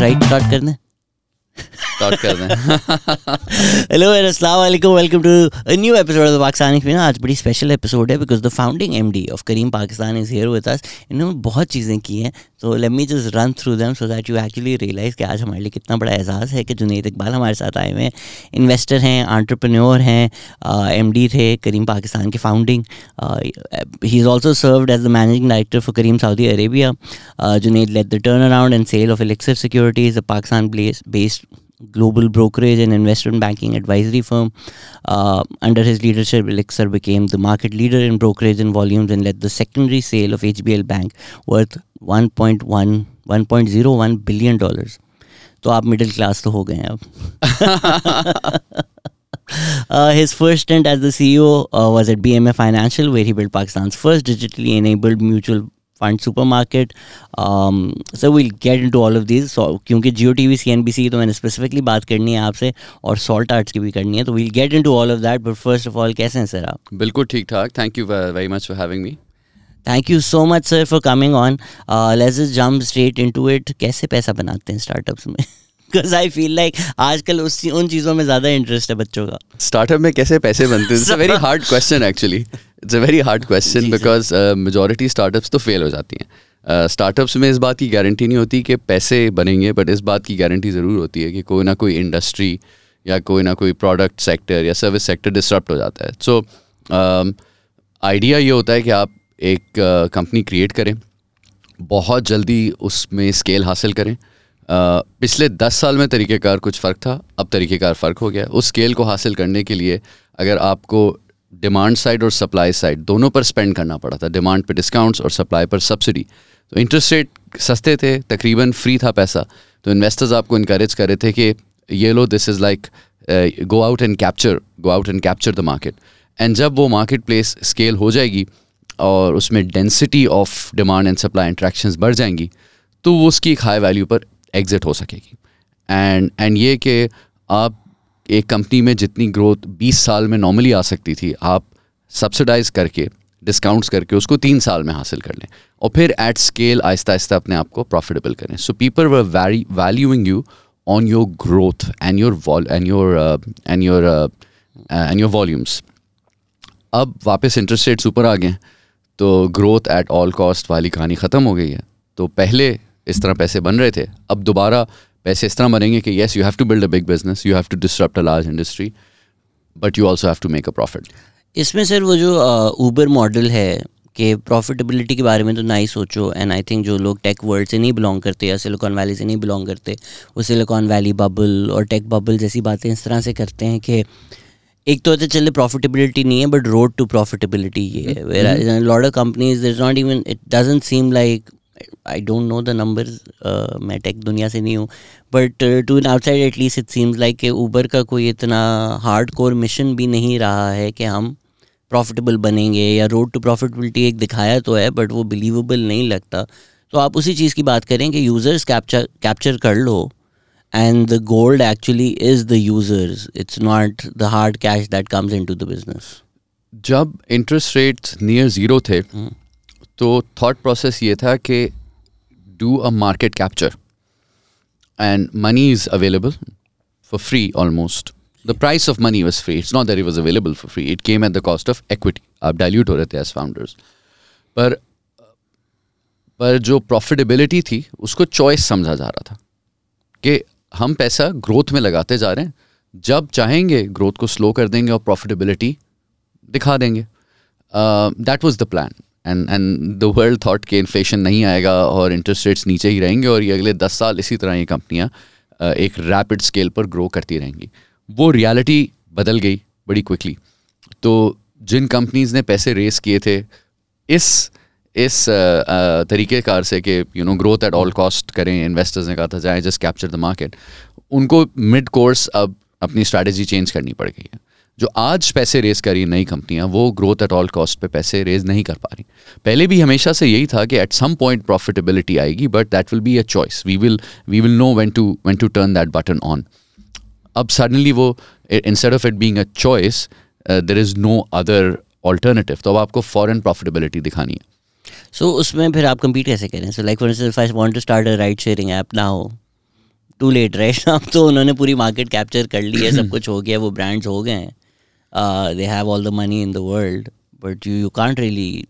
Right start कर दें start कर दें हेलो एंड अस्सलाम वालेकुम welcome to a new episode of Pakistani film आज बड़ी स्पेशल एपिसोड है because the founding MD of Careem Pakistan is here with us इन्होंने बहुत चीज़ें की हैं। तो let me just run through them so that you actually realize कि आज हमारे लिए कितना बड़ा एहसास है कि जुनेद इकबाल हमारे साथ आए हुए हैं। इन्वेस्टर हैं आंट्रप्रन्योर हैं एम डी थे करीम पाकिस्तान के founding he is also served as the managing director for Careem Saudi Arabia Junaid led the turn around and sale of Elixir securities a Pakistan based global brokerage and investment banking advisory firm. Uh, under his leadership, Elixir became the market leader in brokerage and volumes and led the secondary sale of HBL Bank worth 1.1 1.01 billion dollars. तो आप middle class तो हो गए हैं अब Uh, his first stint as the CEO uh, was at BMA Financial, where he built Pakistan's first digitally enabled mutual fund super market sir will get into all of this क्योंकि Geo T V C N B C की तो मैंने specifically बात करनी है आपसे और salt arts की भी करनी है तो will get into all of that but first of all कैसे हैं सर आप? बिल्कुल ठीक ठाक। Thank you very much for having me thank you so much sir for coming on let's jump straight into it कैसे पैसा बनाते हैं स्टार्टअप्स में? बिकॉज़ आई फील लाइक आजकल उस उन चीज़ों में ज़्यादा इंटरेस्ट है बच्चों का। स्टार्टअप में कैसे पैसे बनते हैं? Very hard question actually it's a very hard question because majority startups तो फेल हो जाती हैं. स्टार्टअप्स uh, में इस बात की गारंटी नहीं होती कि पैसे बनेंगे बट इस बात की गारंटी ज़रूर होती है कि कोई ना कोई इंडस्ट्री या कोई ना कोई प्रोडक्ट सेक्टर या सर्विस सेक्टर डिस्टर्ब हो जाता है. सो आइडिया ये होता है कि आप एक कंपनी uh, क्रिएट करें बहुत जल्दी उसमें स्केल हासिल करें. Uh, पिछले दस साल में तरीक़ेकार कुछ फ़र्क था अब तरीक़ेकार फ़र्क हो गया उस स्केल को हासिल करने के लिए अगर आपको डिमांड साइड और सप्लाई साइड दोनों पर स्पेंड करना पड़ा था डिमांड पे डिस्काउंट्स और सप्लाई पर सब्सिडी तो इंटरेस्ट रेट सस्ते थे, तकरीबन फ्री था पैसा। तो इन्वेस्टर्स आपको इनक्रेज कर रहे थे कि ये लो this is like go out and capture go out and capture the market and जब वो मार्केट प्लेस स्केल हो जाएगी और उसमें density of demand and supply interactions बढ़ जाएँगी तो वो उसकी एक हाई वैल्यू पर एग्जिट हो सकेगी। एंड एंड ये कि आप एक कंपनी में जितनी ग्रोथ 20 साल में नॉर्मली आ सकती थी, आप सब्सिडाइज करके डिस्काउंट्स करके उसको तीन साल में हासिल कर लें। और फिर एट स्केल आहिस्ता आहिस्ता अपने आप को प्रॉफिटेबल करें। So people were valuing you on your growth and your and your and your and your volumes अब वापस इंटरेस्ट रेट्स ऊपर आ गए तो ग्रोथ एट ऑल कॉस्ट वाली कहानी ख़त्म हो गई है। तो पहले इस तरह पैसे बन रहे थे, अब दोबारा पैसे इस तरह बनेंगे कि yes you have to build a big business you have to disrupt a large industry but you also have to make a profit इसमें सर वो जो ऊबर मॉडल है कि प्रॉफिटेबिलिटी के बारे में तो ना ही सोचो एंड आई थिंक जो लोग टेक वर्ल्ड से नहीं बिलोंग करते या सिलिकॉन वैली से नहीं बिलोंग करते वो सिलिकॉन वैली बबल और टेक बबल जैसी बातें इस तरह से करते हैं कि एक तो चले प्रॉफिटेबिलिटी नहीं है बट रोड टू प्रॉफिटेबिलिटी ये है। Lot of companies is not even it doesn't seem like I don't know the numbers मैं टेक दुनिया से नहीं हूँ but to an outside at least it seems like कि ऊबर का कोई इतना हार्ड कोर मिशन भी नहीं रहा है कि हम प्रॉफिटेबल बनेंगे या रोड टू प्रॉफिटेबिलिटी एक दिखाया तो है बट वो बिलीवेबल नहीं लगता तो आप उसी चीज़ की बात करें कि यूज़र्स कैप्चर कैप्चर कर लो and the gold actually is the users it's not the hard cash that comes in to the business जब इंटरेस्ट रेट्स नियर ज़ीरो थे hmm. तो थॉट प्रोसेस ये था कि do a market capture and money is available for free almost the price of money was free it's not that it was available for free it came at the cost of equity आप dilute हो रहे थे as founders पर पर जो profitability थी, उसको choice समझा जा रहा था कि हम पैसा ग्रोथ में लगाते जा रहे हैं। जब चाहेंगे ग्रोथ को स्लो कर देंगे और प्रॉफिटेबिलिटी दिखा देंगे। That was the plan and and the world thought कि इन्फ्लेशन नहीं आएगा और इंटरेस्ट रेट्स नीचे ही रहेंगे और ये अगले दस साल इसी तरह ये कंपनियाँ एक रैपिड स्केल पर ग्रो करती रहेंगी। वो रियलिटी बदल गई बड़ी क्विकली तो जिन कंपनीज़ ने पैसे रेस किए थे, इस इस तरीक़ेकार से कि you know growth at all cost करें इन्वेस्टर्स ने कहा था, जाए जस्ट कैप्चर द मार्केट उनको मिड कोर्स अब अपनी स्ट्रैटेजी चेंज करनी पड़ गई है। जो आज पैसे रेज कर रही नई कंपनियाँ वो ग्रोथ एट ऑल कॉस्ट पे पैसे रेज नहीं कर पा रही। पहले भी हमेशा से यही था कि एट सम पॉइंट प्रॉफिटेबिलिटी आएगी but that will be a choice we will we will know when to when to turn that button on अब सडनली वो instead of it being a choice there is no other alternative तो अब आपको फॉरन profitability दिखानी है। So so, उसमें फिर आप कम्पीट कैसे करें? So like for instance I want to start a ride sharing app ना हो टू लेट राइट अब तो उन्होंने पूरी मार्केट कैप्चर कर ली है सब कुछ हो गया वो ब्रांड्स हो गए हैं। They have all the money in the world but you you can't really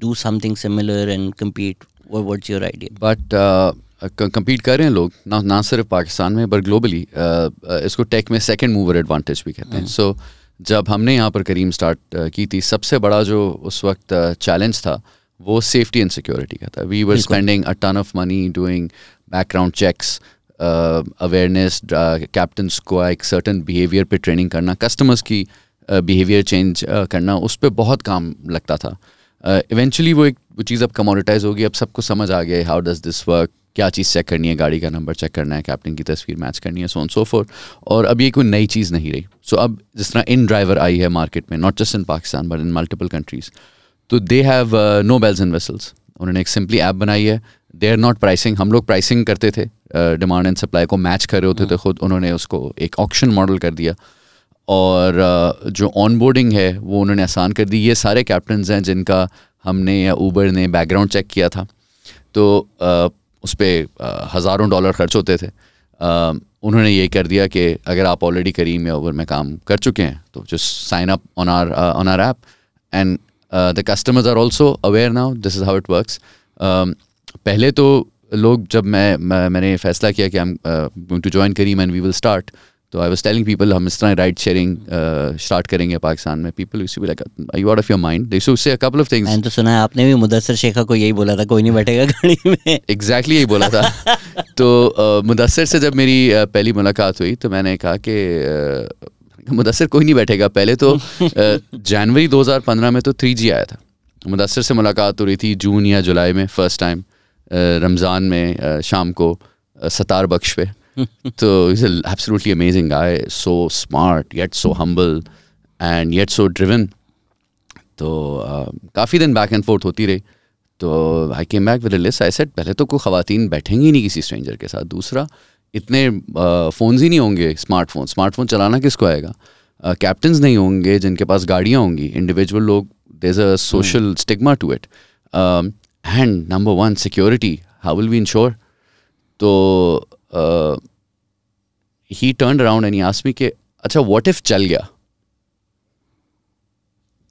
do something similar and compete what's your idea but compete कर रहे हैं लोग ना ना सिर्फ़ पाकिस्तान में बट ग्लोबली इसको टेक में सेकंड मूवर एडवांटेज भी कहते हैं सो hmm. so, जब हमने यहाँ पर करीम स्टार्ट की थी सबसे बड़ा जो उस वक्त चैलेंज था वो सेफ्टी एंड सिक्योरिटी का था we were spending a ton of money doing background checks awareness captains को एक सर्टन बिहेवियर पे ट्रेनिंग करना कस्टमर्स की बिहेवियर चेंज करना उस पर बहुत काम लगता था। इवेंचुअली वो एक वो चीज़ अब कमोडिटाइज होगी अब सबको समझ आ गया हाउ डज़ दिस वर्क क्या चीज़ चेक करनी है? गाड़ी का नंबर चेक करना है कैप्टन की तस्वीर मैच करनी है सो ऑन सो फोर और अब ये कोई नई चीज़ नहीं रही। सो so, अब जिस तरह इन ड्राइवर आई है मार्केट में not just in Pakistan but in multiple countries तो they have no bells and whistles उन्होंने एक सिंपली ऐप बनाई है। दे आर नॉट प्राइसिंग हम लोग प्राइसिंग करते थे डिमांड एंड सप्लाई को मैच कर रहे होते थे खुद। उन्होंने उसको एक ऑप्शन मॉडल कर दिया। और जो ऑन बोर्डिंग है वो उन्होंने आसान कर दी। ये सारे कैप्टन हैं जिनका हमने या ऊबर ने बैकग्राउंड चेक किया था। तो उस पर हज़ारों डॉलर खर्च होते थे। उन्होंने ये कर दिया कि अगर आप ऑलरेडी करीम या ऊबर में काम कर चुके हैं तो just sign up on our on our app and the customers are also aware now this is how it works पहले तो लोग जब मैं, मैं मैंने फैसला किया कि I am going to join Careem and we will start तो आई वाज टेलिंग पीपल हम इस तरह राइड शेयरिंग स्टार्ट करेंगे पाकिस्तान में. People used be like you out of your mind they used say couple of things मैंने तो सुना है आपने भी मुदस्सर शेखा को यही बोला था कोई नहीं बैठेगा गाड़ी में. एग्जैक्टली exactly यही बोला था। तो uh, मुदस्सर से जब मेरी uh, पहली मुलाकात हुई तो मैंने कहा कि uh, मुदस्सर कोई नहीं बैठेगा। पहले तो जनवरी 2015 में तो थ्री आया था। मुदसर से मुलाकात हो रही थी जून या जुलाई में फ़र्स्ट टाइम रमज़ान में शाम को सतार बख्श पे। तो is absolutely amazing guy so smart yet so humble and yet so driven तो काफ़ी दिन बैक एंड फोर्थ होती रही तो I came back with list I set पहले तो कोई ख़वातीन बैठेंगी नहीं किसी स्ट्रेंजर के साथ दूसरा इतने फ़ोन्स ही नहीं होंगे स्मार्टफ़ोन स्मार्टफ़ोन चलाना किसको आएगा कैप्टन्स नहीं होंगे जिनके पास गाड़ियाँ होंगी इंडिविजुअल लोग there's a social mm. stigma to it. Um, and number one, security. How will we ensure? So uh, he turned around and he asked me, "Ke, Acha, what if chal gaya?"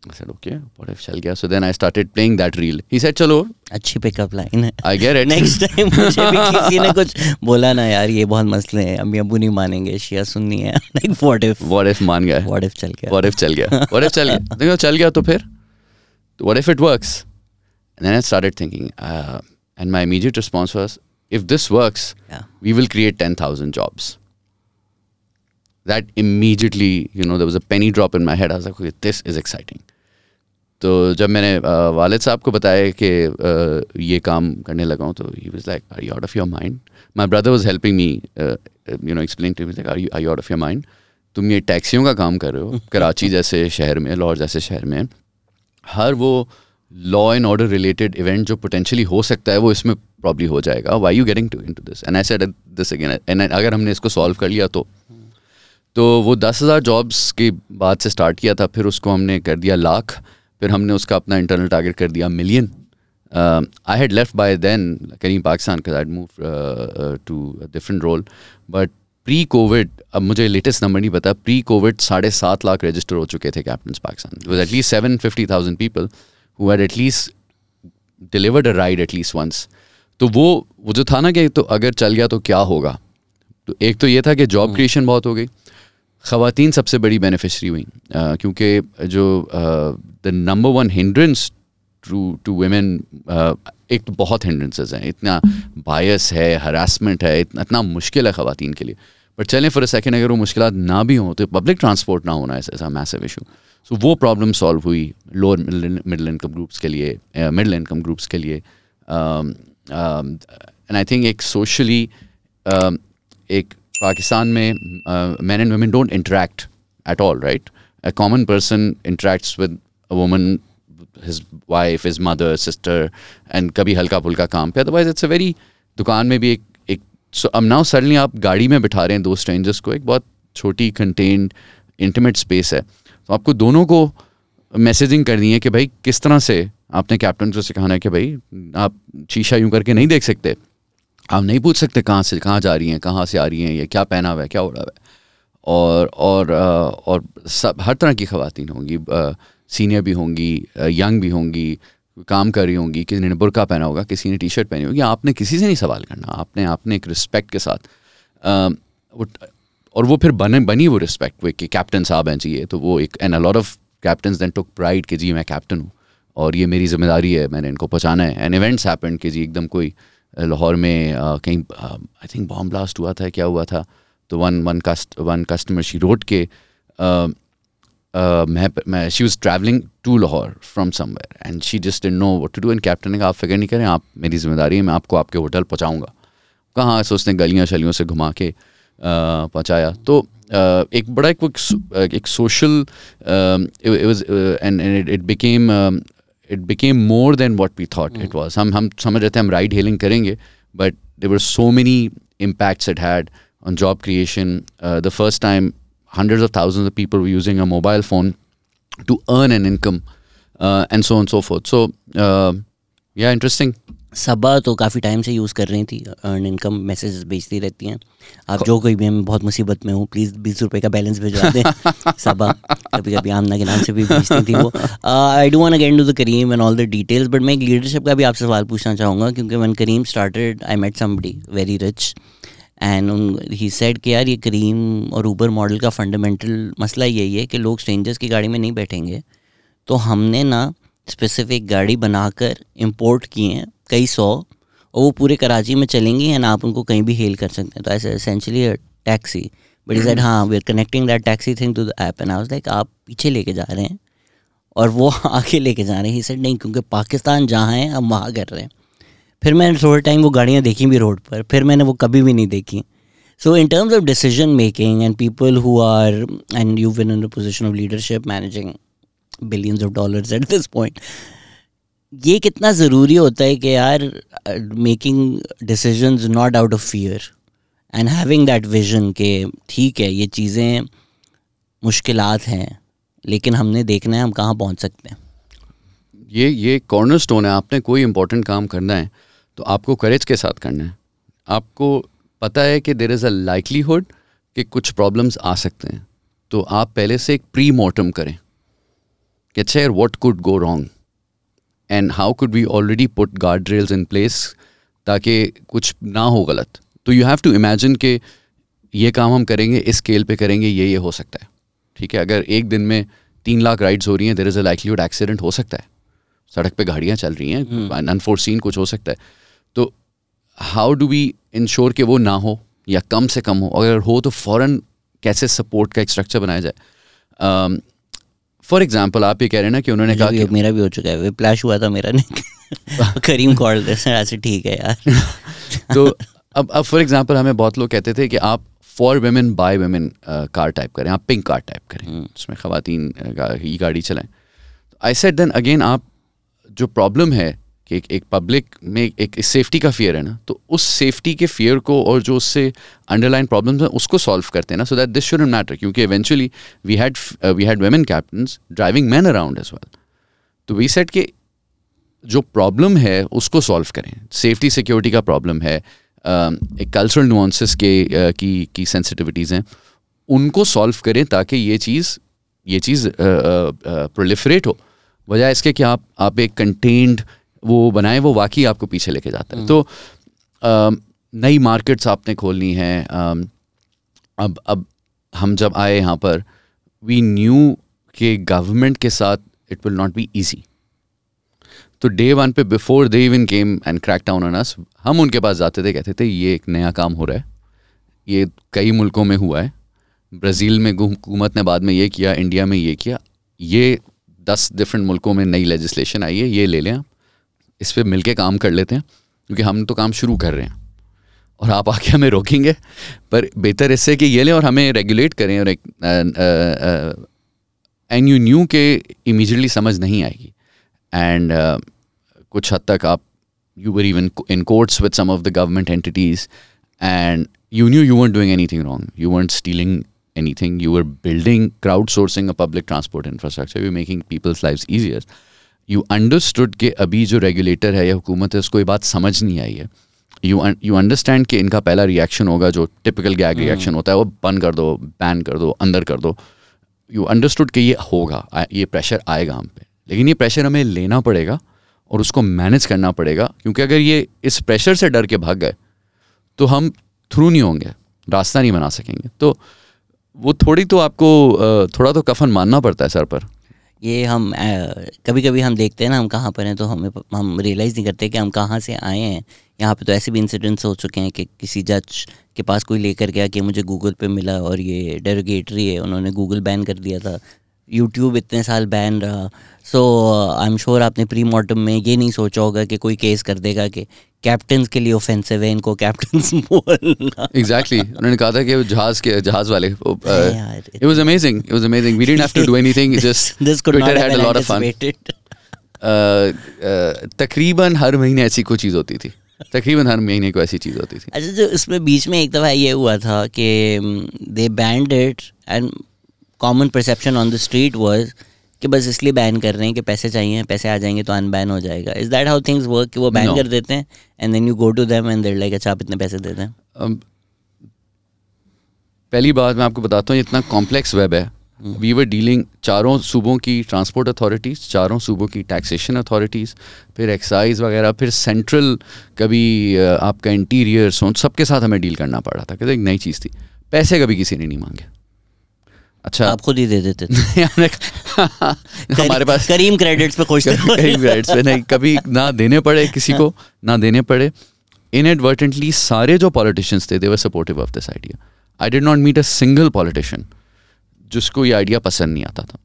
I said, okay, what if chal gaya? So then I started playing that reel. He said, चलो अच्छी pickup line है I get it. Next time मुझे भी किसी ने कुछ बोला ना यार ये बहुत मसले हैं अम्मी अबू नहीं मानेंगे शिया सुननी है like what if what if मान गया व्हाट इफ चल गया व्हाट इफ चल गया व्हाट इफ चल गया देखो चल गया तो फिर what if it works? And then I started thinking, uh, and my immediate response was, if this works, yeah. we will create 10,000 jobs. That immediately, you know, there was a penny drop in my head. I was like, okay, this is exciting. तो जब मैंने वालिद साहब को बताया कि ये काम करने लगा हूँ तो he was like are you out of your mind my brother was helping me you know explain to me like are you are you out of your mind तुम ये टैक्सियों का काम कर रहे हो कराची जैसे शहर में लाहौर जैसे शहर में हर वो law and order related event जो पोटेंशली हो सकता है वो इसमें प्रॉब्ली हो जाएगा। Why you getting to into this and I this again and अगर हमने इसको सॉल्व कर लिया तो। तो वो दस हज़ार जॉब्स के बाद से स्टार्ट किया था, फिर उसको हमने कर दिया लाख, फिर हमने उसका अपना इंटरनल टारगेट कर दिया million I had left by then Careem Pakistan का I move to different role but pre covid अब मुझे लेटेस्ट नंबर नहीं पता प्री कोविड साढ़े सात लाख रजिस्टर हो चुके थे captain Pakistan. Was at least seven fifty thousand people who at least delivered a ride at least once तो वो वो जो था ना कि तो अगर चल गया तो क्या होगा? तो एक तो ये था कि जॉब क्रिएशन हम्म। बहुत हो गई। ख़वातीन सबसे बड़ी बेनिफिशरी हुई क्योंकि जो the number one hindrance to to women एक तो बहुत हिंड्रेंसेज हैं। इतना बायस है हरासमेंट है इतना इतना मुश्किल है ख़वातीन के लिए। बट चलें फॉर अ सेकेंड अगर वो मुश्किल ना भी हों तो पब्लिक ट्रांसपोर्ट ना होना ऐसा मैसिव इशू सो वो प्रॉब्लम सॉल्व हुई लोअर मिडिल इनकम ग्रुप्स के लिए मिडिल इनकम ग्रुप्स के लिए। एंड आई थिंक एक सोशली uh, एक पाकिस्तान में man and women don't interact at all right a common person interacts with a his wife, his mother, sister, and कभी हल्का फुल्का काम पे अदरवाइज़ इट्स अ वेरी दुकान में भी एक एक सो अब नाउ सडनली आप गाड़ी में बिठा रहे हैं दो स्ट्रेंजर्स को एक बहुत छोटी कंटेन्ड इंटीमेट स्पेस है। तो आपको दोनों को मैसेजिंग करनी है कि भाई किस तरह से आपने कैप्टन को सिखाना है कि भाई, आप शीशा यूँ करके नहीं देख सकते। आप नहीं पूछ सकते कहाँ से, कहाँ जा रही हैं, कहाँ से आ रही हैं, या क्या पहना हुआ है, क्या उड़ा हुआ है। और और और सब, हर तरह की खवातीन होंगी सीनियर भी होंगी यंग भी होंगी, काम कर रही होंगी, किसी ने बुरका पहना होगा, किसी ने टी शर्ट पहनी होगी, आपने किसी से नहीं सवाल करना, आपने आपने एक रिस्पेक्ट के साथ। वो और वो फिर बने, बनी वो रिस्पेक्ट वो कि कैप्टन साहब हैं जी तो वो एक an a lot of captain than took pride कि जी मैं कैप्टन हूँ। और ये मेरी ज़िम्मेदारी है, मैंने इनको पहुँचाना है। एंड इवेंट्स हैपन कि जी एकदम कोई लाहौर में कहीं आई थिंक बॉम्ब ब्लास्ट हुआ था, क्या हुआ था? तो one one cust one customer she rode के मैं मैं she was travelling to Lahore from somewhere and she just know what to do and captain ने कहा, आप फ़िक्र नहीं करें, आप मेरी ज़िम्मेदारी है, मैं आपको आपके होटल पहुँचाऊँगा। कहाँ से उसने गलियाँ शलियों से घुमा के पहुँचाया। तो एक बड़ा एक एक social it became It became more than what we thought it was हम हम समझ रहे थे हम राइड हेलिंग करेंगे but there were so many impacts it had on job creation. Uh, the first time, hundreds of thousands of people were using a mobile phone to earn an income, uh, and so on and so forth. So, uh, yeah, interesting. Saba तो काफ़ी time से use कर रही थी earn income message भेजती रहती हैं। आप जो कोई भी मैं बहुत मुसीबत में हूँ प्लीज़ बीस रुपए का बैलेंस भिजवा दें सबा। कभी कभी आमना के नाम से भी भेजती थी वो। I do one again to the Careem and all the details but मैं एक लीडरशिप का भी आपसे सवाल पूछना चाहूँगा क्योंकि when Careem started I met somebody very rich and he said कि यार ये करीम और ऊबर मॉडल का फंडामेंटल मसला यही है कि लोग स्ट्रेंजर्स की गाड़ी में नहीं बैठेंगे तो हमने ना स्पेसिफिक गाड़ी बनाकर इंपोर्ट किए हैं कई सौ और वो पूरे कराची में चलेंगी एंड आप उनको कहीं भी हेल कर सकते हैं। तो ऐसे essentially taxi but is that हाँ we are connecting that taxi thing to the app and I was like आप पीछे लेके जा रहे हैं. और वो आगे लेके जा रहे हैं। सेड नहीं क्योंकि पाकिस्तान जहाँ है हम वहाँ कर रहे हैं. फिर मैंने थोड़े टाइम वो गाड़ियाँ देखी भी रोड पर। फिर मैंने वो कभी भी नहीं देखी। So in terms of decision making and people who are and you win in the position of leadership managing billions of dollars at this point ये कितना ज़रूरी होता है कि यार making decisions not out of fear and having that vision के ठीक है, ये चीज़ें मुश्किलात हैं, लेकिन हमने देखना है हम कहाँ पहुँच सकते हैं। ये ये कॉर्नर स्टोन है, आपने कोई इंपॉर्टेंट काम करना है तो आपको करेज के साथ करना है। आपको पता है कि देर इज़ अ लाइकलीहुड कि कुछ प्रॉब्लम्स आ सकते हैं तो आप पहले से एक प्री मॉर्टम करें कि अच्छा यार what could go wrong and how could we already put guardrails in place ताकि कुछ ना हो गलत? तो यू हैव टू इमेजिन कि ये काम हम करेंगे इस स्केल पे करेंगे ये ये हो सकता है। ठीक है? अगर एक दिन में तीन लाख राइड्स हो रही हैं there is a likelihood accident हो सकता है। सड़क पे गाड़ियाँ चल रही हैं अनफोर्सिन कुछ हो सकता है। तो हाउ डू वी इंश्योर कि वो ना हो या कम से कम हो? अगर हो तो फ़ौरन कैसे सपोर्ट का एक स्ट्रक्चर बनाया जाए? फॉर एग्ज़ाम्पल आप ये कह रहे हैं ना कि उन्होंने कहा कि मेरा भी हो चुका है। प्लैश हुआ था मेरा नहीं। करीम कॉल ऐसे ठीक है यार। तो अब अब फॉर एग्ज़ाम्पल हमें बहुत लोग कहते थे कि आप for women by women car type करें आप पिंक कार टाइप करें। उसमें खातन ई गाड़ी चलाएँ। आई सेट देन अगेन आप जो प्रॉब्लम है कि एक एक पब्लिक में एक सेफ्टी का फियर है ना तो उस सेफ्टी के फियर को और जो उससे अंडरलाइन प्रॉब्लम्स हैं, उसको सॉल्व करते हैं ना so that this should matter क्योंकि eventually we had we had women captain driving man around as well तो वी सेट के जो प्रॉब्लम है, उसको सॉल्व करें। सेफ्टी सिक्योरिटी का प्रॉब्लम है एक कल्चरल नुआंसेस के की की सेंसिटिविटीज़ हैं, उनको सॉल्व करें ताकि ये चीज़ ये चीज़ प्रोलिफरेट हो। वजह इसके कि आप आप एक कंटेन्ड वो बनाए वो वाकई आपको पीछे लेके जाता है। तो नई मार्केट्स आपने खोलनी है। अब अब हम जब आए यहाँ पर वी न्यू के गवर्नमेंट के साथ it will not be easy तो डे वन पे before they even came and crack down on us हम उनके पास जाते थे कहते थे ये एक नया काम हो रहा है। ये कई मुल्कों में हुआ है। ब्राज़ील में हुकूमत ने बाद में ये किया इंडिया में ये किया। ये दस डिफरेंट मुल्कों में नई लेजिस्लेशन आई है ये ले लें आप। इस पर मिल काम कर लेते हैं, क्योंकि हम तो काम शुरू कर रहे हैं। और आप आके हमें रोकेंगे, पर बेहतर इससे कि ये लें और हमें रेगुलेट करें और एंड यू न्यू के इमीजिएटली समझ नहीं आएगी। एंड कुछ हद तक आप you were even in courts with some of the government entities and you knew you won't doing anything wrong you won't stealing anything you are building crowd sourcing a public transport infrastructure you making people's life easiest you understood कि अभी जो regulator है या हुकूमत है उसको ये बात समझ नहीं आई है। यू यू अंडरस्टैंड कि इनका पहला रिएक्शन होगा जो टिपिकल गैग रिएक्शन होता है वो बंद कर दो बैन कर दो अंदर कर दो। यू अंडरस्टूड कि ये होगा ये प्रेशर आएगा हम पे। लेकिन ये प्रेशर हमें लेना पड़ेगा और उसको मैनेज करना पड़ेगा क्योंकि अगर ये इस प्रेशर से डर के भाग गए तो हम थ्रू नहीं होंगे रास्ता नहीं बना सकेंगे। तो वो थोड़ी तो आपको थोड़ा तो कफन मानना पड़ता है सर पर। ये हम कभी कभी हम देखते हैं ना, हम कहाँ पर हैं तो हमें हम रियलाइज़ नहीं करते कि हम कहाँ से आए हैं। यहाँ पे तो ऐसे भी इंसिडेंट्स हो चुके हैं कि किसी जज के पास कोई लेकर गया कि मुझे गूगल पे मिला और ये डेरोगेटरी है, उन्होंने गूगल बैन कर दिया था। यूट्यूब इतने साल बैन रहा। सो आई एम श्योर आपने प्री मॉर्टम में ये नहीं सोचा होगा कि कोई केस कर देगा कि कैप्टन के लिए ऑफेंसिव है इनको कैप्टन बोलना। एग्जैक्टली उन्होंने कहा था कि जहाज़ के जहाज़ वाले it was amazing it was amazing we didn't have to do anything just this could not Twitter have had a lot of fun तकरीबन हर महीने ऐसी कोई चीज़ होती थी। तकरीबन हर महीने को ऐसी चीज़ होती थी। अच्छा जो इसमें बीच में एक दफ़ा ये हुआ था कि they banned it and common perception on the street was कि बस इसलिए बैन कर रहे हैं कि पैसे चाहिए पैसे आ जाएँगे तो अनबैन हो जाएगा। Is that how things work कि वो बैन No. कर देते हैं and then you go to them and they're like अच्छा आप इतने पैसे दे दें। Um, पहली बात मैं आपको बताता हूँ इतना कॉम्प्लेक्स वेब है। वी वर डीलिंग चारों सूबों की ट्रांसपोर्ट अथॉरिटीज़ चारों सूबों की टैक्सेशन अथॉरिटीज़ फिर एक्साइज वगैरह फिर सेंट्रल कभी आपका इंटीरियर सोन सबके साथ हमें डील करना पड़ा था क्योंकि एक नई चीज़ थी। पैसे कभी किसी ने नहीं मांगे। अच्छा। आप खुद ही दे देते थे। हमारे पास करीम क्रेडिट्स पे खुश थे। कहीं ग्रेड्स पे नहीं कभी ना देने पड़े किसी को ना देने पड़े। इनएडवर्टेंटली सारे जो पॉलिटिशियंस थे they were supportive of this idea I did not meet a single politician जिसको ये आइडिया पसंद नहीं आता था।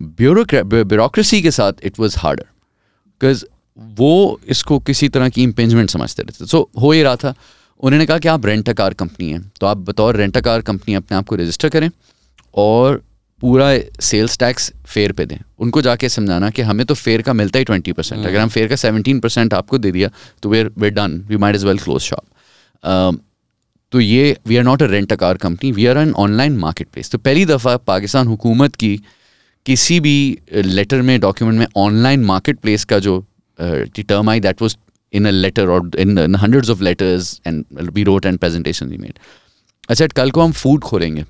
ब्यूरोक्रेसी के साथ इट वॉज़ हार्डर बिकॉज़ वो इसको किसी तरह की इम्पेंजमेंट समझते रहते सो हो ही रहा था। उन्होंने कहा कि आप रेंट कार कंपनी हैं तो आप बतौर रेंट कार कंपनी अपने आप को रजिस्टर करें। और पूरा सेल्स टैक्स फेयर पे दें। उनको जाके समझाना कि हमें तो फेयर का मिलता ही ट्वेंटी परसेंट अगर हम फेयर का सेवनटीन परसेंट आपको दे दिया तो we're we're done we might as well close shop तो ये we are not a rent a car company we are an online marketplace तो पहली दफ़ा पाकिस्तान हुकूमत की किसी भी लेटर में डॉक्यूमेंट में ऑनलाइन मार्केट प्लेस का जो term I that was in a letter और in hundreds of letters and we wrote and presentation we made अच्छा कल को हम फ़ूड खोलेंगे।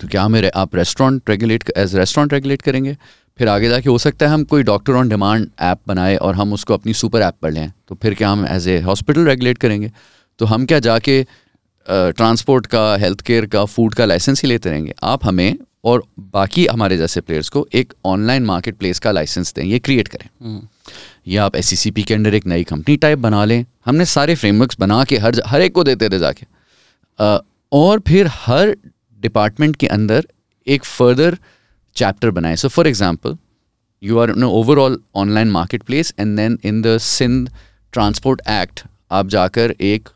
तो क्या हमें आप restaurant regulate as restaurant regulate करेंगे? फिर आगे जाके हो सकता है हम कोई डॉक्टर ऑन डिमांड ऐप बनाए और हम उसको अपनी सुपर ऐप पर लें। तो फिर क्या हम एज ए हॉस्पिटल रेगुलेट करेंगे? तो हम क्या जाके ट्रांसपोर्ट का हेल्थ केयर का फ़ूड का लाइसेंस ही लेते रहेंगे। आप हमें और बाकी हमारे जैसे प्लेयर्स को एक ऑनलाइन मार्केट प्लेस का लाइसेंस दें ये क्रिएट करें। या आप एससीसीपी के अंडर एक नई कंपनी टाइप बना लें। हमने सारे फ्रेमवर्क्स बना के हर हर एक को देते थे जाके। और फिर हर डिपार्टमेंट के अंदर एक फर्दर चैप्टर बनाए। So for example you are in overall online marketplace and then in the Sindh transport act आप जाकर एक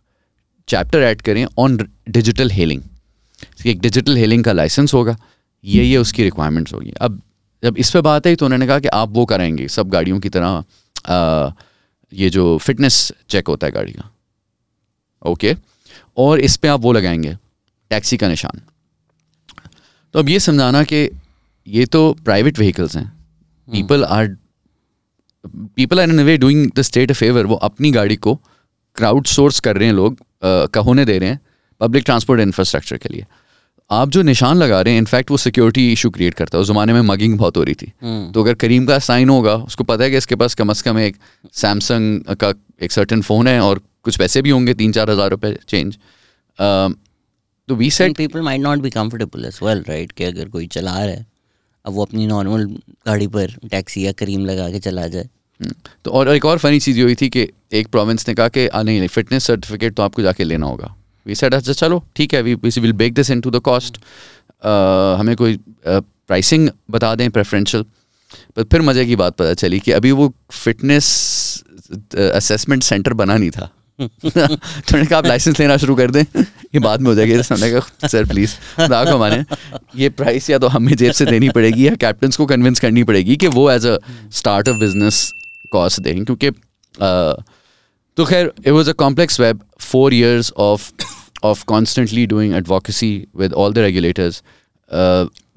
चैप्टर ऐड करें ऑन डिजिटल हेलिंग एक डिजिटल हेलिंग का लाइसेंस होगा। ये ये उसकी रिक्वायरमेंट्स होगी। अब जब इस पे बात आई तो उन्होंने कहा कि आप वो कराएँगे सब गाड़ियों की तरह आ, ये जो फिटनेस चेक होता है गाड़ी का। ओके और इस पे आप वो लगाएँगे टैक्सी का निशान। तो अब ये समझाना कि ये तो प्राइवेट व्हीकल्स हैं। People are people are in way doing the state a favour वो अपनी गाड़ी को क्राउड सोर्स कर रहे हैं लोग का होने दे रहे हैं पब्लिक ट्रांसपोर्ट इंफ्रास्ट्रक्चर के लिए। आप जो निशान लगा रहे हैं इनफैक्ट वो सिक्योरिटी इशू क्रिएट करता है। उस ज़माने में मगिंग बहुत हो रही थी। तो अगर करीम का साइन होगा उसको पता है कि इसके पास कम अज़ कम एक सैमसंग का एक सर्टन फ़ोन है और कुछ पैसे भी होंगे तीन चार हज़ार रुपये चेंज तो we set people might not be comfortable as well right कि अगर कोई चला रहा है अब वो अपनी नॉर्मल गाड़ी पर टैक्सी या करीम लगा के चला जाए। तो और एक और फनी चीज़ ये हुई थी कि एक प्रोविंस ने कहा कि "आ, नहीं नहीं फिटनेस सर्टिफिकेट तो आपको जाके लेना होगा। वी सेड अच्छा चलो ठीक है we will bake this into the cost हमें कोई प्राइसिंग बता दें प्रेफरेंशियल पर फिर मज़े की बात पता चली कि अभी वो फिटनेस असेसमेंट सेंटर बना नहीं था। थोड़ा आप लाइसेंस लेना शुरू कर दें। ये बाद में हो जाएगी सामने का सर प्लीज़ खुदा को माने ये प्राइस या तो हमें जेब से देनी पड़ेगी या कैप्टन को कन्विंस करनी पड़ेगी कि वो as a start of business cost दें, क्योंकि तो खैर it was a complex web four years of of constantly doing advocacy with all the regulators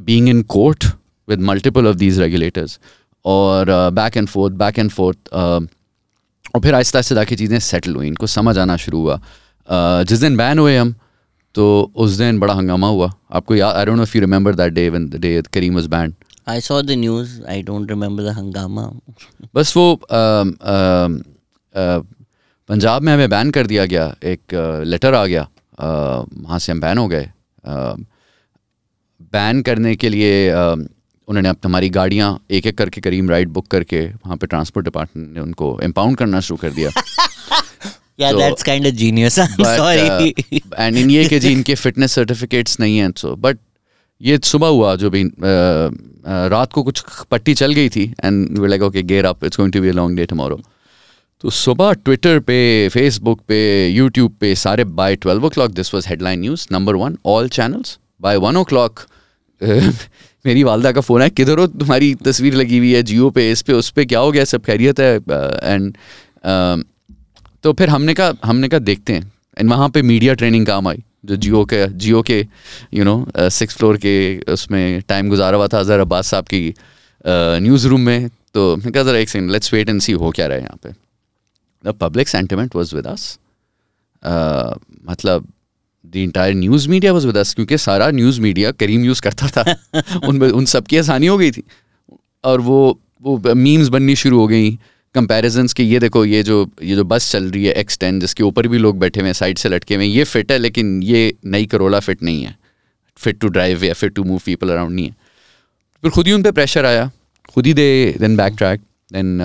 being in court with multiple of these regulators और back and forth back and forth और फिर आहिस्ता आहिस्ता जाके चीज़ें सेटल हुई। इनको समझ आना शुरू हुआ। uh, जिस दिन बैन हुए हम तो उस दिन बड़ा हंगामा हुआ। आपको याद I don't know if you remember that day when the day Careem was banned I saw the news. I don't remember the hangama. बस वो पंजाब में हमें बैन कर दिया गया। एक लेटर आ गया। वहाँ से हम बैन हो गए। बैन करने के लिए उन्होंने अब हमारी गाड़ियाँ एक एक करके करीम राइड बुक करके वहाँ पे ट्रांसपोर्ट डिपार्टमेंट ने उनको एम्पाउंड करना शुरू कर दिया Yeah, So- that's kind of genius. I'm But, sorry. uh, and ये कि जी इनके फिटनेस सर्टिफिकेट्स नहीं हैं सो बट ये सुबह हुआ जो भी uh, uh, रात को कुछ पट्टी चल गई थी and we like okay gear up it's going to be a long day tomorrow तो सुबह ट्विटर पे फेसबुक पे यूट्यूब पे सारे by twelve o'clock this was headline news number one all channels by one o'clock मेरी वालदा का phone है, किधर हो? तुम्हारी तस्वीर लगी हुई है जियो पे, इस पे, उस पर क्या हो गया? सब खैरियत है एंड तो फिर हमने कहा हमने कहा देखते हैं। एंड वहाँ पे मीडिया ट्रेनिंग काम आई, जो जियो के जियो के यू नो सिक्स फ्लोर के, उसमें टाइम गुजारा हुआ था अजहर अब्बास साहब की न्यूज़ रूम में। तो मैंने कहा, ज़रा एक second let's wait and see हो क्या रहा है यहाँ पे. The public sentiment was with us मतलब the entire news media was with क्योंकि सारा न्यूज़ मीडिया करीम यूज़ करता था। उन उन सब की आसानी हो गई थी। और वो वो मीम्स बननी शुरू हो गई। कंपैरिजंस के ये देखो ये जो ये जो बस चल रही है एक्स टेन जिसके ऊपर भी लोग बैठे हुए हैं साइड से लटके हुए हैं ये फिट है लेकिन ये नई करोला फिट नहीं है। फिट टू ड्राइव या fit to move people around नहीं है। फिर खुद ही उन पर प्रेशर आया। खुद ही they then backtrack then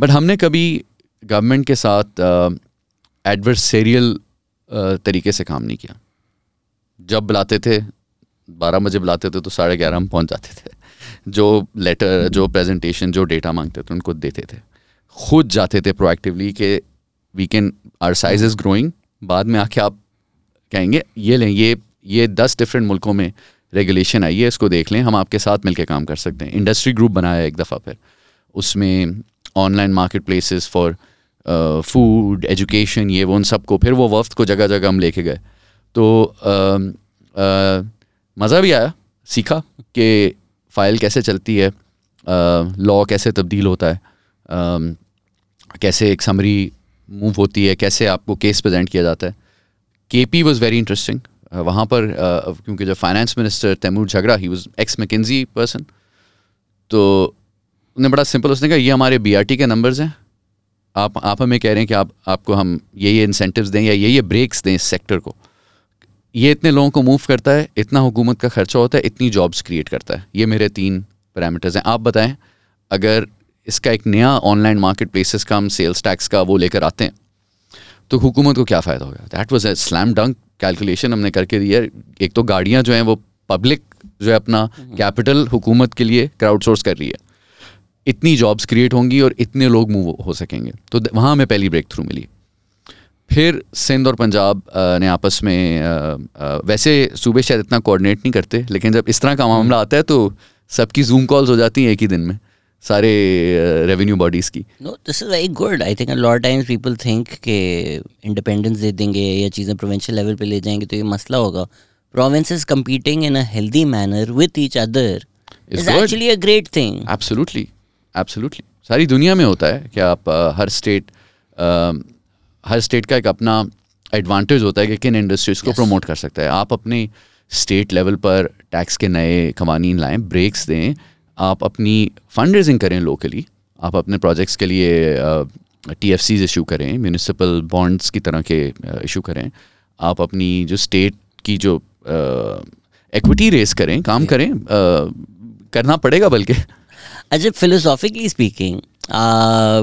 but हमने कभी गवर्नमेंट के साथ एडवर्सेरियल तरीके से काम नहीं किया। जब बुलाते थे, बारह बजे बुलाते थे तो साढ़े ग्यारह हम पहुँच जाते थे। जो लेटर जो प्रेजेंटेशन जो डेटा मांगते थे, उनको देते थे। खुद जाते थे प्रोएक्टिवली कि we can our size is growing बाद में आके आप कहेंगे, ये लें, ये ये दस डिफरेंट मुल्कों में रेगुलेशन आई है, इसको देख लें, हम आपके साथ मिलकर काम कर सकते हैं। इंडस्ट्री ग्रुप बनाया एक दफ़ा फिर। उसमें online marketplaces for food education ये वो उन सबको फिर वो वफ्त को जगह जगह हम लेके गए। तो मज़ा भी आया सीखा कि फ़ाइल कैसे चलती है लॉ कैसे तब्दील होता है अ, कैसे एक समरी मूव होती है कैसे आपको केस प्रेजेंट किया जाता है। KP was very interesting वहाँ पर अ, क्योंकि जब finance minister Taimur Jhagra he was ex McKinsey person तो उन्हें बड़ा सिंपल उसने कहा ये हमारे बी आर टी के नंबर्स हैं आप आप हमें कह रहे हैं कि आप आपको हम ये ये इंसेंटिव्स दें या ये ये ब्रेक्स दें इस सेक्टर को। ये इतने लोगों को मूव करता है इतना हुकूमत का खर्चा होता है इतनी जॉब्स क्रिएट करता है। ये मेरे तीन पैरामीटर्स हैं। आप बताएँ अगर इसका एक नया ऑनलाइन मार्केट प्लेसेस का हम सेल्स टैक्स का वो लेकर आते हैं तो हुकूमत को क्या फ़ायदा होगा? That was a slam dunk calculation हमने करके दी है। एक तो गाड़ियाँ जो हैं वो पब्लिक जो है अपना कैपिटल हुकूमत के लिए क्राउड सोर्स कर रही है। इतनी जॉब्स क्रिएट होंगी और इतने लोग मूव हो सकेंगे तो वहाँ हमें पहली ब्रेक थ्रू मिली फिर सिंध और पंजाब ने आपस में अ, अ, वैसे सूबे शायद इतना कोऑर्डिनेट नहीं करते लेकिन जब इस तरह का मामला आता है तो सबकी जूम कॉल्स हो जाती हैं एक ही दिन में सारे रेवेन्यू बॉडीज़ की is very good. I think a lot of times people think कि independence दे देंगे या चीज़ें provincial level पे ले जाएँगे तो ये मसला होगा. Competing in a healthy manner with each other Is is good. actually a great absolutely absolutely सारी दुनिया में होता है कि आप अ, हर स्टेट हर स्टेट का एक अपना एडवांटेज होता है कि किन इंडस्ट्रीज़ को Yes. प्रमोट कर सकता है। आप अपने स्टेट लेवल पर टैक्स के नए कवानीन लाएँ ब्रेक्स दें आप अपनी फंड रेजिंग करें लोकली आप अपने प्रोजेक्ट्स के लिए टी एफ़ सीज इशू करें म्यूनिसिपल बॉन्ड्स की तरह के इशू करें। आप अपनी जो स्टेट की जो एक्विटी रेस करें काम करें अ, करना पड़ेगा बल्कि अच्छा philosophically speaking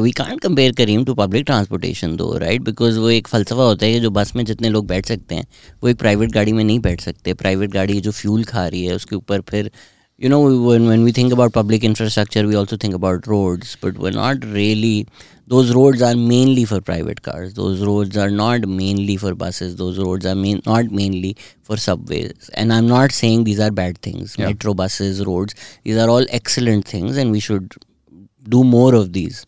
we can't compare Careem to public transportation दो राइट बिकॉज़ वो एक फलसफा होता है कि जो बस में जितने लोग बैठ सकते हैं, वो एक प्राइवेट गाड़ी में नहीं बैठ सकते। प्राइवेट गाड़ी जो फ्यूल खा रही है, उसके ऊपर फिर you know when when we think about public infrastructure we also think about roads but we're not really those roads are mainly for private cars those roads are not mainly for buses those roads are main, not mainly for subways and i'm not saying these are bad things Yeah. metro buses roads these are all excellent things and we should do more of these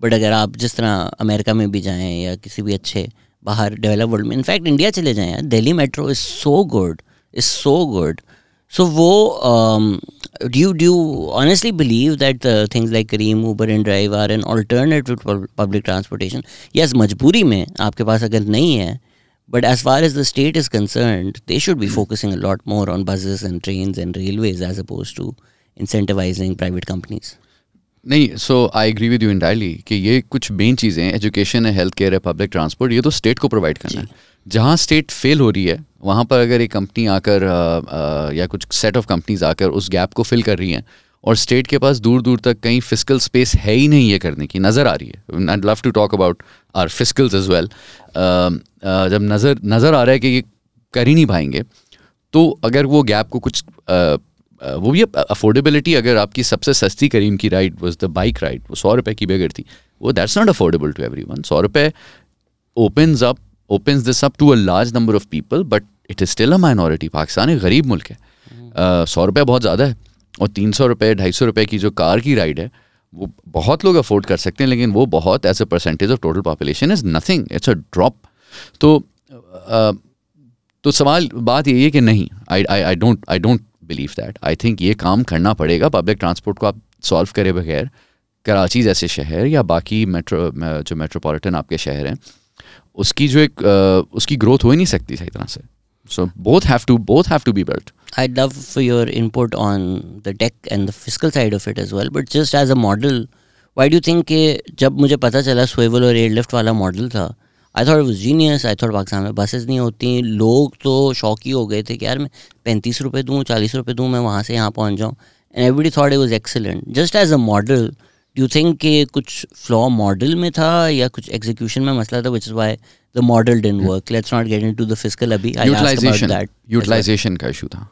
but अगर आप जिस तरह America में भी जाएं या किसी भी अच्छे बाहर डेवलप वर्ल्ड में इनफैक्ट इंडिया चले जाएं Delhi metro is so good is so good so वो do do honestly believe that things like Careem Uber and drive are an alternative public transportation yes मजबूरी में आपके पास अगर नहीं है but as far as the state is concern they should be focusing a lot more on buses and train and railways as oppose to incentivizing private companies नहीं so I agree with you entirely कि ये कुछ main चीज़ें education है health care है public transport ये तो state को प्रोवाइड करना है। जहाँ स्टेट फेल हो रही है वहाँ पर अगर एक कंपनी आकर आ, आ, या कुछ सेट ऑफ़ कंपनीज़ आकर उस गैप को फिल कर रही हैं और स्टेट के पास दूर दूर तक कहीं फ़िज़िकल स्पेस है ही नहीं ये करने की नज़र आ रही है। I love to talk about our physicals as well जब नज़र नज़र आ रहा है कि ये कर ही नहीं पाएँगे तो अगर वो गैप को कुछ uh, वो भी अफोर्डेबिलिटी अगर आपकी सबसे सस्ती करीम की ride was the bike ride वो सौ रुपये की बेगर थी वो that's not affordable to everyone सौ रुपये opens up opens this up to a large number of people but it is still a minority Pakistan एक गरीब मुल्क है। Uh, सौ रुपये बहुत ज़्यादा है और तीन सौ रुपये ढाई सौ रुपये की जो कार की राइड है वो बहुत लोग अफोर्ड कर सकते हैं लेकिन वो बहुत as a percentage of total population is nothing it's a drop तो uh, तो सवाल बात यही है कि नहीं। I I I don't I don't believe that I think ये काम करना पड़ेगा। पब्लिक ट्रांसपोर्ट को आप सॉल्व करे बगैर कराची जैसे शहर या बाकी मेट्रो जो मेट्रोपॉलिटन आपके शहर हैं उसकी जो एक uh, उसकी ग्रोथ हो ही नहीं सकती सही तरह से so both have to both have to be built for your input on the tech and the fiscal side of it as well. But just as a model, why do you think कि जब मुझे पता चला Swvl और airlift वाला model था I thought was genius I thought Pakistan में buses नहीं होती लोग तो शौक ही गए थे कि यार मैं पैंतीस रुपये दूँ चालीस रुपये दूँ मैं वहाँ से यहाँ पहुँच जाऊँ and everybody thought it was excellent just as a model do think कि कुछ फ्लॉ मॉडल में था या कुछ एग्जीक्यूशन में मसला था which is why the model didn't work let's not get into the physical अभी यूटिलाइजेशन यूटिलाइजेशन का इशू था.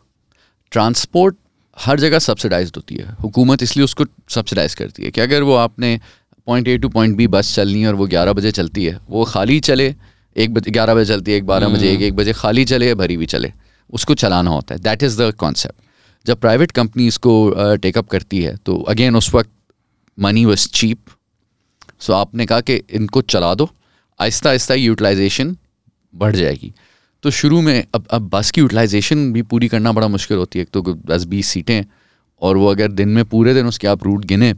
ट्रांसपोर्ट हर जगह सब्सिडाइज होती है. हुकूमत इसलिए उसको सब्सिडाइज करती है कि अगर वो आपने point A to point B bus चलनी है और वो ग्यारह बजे चलती है वो खाली चले एक बजे ग्यारह बजे चलती है एक बारह बजे एक एक बजे खाली चले या भरी भी चले उसको चलाना होता है. दैट इज़ द कॉन्सेप्ट जब प्राइवेट कंपनीज़ को टेकअप करती है तो अगेन उस वक्त मनी वॉज़ चीप सो आपने कहा कि इनको चला दो। आहिस्ता आहिस्ता यूटिलाइजेशन बढ़ जाएगी। तो शुरू में अब अब बस की यूटिलाइजेशन भी पूरी करना बड़ा मुश्किल होती है। एक तो दस बीस सीटें और वो अगर दिन में पूरे दिन उसके आप रूट गिने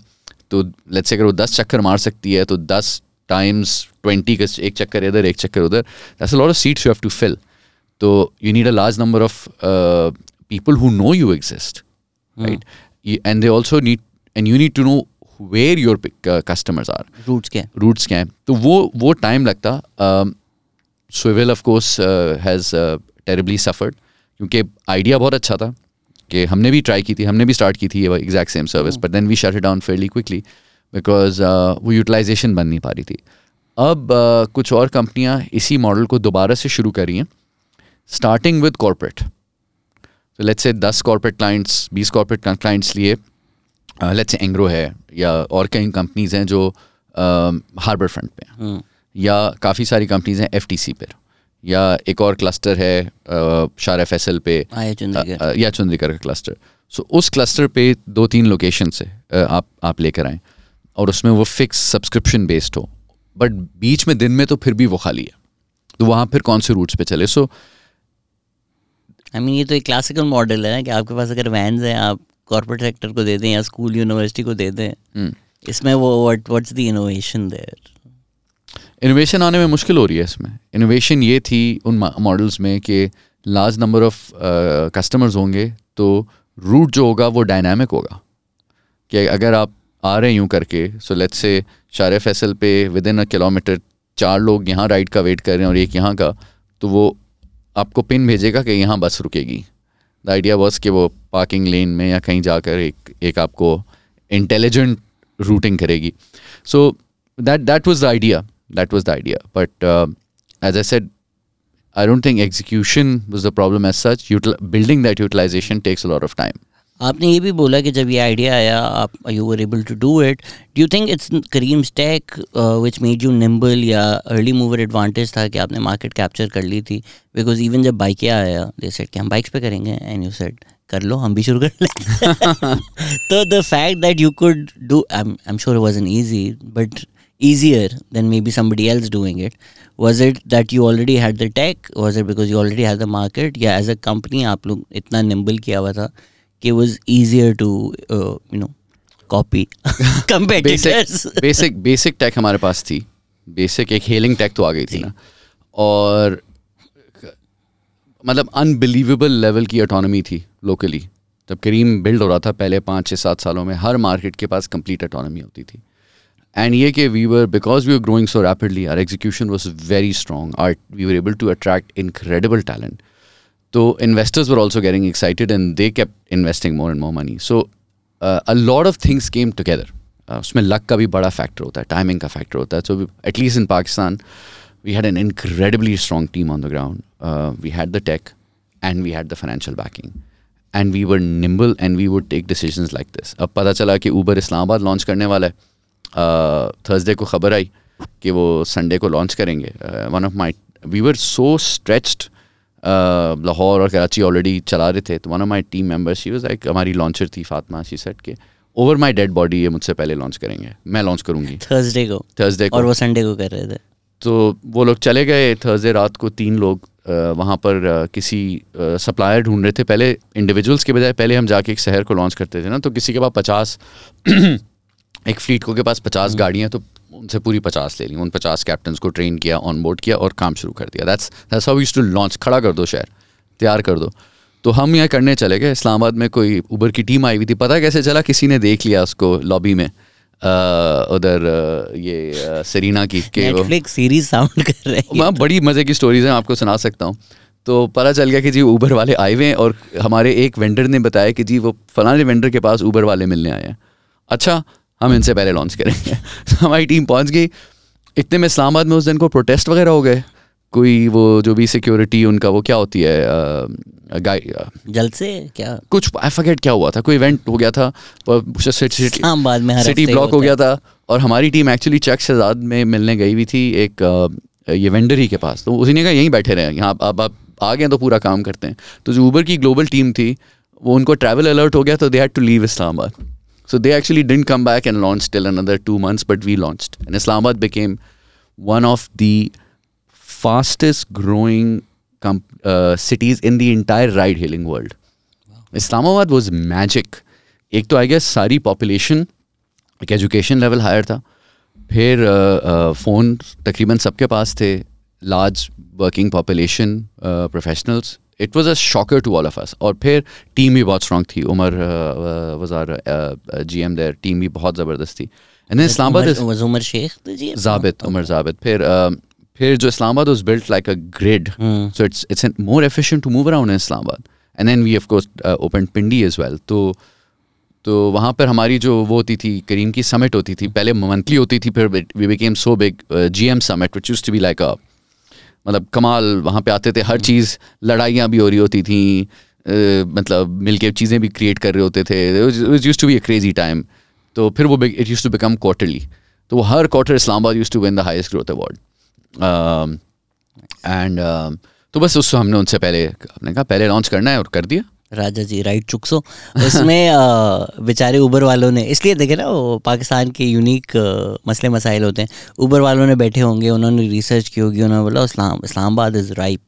तो लेट्स से अगर वो दस चक्कर मार सकती है तो दस टाइम्स ट्वेंटी का एक चक्कर इधर एक चक्कर उधर। That's a lot of seats you have to fill तो you need a large number of people who know you exist right and they also need and you need to know where your customers are routes क्या routes क्या हैं तो वो वो time लगता Swvl of course has terribly suffered क्योंकि idea बहुत अच्छा था कि हमने भी ट्राई की थी हमने भी स्टार्ट की थी exact same service but then we shut it down fairly quickly because वो यूटिलाइजेशन बन नहीं पा रही थी। अब uh, कुछ और कंपनियाँ इसी मॉडल को दोबारा से शुरू कर रही हैं स्टार्टिंग विद कॉरपोरेट तो लेट्स से दस कॉरपोरेट क्लाइंट्स बीस कॉरपोरेट क्लाइंट्स लिए लेट्स से एंग्रो है या और कई कंपनीज़ हैं जो हार्बर फ्रंट पे हैं। या काफ़ी सारी कंपनीज़ हैं एफ़ पर या एक और क्लस्टर है शार एफ़ एस एल पे। या चंद्रिकर का क्लस्टर सो उस क्लस्टर पे दो तीन लोकेशन से आप आप लेकर आएँ। और उसमें वो फिक्स सब्सक्रिप्शन बेस्ड हो। बट बीच में दिन में तो फिर भी वो खाली है। तो वहाँ फिर कौन से रूट्स पे चले? सो आई मीन ये तो एक क्लासिकल मॉडल है ना कि आपके पास अगर वैन्स हैं आप कॉर्पोरेट सेक्टर को दे दें या स्कूल यूनिवर्सिटी को दे दें इसमें वो what what's the innovation there innovation आने में मुश्किल हो रही है इसमें। इनोवेशन ये थी उन मॉडल्स में कि लार्ज नंबर ऑफ़ कस्टमर्स होंगे तो रूट जो होगा वो डायनामिक होगा। कि अगर आप आ रहे यूँ करके so let's say Shara Faisal पे विद इन अ किलोमीटर चार लोग यहाँ राइड का वेट कर रहे हैं और एक यहाँ का तो वो आपको पिन भेजेगा कि यहाँ बस रुकेगी। द आइडिया बस कि वो पार्किंग लेन में या कहीं जाकर एक एक आपको इंटेलिजेंट रूटिंग करेगी so that that was the idea that was the idea. But uh, as I said, I don't think execution was the problem as such. Util- building that utilization takes a lot of time. आपने ये भी बोला कि जब ये idea आया, आप you were able to do it do think it's Careem's tech which made you nimble या अर्ली मूवर एडवांटेज था कि आपने मार्केट कैप्चर कर ली थी? बिकॉज़ इवन जब बाइकें आया दे सेट कि हम बाइक्स पे करेंगे एंड यू सेट कर लो, हम भी शुरू कर लें तो the fact that you could do I am sure was an easy but easier than maybe somebody else doing it. Was it that you already had the tech? Was it because you already had the market? या as a company, आप लोग इतना nimble किया हुआ था? कि was easier to uh, you know copy competitors basic basic tech हमारे पास थी। बेसिक एक हेलिंग टेक तो आ गई थी ना। और मतलब अनबिलीवेबल लेवल की ऑटोनॉमी थी लोकली जब करीम बिल्ड हो रहा था पहले पाँच छः सात सालों में हर मार्केट के पास कंप्लीट ऑटोनॉमी होती थी। एंड ये कि we were because we were growing so rapidly our execution was very strong our we were able to attract incredible talent तो investors were also getting excited and they kept investing more and more money so a lot of things came together उसमें luck का भी बड़ा factor होता है timing का factor होता है so at least in Pakistan we had an incredibly strong team on the ground. Uh, we had the tech and we had the financial backing. And we were nimble and we would take decisions like this. अब पता चला कि Uber Islamabad launch करने वाला है Thursday को खबर आई कि वो संडे को लॉन्च करेंगे one of my we were so stretched Lahore और कराची ऑलरेडी चला रहे थे तो one of my team members she was like हमारी लॉन्चर थी फातिमा शी सेट के ओवर माई डेड बॉडी ये मुझसे पहले लॉन्च करेंगे मैं लॉन्च करूँगी. थर्सडे को। थर्सडे को। और वो संडे को कर रहे थे। तो वो लोग चले गए थर्सडे रात को तीन लोग वहाँ पर आ, किसी सप्लायर ढूंढ रहे थे। पहले इंडिविजुअल्स के बजाय पहले हम जाके एक शहर को लॉन्च करते थे ना तो किसी के पास पचास एक फ्लीट को के पास पचास गाड़ियाँ तो उनसे पूरी पचास ले ली उन पचास कैप्टन को ट्रेन किया ऑन बोर्ड किया और काम शुरू कर दिया। That's that's how use to launch खड़ा कर दो शहर तैयार कर दो। तो हम यहाँ करने चले गए। इस्लामाबाद में कोई उबर की टीम आई हुई थी। पता कैसे चला? किसी ने देख लिया उसको लॉबी में। उधर ये सरीना की के नेटफ्लिक्स सीरीज़ साउंड कर रहे हैं। बड़ी मज़े की स्टोरीज हैं आपको सुना सकता हूँ। तो पता चल गया कि जी ऊबर वाले आए हुए हैं और हमारे एक वेंडर ने बताया कि जी वो फलाने वेंडर के पास ऊबर वाले मिलने आए हैं। अच्छा हम इनसे पहले लॉन्च करेंगे। हमारी टीम पहुँच गई। इतने में इस्लामाबाद में उस दिन को प्रोटेस्ट वगैरह हो गए। कोई वो जो भी सिक्योरिटी उनका वो क्या होती है जल्द से क्या? कुछ आई फॉरगेट क्या हुआ था। कोई इवेंट हो गया था इस्लामाबाद में सिटी ब्लॉक हो गया था। और हमारी टीम एक्चुअली चक शहजाद में मिलने गई हुई थी एक ये वेंडर ही के पास। तो उसी ने कहा यहीं बैठे रहे यहाँ अब आप आ गए तो पूरा काम करते हैं। तो जो ऊबर की ग्लोबल टीम थी वो उनको ट्रैवल अलर्ट हो गया तो they had to leave Islamabad. So they actually didn't come back and launch till another two months but we launched and Islamabad became one of the fastest growing com- uh, cities in the entire ride hailing world. Islamabad was magic. एक तो I guess सारी population एक education level higher था फिर phone तकरीबन सबके पास थे large working population professionals It was a shocker to all of us और फिर टीम भी बहुत स्ट्रांग थी. Umar was our G M there team भी बहुत ज़बरदस्त थी. And then Islamabad is Umar Umar Sheikh तो जी Zabit, Umar Zabit. फिर uh, फिर जो Islamabad was built like a grid, so it's it's an- more efficient to move around in Islamabad. And then we of course uh, opened Pindi as well. तो तो वहाँ पर हमारी जो वो होती थी करीम की समिट होती थी पहले मंथली होती थी फिर we became so big G M summit which use to be like a मतलब कमाल वहाँ पे आते थे हर चीज़ लड़ाइयाँ भी हो रही होती थी मतलब मिलके चीज़ें भी क्रिएट कर रहे होते थे। Use to be a crazy time तो फिर वो it use to become quarterly तो वो हर quarter Islamabad use to win the highest growth award and तो बस उस हमने उनसे पहले हमने कहा पहले लॉन्च करना है और कर दिया। राजा जी राइट चुक सो। उसमें बेचारे उबर वालों ने इसलिए देखे ना वो पाकिस्तान के यूनिक मसले मसाइल होते हैं। उबर वालों ने बैठे होंगे उन्होंने रिसर्च की होगी उन्होंने बोला Islam Islamabad is ripe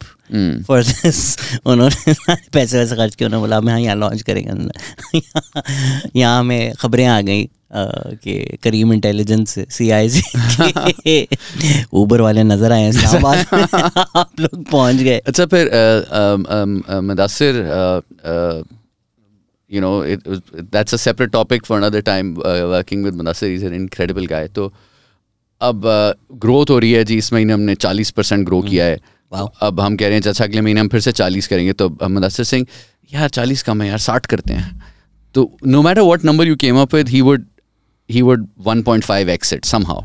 for this उन्होंने पैसे वैसे खर्च किए उन्होंने बोला हम यहाँ यहाँ लॉन्च करेंगे यहाँ- हमें खबरें आ गई कि करीम इंटेलिजेंस सी आई सी ऊबर वाले नज़र आए इस्लामाबाद आप लोग पहुँच गए। अच्छा फिर Mudassar you know that's a separate topic for another time working with Mudassar is an incredible guy तो अब ग्रोथ हो रही है जी इस महीने हमने चालीस परसेंट ग्रो किया है। Wow. अब हम कह रहे हैं अच्छा अगले महीने हम फिर से चालीस करेंगे तो अब मुदसर सिंह यार चालीस कम है यार साठ करते हैं। तो no matter what number you came up with he would he would 1.5 X somehow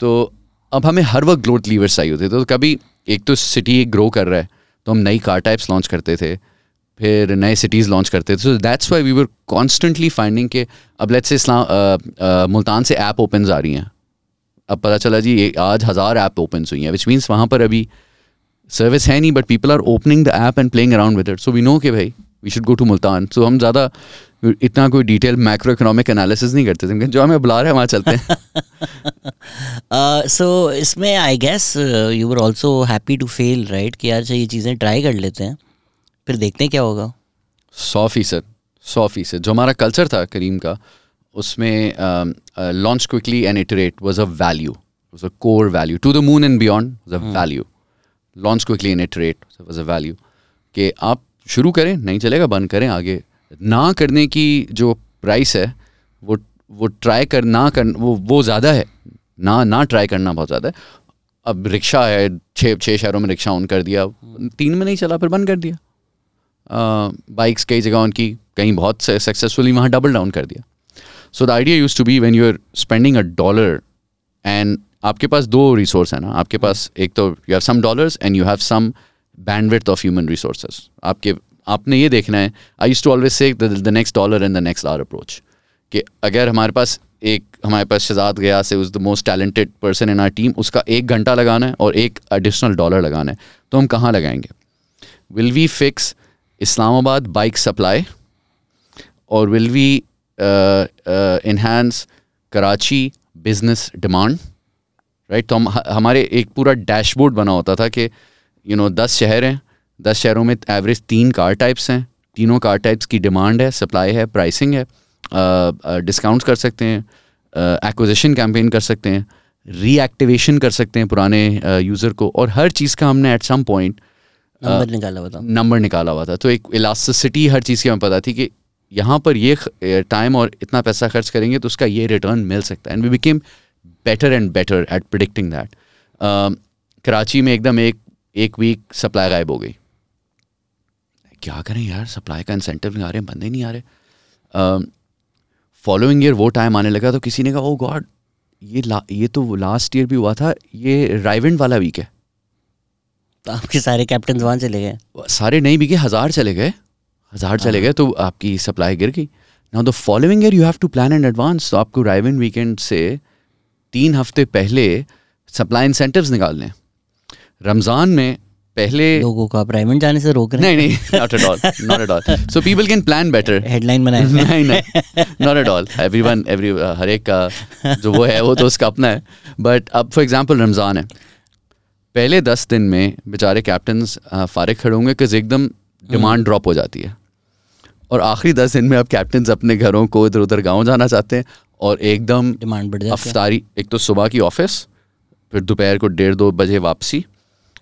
तो अब हमें हर वक्त ग्रोथ लीवर्स चाहिए होते थे। तो कभी एक तो सिटी एक ग्रो कर रहा है तो हम नई कार टाइप्स लॉन्च करते थे फिर नए सिटीज़ लॉन्च करते थे। So that's why we were constantly finding के अब लेट्स से इस्लाम अ, अ, मुल्तान से ऐप ओपन आ रही हैं। अब पता चला जी आज हज़ार ऐप ओपन हुई हैं विच मीन्स वहाँ पर अभी सर्विस है नहीं but people are opening the app and playing around with it so we know कि भाई we should go to Multan so हम ज़्यादा इतना कोई डिटेल मैक्रो इकोनॉमिक एनालिसिस नहीं करते थे। जो हमें बुला रहे हैं वहाँ चलते हैं. सो इसमें I guess you were also happy to fail right कि यार ये चीज़ें ट्राई कर लेते हैं। फिर देखते हैं क्या होगा। सौ फ़ीसद सौ फ़ीसद। जो हमारा कल्चर था करीम का उसमें launch quickly and iterate was a value was a core value to the moon and beyond was a value launch quickly and iterate was a value कि आप शुरू करें, नहीं चलेगा, बंद करें आगे। ना करने की जो प्राइस है, वो वो ट्राई कर, ना कर, वो वो ज़्यादा है। ना ना ट्राई करना बहुत ज़्यादा है। अब रिक्शा है छः छः शहरों में रिक्शा ऑन कर दिया, तीन में नहीं चला, फिर बंद कर दिया। बाइक्स कई जगह उनकी, कहीं बहुत सक्सेसफुली वहाँ डबल डाउन कर दिया। So the idea use to be when you are spending a dollar and आपके पास दो रिसोर्स है ना। आपके पास एक तो you have some dollars and you have some bandwidth of human resources आपके आपने ये देखना है I use to always say the next dollar and the next our approach कि अगर हमारे पास एक हमारे पास शहजाद गया say was the most talented person in our team उसका एक घंटा लगाना है और एक एडिशनल डॉलर लगाना है तो हम कहाँ लगाएँगे? Will we fix Islamabad bike supply और will we enhance Karachi business demand right तो हम हमारे एक पूरा डैशबोर्ड बना होता था कि यू नो दस शहर हैं। दस शहरों में एवरेज तीन कार टाइप्स हैं। तीनों कार टाइप्स की डिमांड है सप्लाई है प्राइसिंग है। डिस्काउंट्स कर सकते हैं। एक्विजिशन कैंपेन कर सकते हैं। रीएक्टिवेशन कर सकते हैं पुराने यूज़र को। और हर चीज़ का हमने एट सम पॉइंट नंबर निकाला हुआ था। नंबर निकाला हुआ था। तो एक इलास्टिसिटी हर चीज़ की हमें पता थी कि यहाँ पर ये टाइम और इतना पैसा खर्च करेंगे तो उसका ये रिटर्न मिल सकता है। And we became better and better at predicting that Karachi में एकदम एक एक वीक सप्लाई गायब हो गई। क्या करें यार सप्लाई का इंसेंटिव नहीं आ रहे बंदे नहीं आ रहे। फॉलोइंग ईयर वो टाइम आने लगा तो किसी ने कहा ओ गॉड ये ला, ये तो लास्ट ईयर भी हुआ था ये राइवेंट वाला वीक है। तो आपके सारे कैप्टन वहाँ चले गए? सारे नहीं बिके हज़ार चले गए। हज़ार चले हाँ। गए तो आपकी सप्लाई गिर गई। Now the following year you have to plan in advance तो आपको राइवेंट वीकेंड से तीन हफ़्ते पहले सप्लाई इंसेंटिव्स निकालने रमज़ान में पहले लोगों को आप राइमंड जाने से रोक रहे हैं? नहीं नहीं not at all not at all so people can plan better headline बनाए नहीं नहीं not at all everyone every हर एक का जो वो है वो तो उसका अपना है। बट अब फॉर एग्जांपल रमज़ान है। पहले दस दिन में बेचारे कैप्टन फारिग खड़े होंगे कि एकदम डिमांड ड्रॉप हो जाती है। और आखिरी दस दिन में अब कैप्टन अपने घरों को इधर उधर गाँव जाना चाहते हैं। और एकदम डिमांड बढ़ जाती है। अफ्तारी एक तो सुबह की ऑफ़िस फिर दोपहर को डेढ़ दो बजे वापसी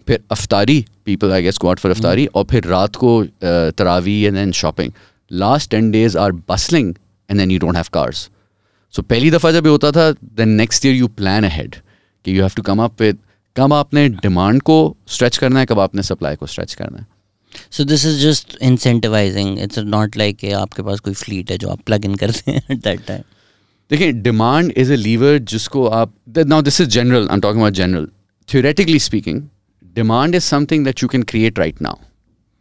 फिर अफ्तारी people I guess got for अफ्तारी और फिर रात को तरावी and then shopping last ten days are bustling and then you don't have cars so पहली दफ़ा जब ये होता था then next year you plan ahead that you have to come up with कब आपने डिमांड को स्ट्रेच करना है कब आपने सप्लाई को स्ट्रेच करना है। So this is just incentivizing it's not like आपके पास कोई फ्लीट है जो आप प्लग इन करते हैं एट दैट टाइम देखिए डिमांड इज़ अ लीवर जिसको आप now this is general I am talking about general theoretically speaking demand is something that you can create right now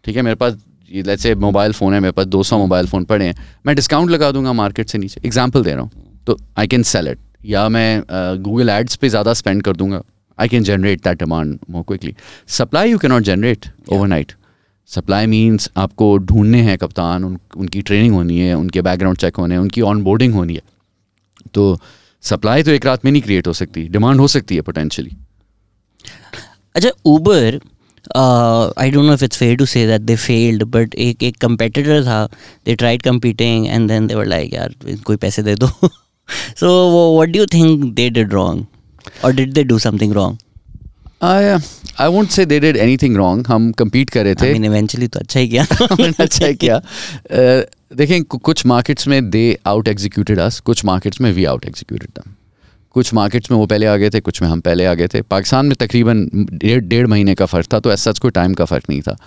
ठीक है मेरे पास लेट्स से मोबाइल फ़ोन है मेरे पास 200 mobile phone पड़े हैं। मैं डिस्काउंट लगा दूँगा मार्केट से नीचे। एग्जांपल दे रहा हूँ। तो आई कैन सेल इट या मैं गूगल एड्स पे ज़्यादा स्पेंड कर दूँगा। I can generate that demand more quickly supply you can not generate overnight supply means आपको ढूँढने हैं कप्तान। उन, उनकी ट्रेनिंग होनी है उनके बैकग्राउंड चेक होने हैं उनकी ऑन बोर्डिंग होनी है। तो सप्लाई तो एक रात में नहीं क्रिएट हो सकती डिमांड हो सकती है पोटेंशली अच्छा Uber I don't know if it's fair to say that they failed but एक एक कंपेटिटर था they tried competing and then they were like यार कोई पैसे दे दो। So what do you think they did wrong और did they do something wrong I won't say they did anything wrong हम कम्पीट कर रहे थे। Eventually तो अच्छा ही किया। अच्छा ही किया। Uh, देखें कुछ मार्केट्स में दे आउट एग्जीक्यूटेड अस कुछ मार्केट्स में वी आउट एग्जीक्यूटेड दम कुछ मार्केट्स में वो पहले आ गए थे कुछ में हम पहले आ गए थे। पाकिस्तान में तकरीबन डेढ़ डेढ़ महीने का फ़र्क था तो ऐसा कोई टाइम का फ़र्क नहीं था।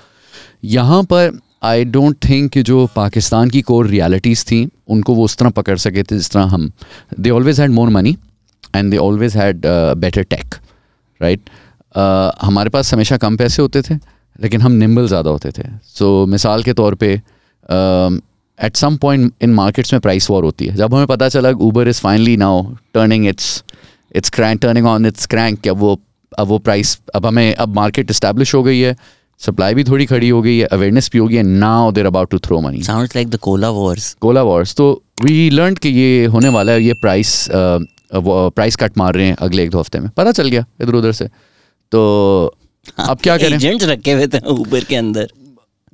यहाँ पर आई डोंट थिंक कि जो पाकिस्तान की कोर रियलिटीज़ थी उनको वो उस तरह पकड़ सके थे जिस तरह हम they always had more money and they always had better tech right हमारे पास हमेशा कम पैसे होते थे लेकिन हम निम्बल ज़्यादा होते थे। सो so, मिसाल के तौर पे at some point in markets में प्राइस वॉर होती है। जब हमें पता चला Uber is finally now turning its its crank turning on its crank अब वो अब वो प्राइस अब हमें अब मार्केट इस्टेब्लिश हो गई है सप्लाई भी थोड़ी खड़ी हो गई है अवेयरनेस भी हो गई है now they're about to throw money sounds like the cola wars cola wars तो वी लर्न कि ये होने वाला है ये प्राइस प्राइस कट मार रहे हैं अगले एक दो हफ़्ते में। पता चल गया इधर उधर से। तो अब क्या करें? एजेंट्स रखे हुए थे ऊबर के अंदर।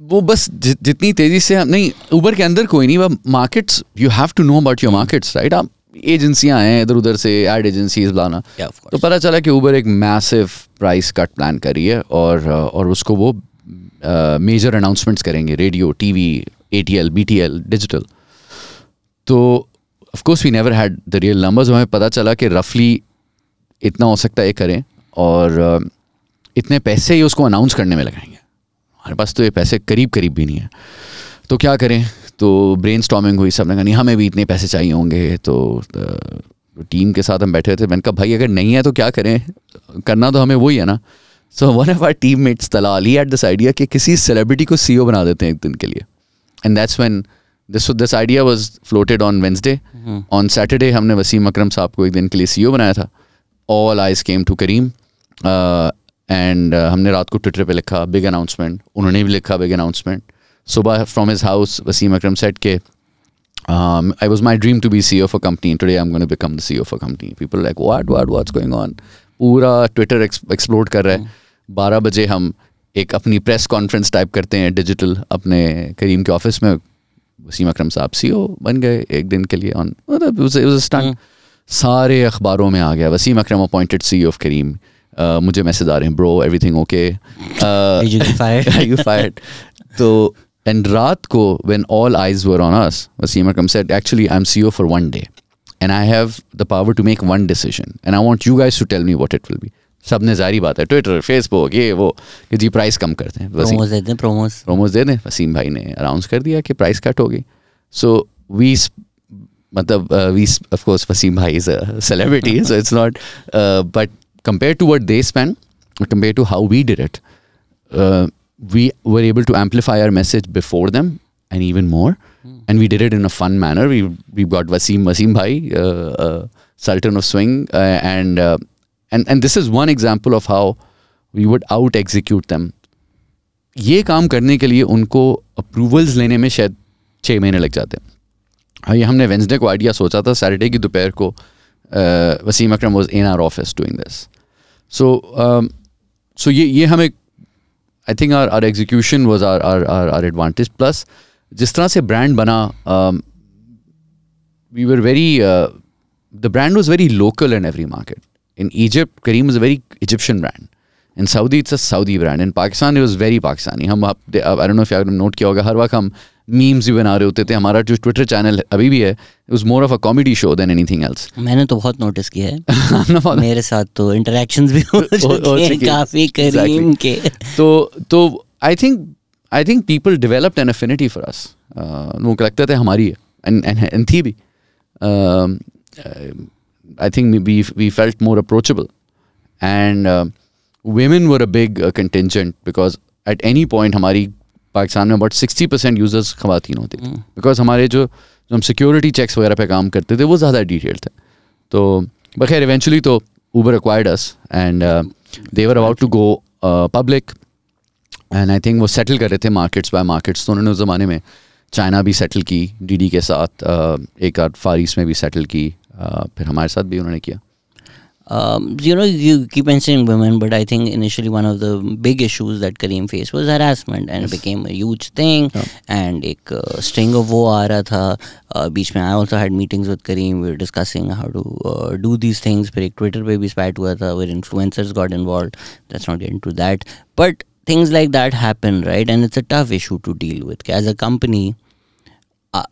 वो बस जि, जितनी तेज़ी से हम नहीं ऊबर के अंदर कोई नहीं markets you have to know about your markets right आप एजेंसियाँ हैं इधर उधर से एड एजेंसीज लाना Yeah, तो पता चला कि ऊबर एक मैसिव प्राइस कट प्लान करी है और और उसको वो मेजर अनाउंसमेंट्स करेंगे radio TV A T L B T L digital तो of course we never had the real numbers हमें पता चला कि रफली इतना हो सकता है करें। और इतने पैसे ही उसको अनाउंस करने में लगाएँगे। हमारे पास तो ये पैसे करीब करीब भी नहीं है। तो क्या करें? तो ब्रेन स्टॉमिंग हुई सबने कहा नहीं हमें भी इतने पैसे चाहिए होंगे। तो टीम के साथ हम बैठे थे। मैंने कहा भाई अगर नहीं है तो क्या करें? करना तो हमें वही है ना। So one of our teammates Talal he at this idea कि किसी सेलिब्रिटी को सी बना देते हैं एक दिन के लिए। And that's when this this idea was floated on Wednesday on Saturday हमने वसीम अक्रम साहब को एक दिन के लिए सी बनाया था। All eyes came to Careem and uh, हमने रात को ट्विटर पे लिखा बिग अनाउंसमेंट उन्होंने भी लिखा बिग अनाउंसमेंट सुबह from his house Wasim Akram said के I was my dream to be C CEO of company and today I'm going to become the CEO of a company. People are like, what, what, what's पूरा Twitter explore कर रहे हैं. बारह बजे हम एक अपनी प्रेस कॉन्फ्रेंस टाइप करते हैं डिजिटल अपने करीम के ऑफ़िस में. वसीम अक्रम साहब सी ओ बन गए एक दिन के लिए ऑन मतलब स्टंट सारे अखबारों में आ गया. Wasim Akram appointed CEO of Careem Uh, मुझे मैसेज आ रहे हैं ब्रो एवरीथिंग ओके तो एंड रात को when all eyes were on us Wasim Akram said actually I am C O for one day and I have the power to make one decision and I want you guys to tell me what it will be सबने जारी बात है Twitter Facebook ये वो कि जी price कम करते हैं promos दे दें प्रोमोस प्रोमोस दे दें वसीम भाई ने अनाउंस कर दिया कि प्राइस कट हो गई। सो वी मतलब uh, वी ऑफ़ वसीम भाई is a celebrity so it's not but compare to what they spend compare to how we did it we were able to amplify our message before them and even more and we did it in a fun manner we we got Wasim Wasim bhai uh, uh, sultan of swing uh, and uh, and and this is one example of how we would out execute them ये काम करने के लिए उनको approvals लेने में शायद छः महीने लग जाते हैं हाँ ये हमने वेंसडे को आइडिया सोचा था सैटरडे की दोपहर को Wasim Akram was in our office doing this so so ये ये हमें I think our our execution was our our our our advantage plus जिस तरह से ब्रांड बना we were very the brand was very local in every market in Egypt Careem is a very Egyptian brand in Saudi it's a Saudi brand in Pakistan it was very Pakistani हम आप I know note किया होगा, हर वक्त हम memes भी बना रहे होते थे हमारा जो ट्विटर चैनल अभी भी है it more of a comedy show than anything else मैंने तो बहुत नोटिस किया है। मेरे साथ तो इंटरेक्शंस भी हो चुके हैं काफ़ी करीम के। तो तो I think I think people developed an affinity for us उनको लगता था हमारी है एंड एंड थी भी। I think we we felt more approachable and women were a big uh, contingent because at any point हमारी पाकिस्तान में अबाउट सिक्सटी परसेंट यूज़र्स खवातीन होती थी। बिकॉज़ हमारे जो जो हम सिक्योरिटी चेक्स वगैरह पे काम करते थे वो ज़्यादा डिटेल थे। तो बखैर इवेंचुअली तो Uber acquired us and they were about to go public and I think वो सेटल कर रहे थे मार्केट्स बाय मार्केट्स तो उन्होंने उस ज़माने में चाइना भी सेटल की डी के साथ uh, एक आध फारिस में भी सेटल की uh, फिर हमारे साथ भी उन्होंने किया। Um, you know, you keep mentioning women, but I think initially one of the big issues that Kareem faced was harassment, and it became a huge thing. And एक uh, string of वो आ रहा था uh, बीच में I also had meetings with Kareem. We were discussing how to uh, do these things. फिर एक Twitter पे भी spat हुआ था where influencers got involved. Let's not get into that. But things like that happen, right? And it's a tough issue to deal with. As a company,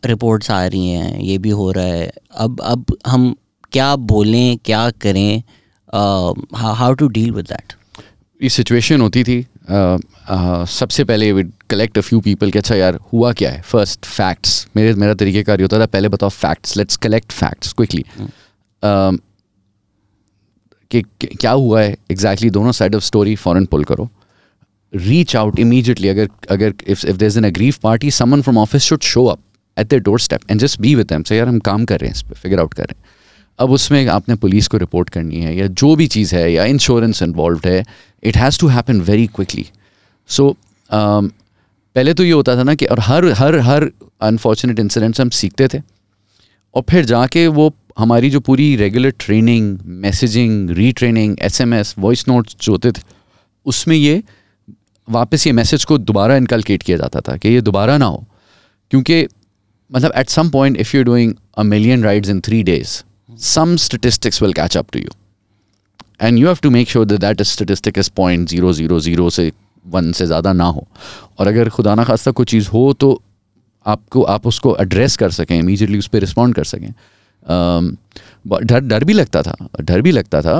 reports आ रही हैं ये भी हो रहा है अब अब हम क्या बोलें क्या करें how to deal with that ये सिचुएशन होती थी uh, uh, सबसे पहले we'd collect a few people कि अच्छा यार हुआ क्या है? फ़र्स्ट फैक्ट्स मेरे मेरा तरीकेकार होता था पहले बताओ facts let's collect facts quickly कि कि- क्या हुआ है? एग्जैक्टली exactly, दोनों साइड ऑफ़ स्टोरी फॉरन पुल करो। रीच आउट इमीजिएटली अगर अगर if if there is an aggrieved party someone from office should show up at their doorstep and just be with them say यार हम काम कर रहे हैं इस पर फिगर आउट कर रहे हैं. अब उसमें आपने पुलिस को रिपोर्ट करनी है या जो भी चीज़ है या इंश्योरेंस इन्वॉल्व है it has to happen very quickly so पहले तो ये होता था ना कि और हर हर हर अनफॉर्चुनेट इंसिडेंट हम सीखते थे। और फिर जाके वो हमारी जो पूरी regular training messaging retraining as voice notes जो होते थे, उसमें ये वापस ये मैसेज को दोबारा इनकलकेट किया जाता था कि ये दोबारा ना हो। क्योंकि मतलब at some point if you doing a million rides in three days some statistics will catch up to you and you have to make sure that statistic is point zero zero zero से one से ज़्यादा ना हो। और अगर खुदा ना खास्ता कोई चीज़ हो तो आपको आप उसको एड्रेस कर सकें इमीजिएटली उस पर रिस्पॉन्ड कर सकें। डर डर भी लगता था डर भी लगता था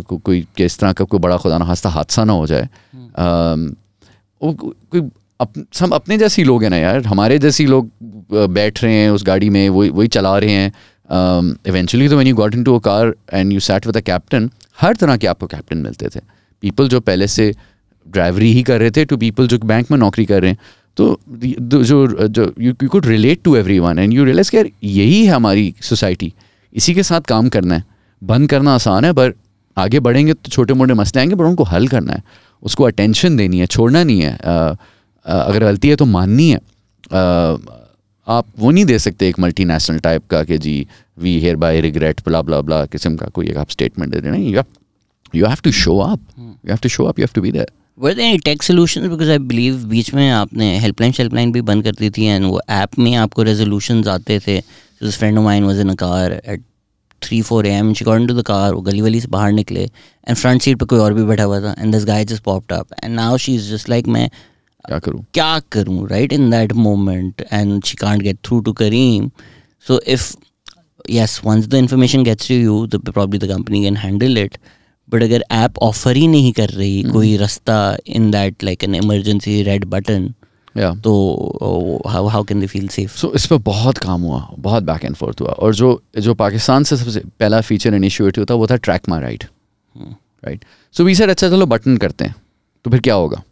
को, कोई किस तरह का कोई बड़ा खुदा ना खास्ता हादसा ना हो जाए। कोई अप, सब अपने जैसे लोग हैं ना यार हमारे जैसे लोग बैठ रहे हैं उस गाड़ी में वही वही चला रहे हैं। इवेंचुअली तो when you got into a car and you sat with a captain हर तरह के आपको कैप्टन मिलते थे। पीपल जो पहले से ड्राइवरी ही कर रहे थे टू पीपल जो बैंक में नौकरी कर रहे हैं। तो जो जो you you could relate to everyone and you realise यार, यही है हमारी सोसाइटी इसी के साथ काम करना है। बंद करना आसान है, पर आगे बढ़ेंगे तो छोटे मोटे मसले आएँगे, पर उनको हल करना है। उसको अटेंशन देनी है, छोड़ना नहीं है। अगर गलती है तो माननी है। आप वो नहीं दे सकते एक मल्टीनेशनल टाइप का कि जी we hereby regret blah blah blah किस्म का कोई एक आप स्टेटमेंट दे रहे हैं। You have to show up you have to show up you have to be there were any tech solution because I believe बीच में आपने हेल्पलाइन शेल्पलाइन भी बंद कर दी थी एंड वो ऐप में आपको रेजोल्यूशन आते थे। Friend of mine was in a car at three four am she got to the car वो गली वली से बाहर निकले एंड फ्रंट सीट पे कोई और भी बैठा हुआ था and this guy just popped up and now she is just like मैं क्या करूँ? क्या करूँ right in that moment and she can't get through to Careem so if yes once the information gets to you the probably the company can handle it. But अगर app offer ही नहीं कर रही mm-hmm. कोई रास्ता in that like an emergency red button तो how how can they feel safe so इस पर बहुत काम हुआ बहुत बैक एंड फोर्थ हुआ। और जो जो पाकिस्तान से सबसे पहला फीचर इनिशिएट हुआ था वो था track my ride right so we sir अच्छा चलो बटन करते हैं। तो फिर क्या होगा?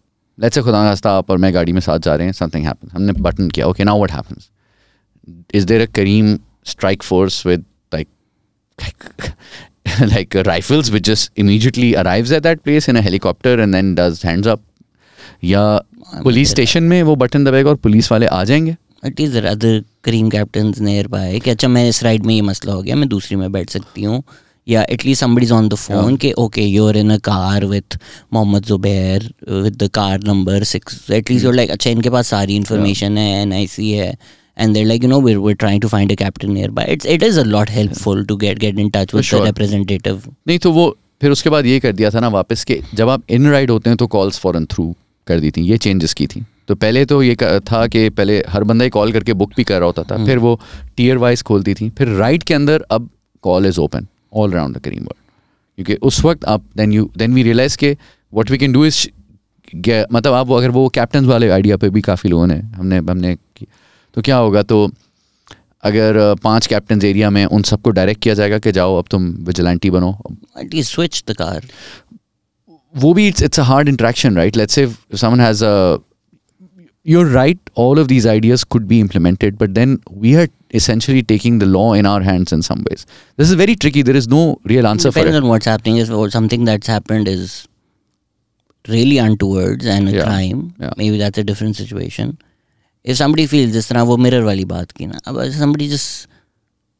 लेट्स से खुदा रास्ता आप और मैं गाड़ी में साथ जा रहे हैं समथिंग हैपन हमने बटन किया. Okay now what happens is there a Careem with like like, like uh, rifles which just immediately arrives at that place in a helicopter and then does hands up? या police station में वो button दबेगा और police वाले आ जाएँगे? It is other Careem captain nearby कि अच्छा मैं इस राइड में ये मसला हो गया मैं दूसरी में बैठ सकती हूँ। या at least somebody is on the phone के okay you are in a car with Mohammad Zubair with the car number six at least you're like अच्छा इनके पास सारी इन्फॉर्मेशन है एन आई सी है and they're like you know we're, we're trying to find a captain nearby. It's it is a lot helpful to get get in touch with sure. the representative. नहीं तो वो फिर उसके बाद ये कर दिया था ना वापस के जब आप इन राइड होते हैं तो कॉल्स फॉरन थ्रू कर दी थी। ये चेंजेस की थी। तो पहले तो ये था कि पहले हर बंदा ही कॉल करके बुक भी कर रहा होता था। हम्म। फिर वो टीयर वाइज खोलती थी। फिर राइड के अंदर अब call is open all around the Careem world क्योंकि उस वक्त आप then you then we realise के what we can do is मतलब आप अगर वो कैप्टन वाले आइडिया पे भी काफ़ी लोगों ने हमने हमने तो क्या होगा? तो अगर पाँच कैप्टन एरिया में उन सबको डायरेक्ट किया जाएगा कि जाओ अब तुम विजिलेंटी बनो। स्विच द कार वो भी it's it's a hard interaction right let's say someone has a you're right all of these ideas could be implemented but then we are essentially taking the law in our hands in some ways this is very tricky there is no real answer Depending for it on what's happening is or something that's happened is really untowards and a yeah. crime yeah. maybe that's a different situation if somebody feels जिस तरह वो mirror वाली बात की ना अब somebody just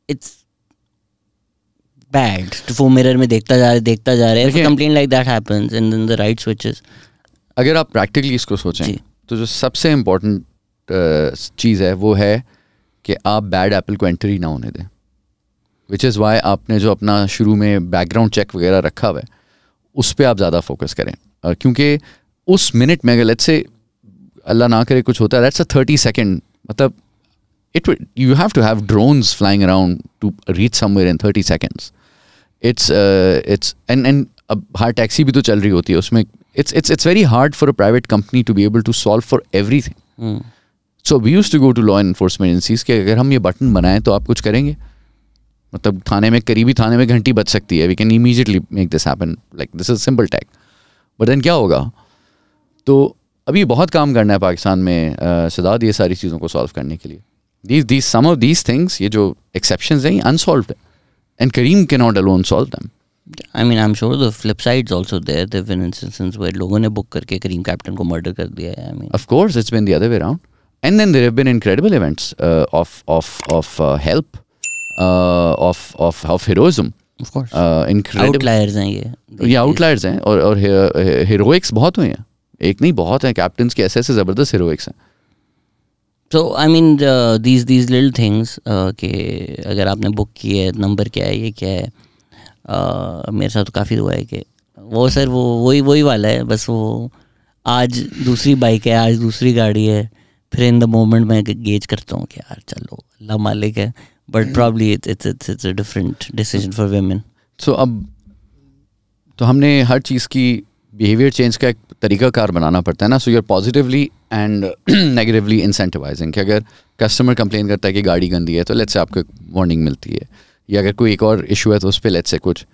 it's bad तो वो मिरर में देखता जा रहा है देखता जा रहा है complain like that happens and then the right switches अगर आप प्रैक्टिकली इसको सोचें तो जो सबसे इम्पोर्टेंट चीज़ है, वो है कि आप बैड एप्पल को एंट्री ना होने दें। विच इज़ वाई आपने जो अपना शुरू में बैकग्राउंड चेक वगैरह रखा हुआ है, उस पर आप ज़्यादा फोकस करें। क्योंकि उस मिनट में अगर लेट्स से अल्लाह ना करे, कुछ होता है दैट्स अ थर्टी सेकेंड मतलब it you have to have drones flying around to reach somewhere in thirty seconds it's it's and and अब हर टैक्सी भी तो चल रही होती है, उसमें it's it's it's very hard for a private company to be able to solve for everything so we use to go to law enforcement agencies के अगर हम ये बटन बनाएँ तो आप कुछ करेंगे? मतलब थाने में करीबी थाने में घंटी बच सकती है। We can immediately make this happen like this is simple tag but then क्या होगा? तो अभी बहुत काम करना है पाकिस्तान में सदाद ये सारी चीज़ों को सॉल्व करने के लिए। These these some of these things ये जो एक्सेप्शन हैं ये अनसॉल्व है। एंड करीम के not alone solve them I mean I am sure the flip sides also there there been instances where लोगों ने बुक करके करीम कैप्टन को मर्डर कर दिया है I mean of course it's been the other way around and then there have been incredible events of of of help of of of heroism of course incredible outliers हैं ये. ये outliers हैं और और heroics बहुत हुए हैं. एक नहीं बहुत है. कैप्टन के ऐसे ऐसे ज़बरदस्त हीरोइक्स हैं. So I mean these these little things कि अगर आपने बुक की है नंबर क्या है ये क्या है? Uh, मेरे साथ तो काफ़ी हुआ है कि वो सर वो वही वही वाला है बस वो आज दूसरी बाइक है आज दूसरी गाड़ी है फिर इन द मोमेंट मैं गेज करता हूँ कि यार चलो अल्लाह मालिक है but probably it's it's it's a different decision for women so अब तो हमने हर चीज़ की बिहेवियर चेंज का एक तरीकाकार बनाना पड़ता है ना so you're positively and negatively incentivising कि अगर कस्टमर कंप्लेन करता है कि गाड़ी गंदी है तो लेट्स से आपको वार्निंग मिलती है। या अगर कोई एक और इशू है तो उस पर लेट से कुछ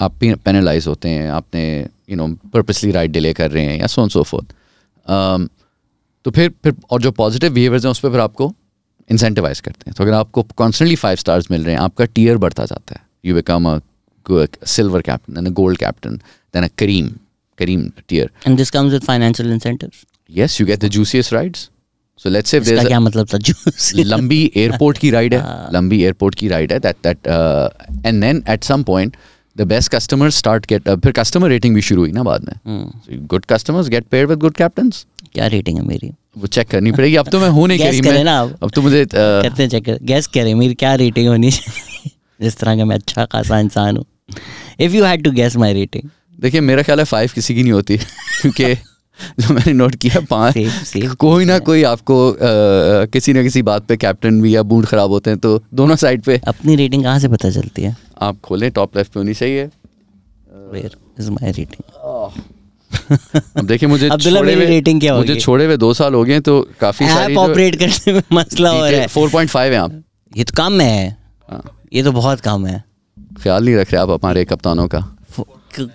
आप पेनलाइज होते हैं आपने you know purposely ride delay कर रहे हैं या सो सो फोर्थ तो फिर फिर और जो पॉजिटिव बिहेवियर्स हैं उस पर फिर आपको इंसेंटिवाइज करते हैं। तो अगर आपको कॉन्स्टेंटली फाइव स्टार्स मिल रहे हैं आपका टीयर बढ़ता जाता है। You become a silver captain and a gold captain then a Careem Careem tier and this comes with financial incentives yes you get the juiciest rides so let's say इसका क्या मतलब था जूस लंबी airport की ride है लंबी airport की ride है that that and then at some point the best customer start get फिर कस्टमर रेटिंग भी शुरू हुई ना बाद में। Good customers get paid with good captains क्या रेटिंग है मेरी? वो चेक करनी पड़ेगी। अब तो मैं हूँ नहीं Guess करी मैं ना। अब तो मुझे uh, कहते हैं चेक गैस करें मेरी क्या रेटिंग होनी चाहिए? जिस तरह का मैं अच्छा खासा इंसान हूँ। If you had to guess my rating देखिए मेरा ख्याल है फाइव किसी की नहीं होती क्योंकि जो मैंने नोट किया पाँच. कोई ना कोई आपको uh, किसी ना किसी बात पे कैप्टन भी या बूट खराब होते हैं तो दोनों साइड पे। अपनी रेटिंग कहाँ से पता चलती है? आप खोलें टॉप लेफ़्ट पे होनी चाहिए। वेयर इज़ माई रेटिंग अब देखिए मुझे छोड़े हुए- rating क्या मुझे छोड़े हुए दो साल हो गए तो काफ़ी सारी ऐप ऑपरेट करने में मसला हो रहा है। फोर पॉइंट फाइव है आप। ये तो कम है। हाँ, ये तो बहुत कम है। ख्याल नहीं रख रहे आप हमारे कप्तानों का। फो- क-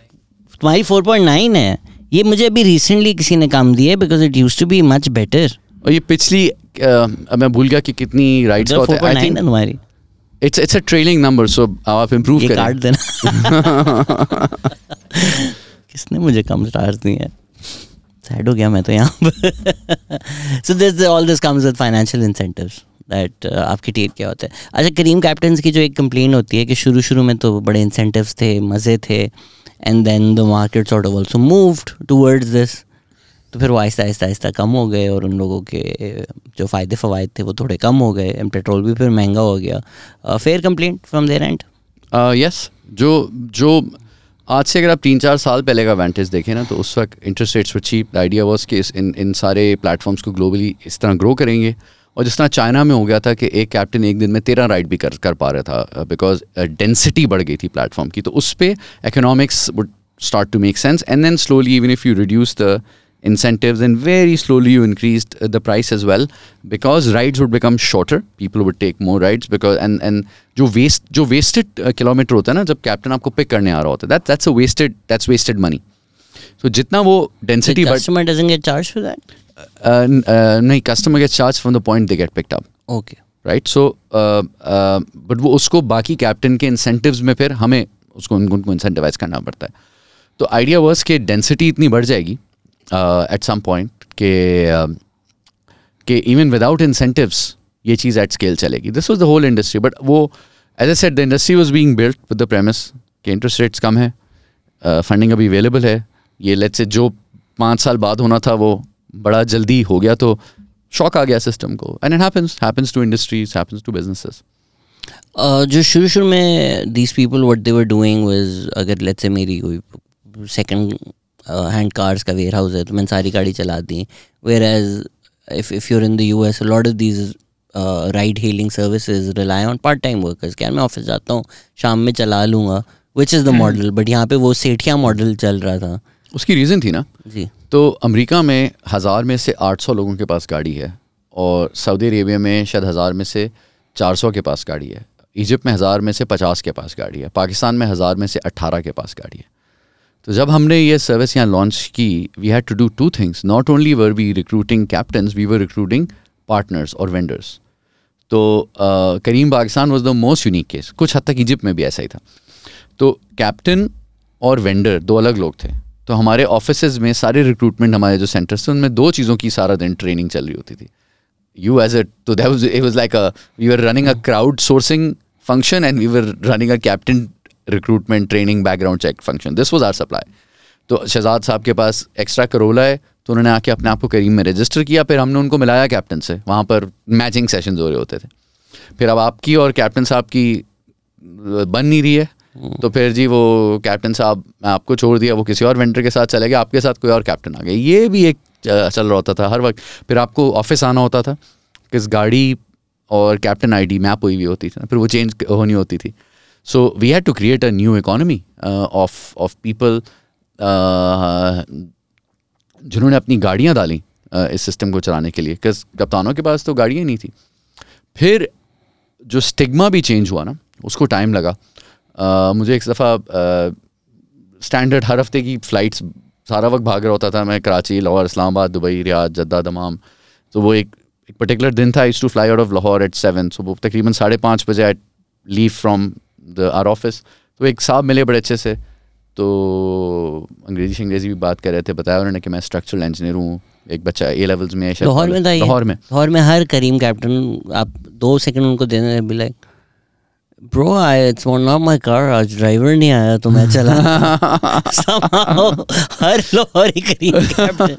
तुम्हारी 4.9 है। ये मुझे अभी रिसेंटली किसी ने काम दिया है because it used to be much better और ये पिछली अब मैं भूल गया कि कितनी राइड्स का होता है। आई थिंक तुम्हारी। It's it's a trailing number so आप इम्प्रूव करें। काट देना। किसने मुझे कम स्टार्स दिए हैं? सैड हो गया मैं तो यहाँ पर। So this all this comes with financial incentives that आपकी टीम क्या होता है। अच्छा करीम कैप्टन्स की जो एक कंप्लेन होती है कि शुरू शुरू में तो बड़े इंसेंटिव्स थे मज़े थे। And then the market sort of also moved towards this तो फिर वो आहिस्ता आहिस्ता आहिस्ता कम हो गए और उन लोगों के, जो फ़ायदे फ़वाद थे वो थोड़े कम हो गए एंड पेट्रोल भी फिर महँगा हो गया। Fair complaint from there and yes जो जो आज से अगर आप तीन चार साल पहले का वेंटेज देखें ना तो उस वक्त interest rates were cheap idea was कि इन इन सारे प्लेटफॉर्म्स को ग्लोबली इस तरह ग्रो करेंगे। और जिस तरह चाइना में हो गया था कि एक कैप्टन एक दिन में तेरह राइड भी कर कर पा रहा था uh, बिकॉज़ डेंसिटी uh, बढ़ गई थी प्लेटफॉर्म की तो उस पर economics would start to make sense and then slowly even if you reduce the incentive and very slowly you increase the price as well because rides would become shorter people would take more rides because and and जो waste जो wasted kilometre uh, होता है ना जब captain आपको pick करने आ रहा होता है वेस्टेड दैट्स वेस्टेड मनी तो जितना वो डेंसिटी बढ़ uh, uh, नहीं customer gets charge from the point they get picked up. Okay. Right so but वो उसको बाकी कैप्टन के इंसेंटिव्स में फिर हमें उसको उनको इंसेंटिवाइज करना पड़ता है। तो आइडिया वर्स कि डेंसिटी इतनी बढ़ जाएगी एट सम पॉइंट के uh, कि इवन विदाउट इंसेंटिव्स ये चीज़ एट स्केल चलेगी। This was the whole industry but वो as a set the industry was being built with the premise कि इंटरेस्ट रेट्स कम है फंडिंग अभी अवेलेबल है। ये लेट्स से जो पाँच साल बाद होना था वो बड़ा जल्दी हो गया तो शॉक आ गया सिस्टम को। And it happens happens to industries happens to businesses uh, जो शुरू शुरू में these people what they were doing was अगर लेट्स से मेरी कोई सेकंड हैंड कार्स का वेयर हाउस है तो मैंने सारी गाड़ी चला दी। Whereas if if you're in the U S lot of these ride hailing services rely on part time workers क्या मैं ऑफ़िस जाता हूँ शाम में चला लूँगा which is the model but यहाँ पे वो सेठिया मॉडल चल रहा था। उसकी रीज़न थी ना? जी। तो अमेरिका में हज़ार में से 800 लोगों के पास गाड़ी है और सऊदी अरेबिया में शायद हज़ार में से 400 के पास गाड़ी है। इजिप्ट में हज़ार में से 50 के पास गाड़ी है। पाकिस्तान में हज़ार में से 18 के पास गाड़ी है। तो जब हमने ये सर्विस यहाँ लॉन्च की we had to do two things not only were we recruiting captains we were recruiting partners और वेंडर्स तो Careem Pakistan was the most unique case कुछ हद तक इजिप्ट में भी ऐसा ही था। तो कैप्टन और वेंडर दो अलग लोग थे। तो हमारे ऑफ़िस में सारे रिक्रूटमेंट हमारे जो सेंटर्स थे, उनमें दो चीज़ों की सारा दिन ट्रेनिंग चल रही होती थी। यू एज अ तो that it like a we running a crowdsourcing function and we were running a captain recruitment training background check function this was our supply तो शहजाद साहब के पास एक्स्ट्रा करोला है तो उन्होंने आके अपने आप को करीम में रजिस्टर किया, फिर हमने उनको मिलाया कैप्टन से। वहाँ पर मैचिंग सेशन हो रहे होते थे। फिर अब आपकी और कैप्टन साहब की बन नहीं रही है। तो फिर जी वो कैप्टन साहब, मैं आपको छोड़ दिया, वो किसी और वेंडर के साथ चले गए, आपके साथ कोई और कैप्टन आ गया ये भी एक चल रहा होता था हर वक्त। फिर आपको ऑफ़िस आना होता था, किस गाड़ी और कैप्टन आईडी मैप हुई हुई होती थी ना, फिर वो चेंज होनी होती थी। So we had to create a new economy of of people जिन्होंने अपनी गाड़ियाँ डाली इस सिस्टम को चलाने के लिए। किस कप्तानों के पास तो गाड़ियाँ नहीं थी। फिर जो स्टिग्मा भी चेंज हुआ ना, उसको टाइम लगा। मुझे एक दफ़ा स्टैंडर्ड हर हफ़्ते की फ़्लाइट्स सारा वक्त भाग रहा होता था मैं Karachi Lahore Islamabad Dubai Riyadh Jeddah Dammam. तो वो एक एक पर्टिकुलर दिन था is to fly out of Lahore at seven so वो तकरीबन साढ़े पाँच बजे I leave from the our office तो एक साहब मिले बड़े अच्छे से तो अंग्रेज़ी अंग्रेज़ी भी बात कर रहे थे बताया उन्होंने कि मैं स्ट्रक्चरल इंजीनियर हूँ एक बच्चा ए लेवल्स में लाहौर में लाहौर में। लाहौर में हर करीम कैप्टन आप दो सेकंड उनको देने like bro I it's not my car आज ड्राइवर नहीं आया तो मैं चला। हर करीम कैप्टन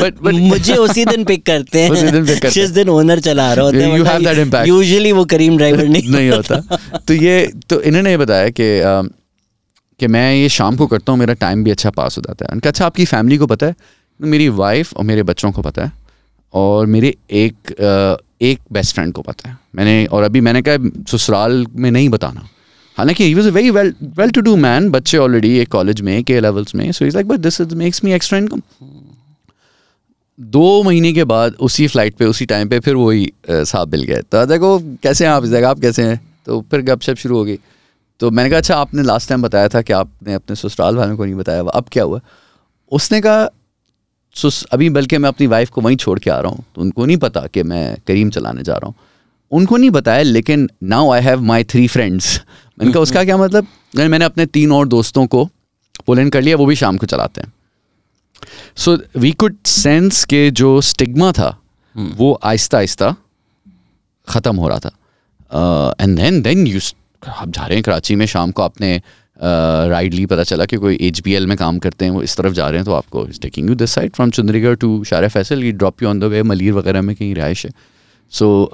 बट बट मुझे उसी दिन पिक करते हैं। उसी दिन पिक करते जिस दिन ओनर चला रहा होता है you have that impact usually वो करीम ड्राइवर नहीं नहीं होता। तो ये तो इन्होंने बताया कि कि मैं ये शाम को करता हूँ मेरा टाइम भी अच्छा पास हो जाता है। उनका अच्छा आपकी फैमिली को पता है? मेरी वाइफ और मेरे बच्चों को पता है। और मेरे एक एक बेस्ट फ्रेंड को पता है। मैंने और अभी मैंने कहा, ससुराल में नहीं बताना। हालाँकि he was a very well well to do man बच्चे ऑलरेडी एक कॉलेज में के लेवल्स में so is like but this is makes me extra income दो महीने के बाद उसी फ़्लाइट पे, उसी टाइम पे फिर वही साहब मिल गए। तो देखो, कैसे हैं आप इस जगह? आप कैसे हैं? तो फिर गपशप शुरू हो गई। तो मैंने कहा अच्छा आपने लास्ट टाइम बताया था कि आपने अपने ससुराल वालों को नहीं बताया, अब क्या हुआ? उसने कहा, सुस, अभी बल्कि मैं अपनी वाइफ को वहीं छोड़ के आ रहा हूँ तो उनको नहीं पता कि मैं करीम चलाने जा रहा हूँ। उनको नहीं बताया लेकिन now I have my three friends मैंने कहा उसका क्या मतलब? मैंने अपने तीन और दोस्तों को पुल कर लिया वो भी शाम को चलाते हैं। सो वी कुड सेंस के जो स्टिग्मा था hmm. वो आहिस्ता आहिस्ता ख़त्म हो रहा था। एंड देन देन यू आप जा रहे हैं कराची में शाम को आपने राइड ली पता चला कि कोई एचबीएल में काम करते हैं वो इस तरफ़ जा रहे हैं तो आपको taking you this side from Chandigarh to Shah Faisal ये drop you on the way Malir वगैरह में कहीं रहायश है। सो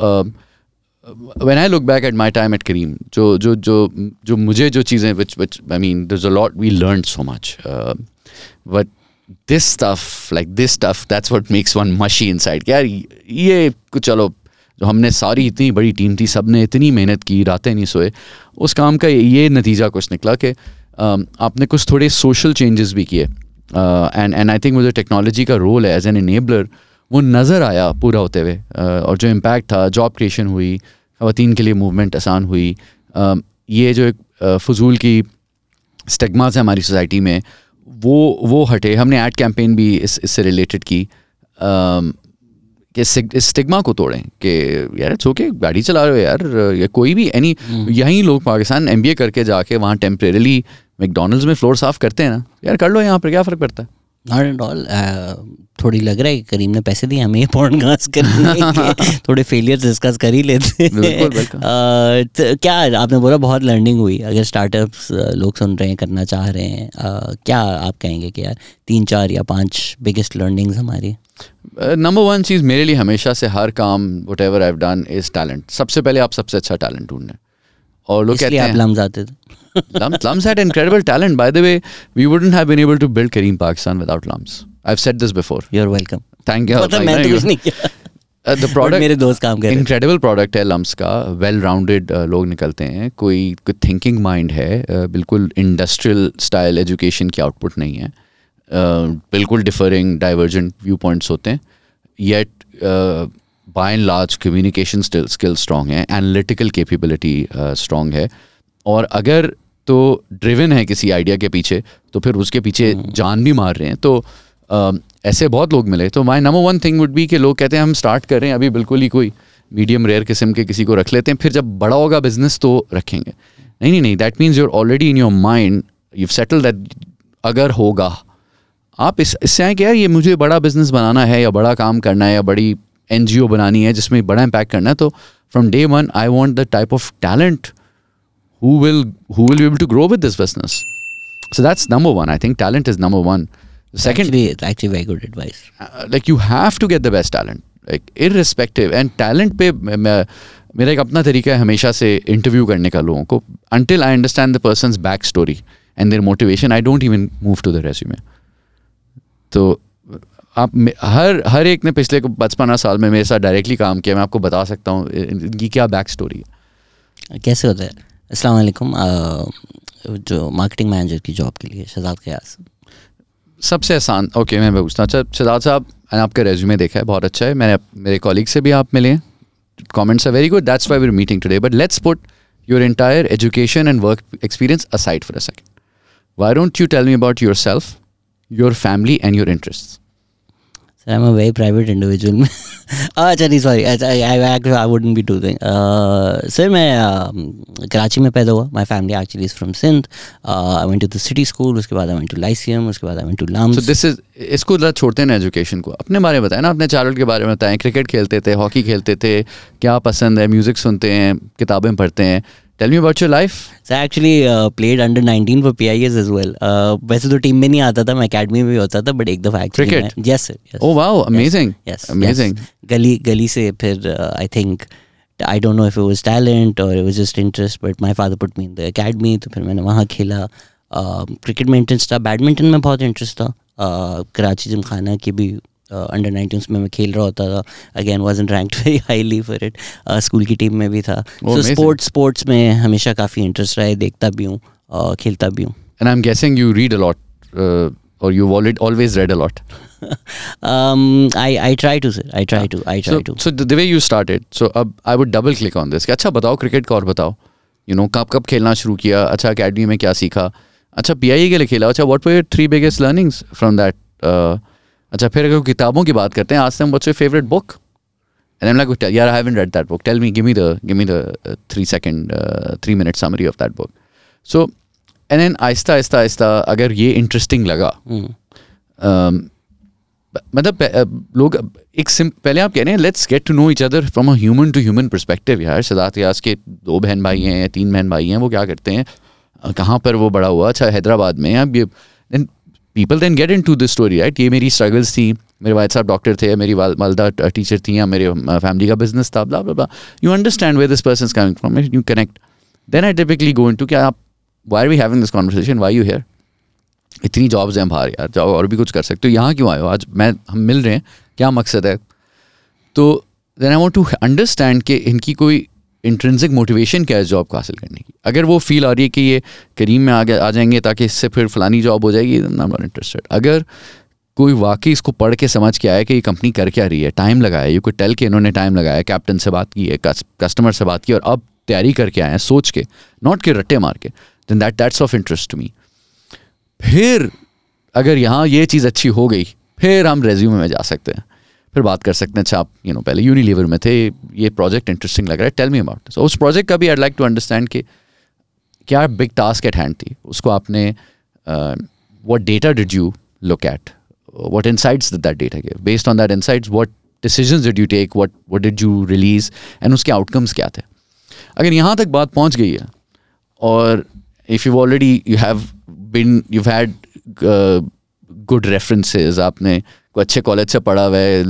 when I look back at my time at Kareem, जो जो जो जो मुझे जो चीज़ें which which I mean there's a lot we learned so much, uh, but this stuff like this stuff that's what makes one mushy inside. यार ये कुछ चलो जो हमने सारी इतनी बड़ी टीम थी सबने इतनी मेहनत की रातें नहीं सोए उस काम का ये नतीजा कुछ निकला कि आपने कुछ थोड़े सोशल चेंजेस भी किए एंड एंड आई थिंक मुझे टेक्नोलॉजी का रोल है एज एन इनेबलर वो नज़र आया पूरा होते हुए और जो इम्पैक्ट था जॉब क्रिएशन हुई खातन के लिए मूवमेंट आसान हुई ये जो एक फजूल की स्टेगमास है हमारी सोसाइटी में वो वो हटे हमने एड कैंपेन भी इस इससे रिलेटेड की कि स्टिग्मा को तोड़ें कि यार इट्स ओके गाड़ी चला रहे हो यार या कोई भी एनी हम्म। यहीं लोग पाकिस्तान एमबीए करके जाके वहाँ टेम्परेली मैकडोनल्ड्स में फ्लोर साफ़ करते हैं ना यार कर लो यहाँ पर क्या फ़र्क पड़ता है नॉट एट ऑल थोड़ी लग रहा है कि करीम ने पैसे दिए हमें पॉडकास्ट करने के थोड़े फेलियर डिस्कस कर ही लेते हैं। uh, तो क्या आपने बोला बहुत लर्निंग हुई। अगर स्टार्टअप्स uh, लोग सुन रहे हैं करना चाह रहे हैं uh, क्या आप कहेंगे कि यार तीन चार या पाँच बिगेस्ट लर्निंग्स हमारी? नंबर वन चीज़ मेरे लिए हमेशा से हर काम whatever I done is talent सबसे पहले आप सबसे अच्छा टैलेंट ढूँढने। और लोग कहते हैं आप लम्स आते थे। Lums, Lums had incredible talent. By the way, we wouldn't have been able to build Kareem Pakistan without Lums. I've said this before. You're welcome. Thank you. मतलब मैं तो कुछ नहीं किया. Uh, the product मेरे दोस्त काम कर incredible product है लम्स का वेल राउंडेड uh, लोग निकलते हैं कोई कोई थिंकिंग माइंड है uh, बिल्कुल इंडस्ट्रियल स्टाइल एजुकेशन की आउटपुट नहीं है बिल्कुल डिफरिंग डाइवर्जेंट व्यू पॉइंट्स होते हैं yet by and large communication skill strong है एनालिटिकल कैपेबिलिटी स्ट्रॉन्ग है और अगर तो ड्रिवन है किसी आइडिया के पीछे तो फिर उसके पीछे हम्म। जान भी मार रहे हैं। तो uh, ऐसे बहुत लोग मिले। तो my number one thing would be कि लोग कहते हैं हम स्टार्ट कर रहे हैं अभी बिल्कुल ही कोई मीडियम रेयर किस्म के किसी को रख लेते हैं फिर जब बड़ा होगा बिज़नेस तो रखेंगे। नहीं नहीं नहीं that means you're already in your mind you settle that अगर होगा आप इस इससे आए कि यार ये मुझे बड़ा बिज़नेस बनाना है या बड़ा काम करना है या बड़ी एनजीओ बनानी है जिसमें बड़ा इम्पैक्ट करना है तो from day one I want the type of talent who will who will be able to grow with this business so that's number one i think talent is number one second Actually, it's actually very good advice. uh, like you have to get the best talent like irrespective and talent पे मैं- मैं मेरा एक अपना तरीका है हमेशा से इंटरव्यू करने का लोगों को until I understand the person's back story and their motivation I don't even move to the resume तो आप मे- हर हर एक ने पिछले पचपन साल में मेरे साथ डायरेक्टली काम किया मैं आपको बता सकता हूँ इन- इनकी क्या बैक स्टोरी है कैसे होता है अस्सलाम अ, जो मार्केटिंग मैनेजर की जॉब के लिए शहजाद कयास सबसे आसान ओके मैं पूछता हूँ अच्छा शहजाद साहब मैंने आपका रेज्यूमे देखा है बहुत अच्छा है मैंने मेरे कॉलीग से भी आप मिले हैं comments are very good that's why we're meeting today but let's put your entire education and work experience aside for a second why don't you tell me about yourself your family and your interests sir am a very private individual में अच्छा नहीं sorry I wouldn't be do thing sir मैं uh, Karachi में पैदा हुआ. My family actually is from Sindh I went to the city school उसके बाद I went to Lyceum उसके बाद I went to so LUMS this is इसको जरा छोड़ते हैं एजुकेशन को. अपने बारे में बताएँ ना अपने चाइल्डहुड के बारे में बताएँ. क्रिकेट खेलते थे हॉकी खेलते थे. क्या पसंद है? म्यूज़िक सुनते हैं किताबें पढ़ते हैं. Tell me about your life sir actually played under 19 for P I as well वैसे तो टीम में नहीं आता था मैं अकेडमी में भी होता था बट एक दफ़ा Cricket? Actually yes sir oh wow amazing. yes amazing. yes. गली गली से फिर I think I don't know if it was talent और it was just interest but my father put me in the academy तो फिर मैंने वहाँ खेला। क्रिकेट में इंटरेस्ट था। बैडमिंटन में बहुत इंटरेस्ट था। Uh, कराची जिमखाना की भी अंडर नाइनटीन में मैं खेल रहा होता था। Again wasn't ranked very highly for it school की टीम में भी था। सो स्पोर्ट्स स्पोर्ट्स में हमेशा काफ़ी इंटरेस्ट रहा है। देखता भी हूँ uh, खेलता भी हूँ। I'm guessing you read a lot uh, or you've already always read a lot. Um, I, I try to sir. I try yeah. to I try so, to. so the, the way you started so अब I would double click on this कि अच्छा बताओ cricket का और बताओ। You know कब कब खेलना शुरू किया? अच्छा अकेडमी में क्या सीखा? अच्छा पी के लिए खेला? अच्छा what were your three biggest learnings from that अच्छा फिर अगर किताबों की बात करते हैं आज से what's your favourite book "Tell- yeah, I haven't read that book. Tell me, give me the, give me the uh, three second, uh, three minute summary of that book. So, and then आहिस्ता आहिस्ता आहिस्ता अगर ये interesting लगा Hmm. um, मतलब लोग एक सिम पहले आप कह रहे हैं let's get to know each other from a human to human perspective यार सदात यास के दो बहन भाई हैं तीन बहन भाई हैं वो क्या करते हैं कहाँ पर वो बड़ा हुआ अच्छा हैदराबाद में अब ये then people then get into this story right ये मेरी स्ट्रगल्स थी, मेरे वाइद साहब डॉक्टर थे, मेरी वालदा टीचर थी, या मेरे फैमिली का बिज़नेस था, blah blah you understand where this person coming from you connect then I typically go into क्या आप why are we having this conversation why you here इतनी जॉब्स हैं बाहर, यार, जाओ और भी कुछ कर सकते हो। यहाँ क्यों आए हो? आज मैं, हम मिल रहे हैं, क्या मकसद है? तो then I want to understand कि इनकी कोई इंट्रेंसिक मोटिवेशन क्या है जॉब को हासिल करने की? अगर वो फील आ रही है कि ये करीम में आगे आ जाएँगे ताकि इससे फिर फलानी जॉब हो जाएगी आई नॉट इंटरेस्टेड अगर कोई वाकई इसको पढ़ के समझ के आया कि ये कंपनी कर क्या रही है टाइम लगाया यू को टेल के इन्होंने टाइम लगाया कैप्टन से बात की है कस्टमर से बात की और अब तैयारी करके आए हैं, सोच के नॉट के रट्टे मार के then that that's of interest me फिर अगर यहाँ ये चीज़ अच्छी हो गई, फिर हम रेज्यूमे में जा सकते हैं। फिर बात कर सकते हैं अच्छा आप यू नो पहले यूनिलीवर में थे, ये प्रोजेक्ट इंटरेस्टिंग लग रहा है टेल मी अबाउट उस प्रोजेक्ट का भी आई लाइक टू अंडरस्टैंड कि क्या बिग टास्क एट हैंड थी? उसको आपने what data did you look at what insights did that data give based on that insights what decisions did you take what what did you release and उसके outcomes क्या थे? अगर यहाँ तक बात पहुँच गई है, और if you already you have been you had good references आपने अच्छे कॉलेज से पढ़ा हुआ है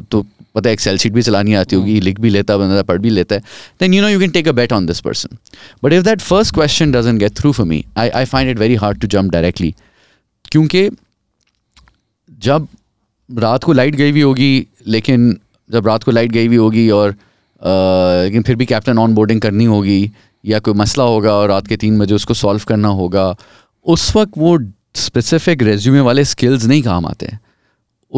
तो पता है एक्सेल शीट भी चलानी आती होगी लिख भी लेता बंदा पढ़ भी लेता है। Then you know you can take a bet on this person but if that first question doesn't get through for me I I find it very hard to jump directly क्योंकि जब रात को लाइट गई हुई होगी लेकिन जब रात को लाइट गई हुई होगी और लेकिन फिर भी कैप्टन ऑन बोर्डिंग करनी होगी या कोई मसला होगा और रात के तीन बजे उसको सॉल्व करना होगा उस वक्त वो स्पेसिफिक रेज्यूमे वाले स्किल्स नहीं काम आते। हैं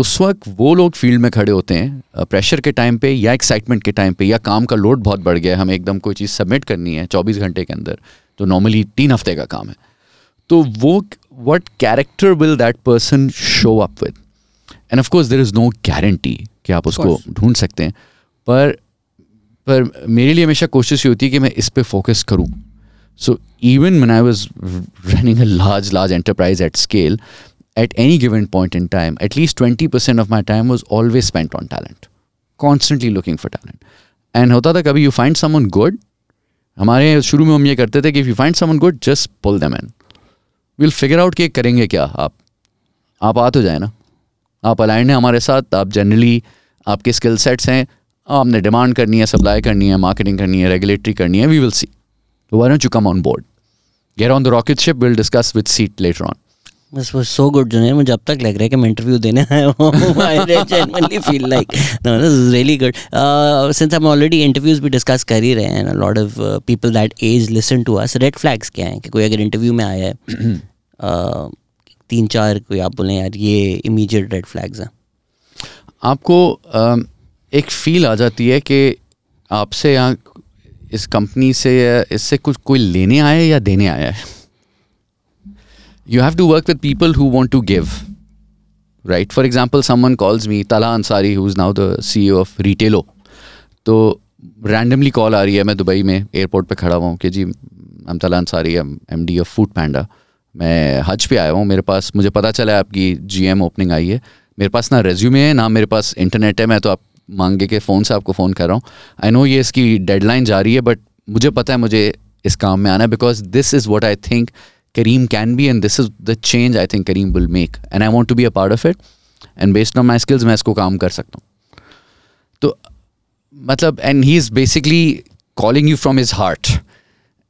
उस वक्त वो लोग फ़ील्ड में खड़े होते हैं प्रेशर के टाइम पे या एक्साइटमेंट के टाइम पे या काम का लोड बहुत बढ़ गया है हमें एकदम कोई चीज़ सबमिट करनी है चौबीस घंटे के अंदर तो नॉर्मली तीन हफ़्ते का काम है। तो वो what character will that person show up with and of course there is no guarantee कि आप उसको ढूंढ सकते हैं। पर पर मेरे लिए हमेशा कोशिश ये होती है कि मैं इस पर फोकस करूँ। So even when I was running a large large enterprise at scale at any given point in time at least 20% of my time was always spent on talent constantly looking for talent and होता था कभी you find someone good हमारे शुरू में हम ये करते थे कि if you find someone good just pull them in we'll figure out कि करेंगे क्या आप आप आ तो जाए ना आप अलाइंड हैं हमारे साथ आप जनरली आपके स्किल सेट्स हैं आपने डिमांड करनी है सप्लाई करनी है मार्केटिंग करनी है रेगुलेटरी करनी है we will see why don't you come on board get on the rocket ship will discuss with seat later on बस वो सो गुड जो है, मुझे अब तक लग रहा है कि मैं इंटरव्यू देने आया फील रियली गुड सिंस हम ऑलरेडी इंटरव्यूज़ भी डिस्कस कर ही रहे हैं lot of people that as listen to us red flags क्या हैं? कि कोई अगर इंटरव्यू में आया है uh, तीन चार कोई आप बोलें, यार, ये इमीजिएट रेड फ्लैग्स हैं। आपको um, एक फील आ जाती है कि आपसे यहाँ, इस कंपनी से इससे कुछ कोई लेने आया है या देने आया है? You have to work with people who want to give, right? For example, someone calls me, tala ansari, who's now the ceo of retailo तो रैंडमली कॉल आ रही है, मैं दुबई में एयरपोर्ट पे खड़ा हुआ हूँ कि जी हम तला अंसारी एम डी ऑफ़ फ़ूड पैंडा मैं हज पे आया हूँ, मेरे पास, मुझे पता चला है आपकी जीएम ओपनिंग आई है। मेरे पास ना रेज्यूमे है, ना मेरे पास इंटरनेट है, मैं तो आप मांगे के फ़ोन से आपको फ़ोन कर रहा हूँ। आई नो ये इसकी डेडलाइन जा रही है बट मुझे पता है, मुझे इस काम में आना है because this is what I think Careem can be and this is the change I think Careem will make and I want to be a part of it and based on my skills मैं इसको काम कर सकता हूँ। तो मतलब and he is basically calling you from his heart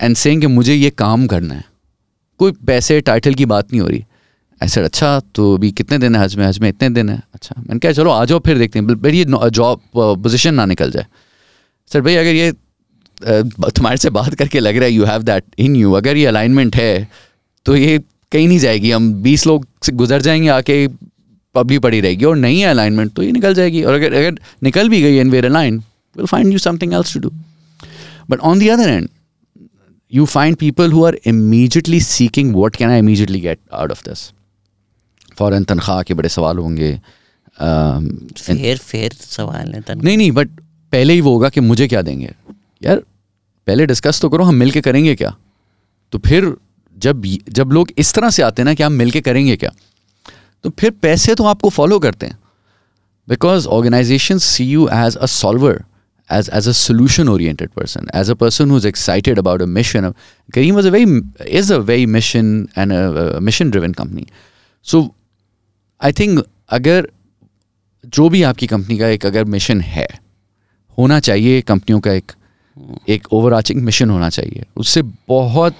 and saying कि मुझे ये काम करना है। कोई पैसे टाइटल की बात नहीं हो रही। ऐसे अच्छा तो अभी कितने दिन है हज में? हज में इतने दिन है? अच्छा। मैंने कहा, चलो, आ जाओ, फिर देखते हैं। बट ये जॉब पोजिशन ना निकल जाए। सर भाई, अगर ये तुम्हारे से बात करके लग रहा है you have that in you अगर ये अलाइनमेंट है तो ये कहीं नहीं जाएगी। हम बीस लोग से गुजर जाएँगे आके पबली पड़ी रहेगी और नहीं है अलाइनमेंट तो ये निकल जाएगी। और अगर अगर निकल भी गई and where align will find you something else to do but on the other end you find people who are immediately seeking what can I immediately get out of this. फ़ौरन तनख्वाह के बड़े सवाल होंगे। फेर फेर सवाल है नहीं नहीं बट पहले ही वो होगा कि मुझे क्या देंगे। यार पहले डिस्कस तो करो हम मिल के करेंगे क्या? तो फिर जब जब लोग इस तरह से आते हैं ना कि आप मिलके करेंगे क्या? तो फिर पैसे तो आपको फॉलो करते हैं। Because organisation see you as a solver as as a solution oriented person as a person who is excited about a mission Careem was a very is a very mission and mission driven company so I think अगर जो भी आपकी company का एक अगर mission है, होना चाहिए कंपनियों का एक एक ओवर मिशन होना चाहिए। उससे बहुत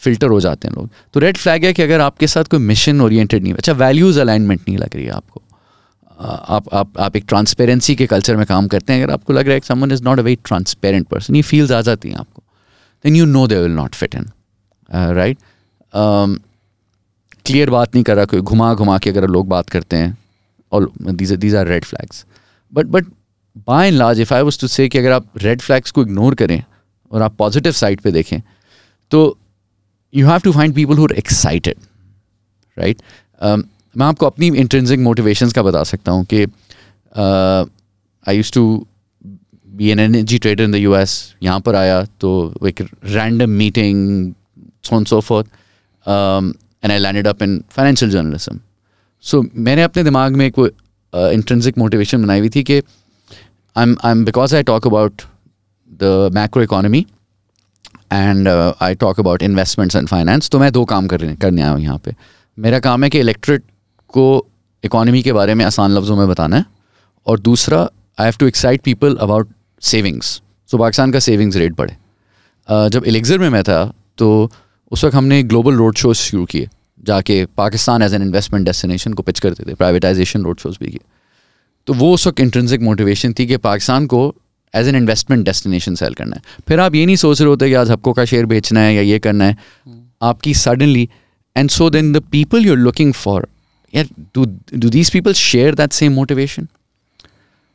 फ़िल्टर हो जाते हैं लोग। तो रेड फ्लैग है कि अगर आपके साथ कोई मिशन ओरिएंटेड नहीं अच्छा वैल्यूज़ अलाइनमेंट नहीं लग रही है आपको। आप आप आप एक ट्रांसपेरेंसी के कल्चर में काम करते हैं, अगर आपको लग रहा है कि someone is not a very transparent person ये फील्स आ जाती हैं आपको। Then you know they will not fit in right clear बात नहीं कर रहा कोई, घुमा घुमा के अगर लोग बात करते हैं, और these these are red flags but but by and large if I was to say कि अगर आप रेड फ्लैग्स को इग्नोर करें, और आप पॉजिटिव साइड पे देखें तो you have to find people who are excited right मैं आपको अपनी इंट्रेंसिक मोटिवेशंस का बता सकता हूँ कि I used to be an energy trader in the U S यहाँ पर आया तो एक random meeting so on so forth and I landed up in financial journalism so मैंने अपने दिमाग में एक इंट्रेंसिक मोटिवेशन बनाई हुई थी कि I am I am because I talk about the macro economy and I talk about investments and finance तो मैं दो काम कर करने आया हूँ यहाँ पे। मेरा काम है कि इलेक्ट्रेट को इकॉनमी के बारे में आसान लफ्ज़ों में बताना है। और दूसरा I have to excite people about savings so Pakistan का सेविंग्स रेट बढ़े। uh, जब एलेक्जर में मैं था तो उस वक्त हमने ग्लोबल रोड शोज़ शुरू किए जाके Pakistan as an investment destination को पिच करते थे प्राइवेटाइजेशन रोड शोज़ भी किए। तो वो उस वक्त इंट्रेंसिक मोटिवेशन थी कि पाकिस्तान को as an investment destination sell करना है। फिर आप ये नहीं सोच रहे होते कि आज हपको का शेयर बेचना है या ये करना है। आपकी suddenly and so then the people you are looking for यार do these people share that same motivation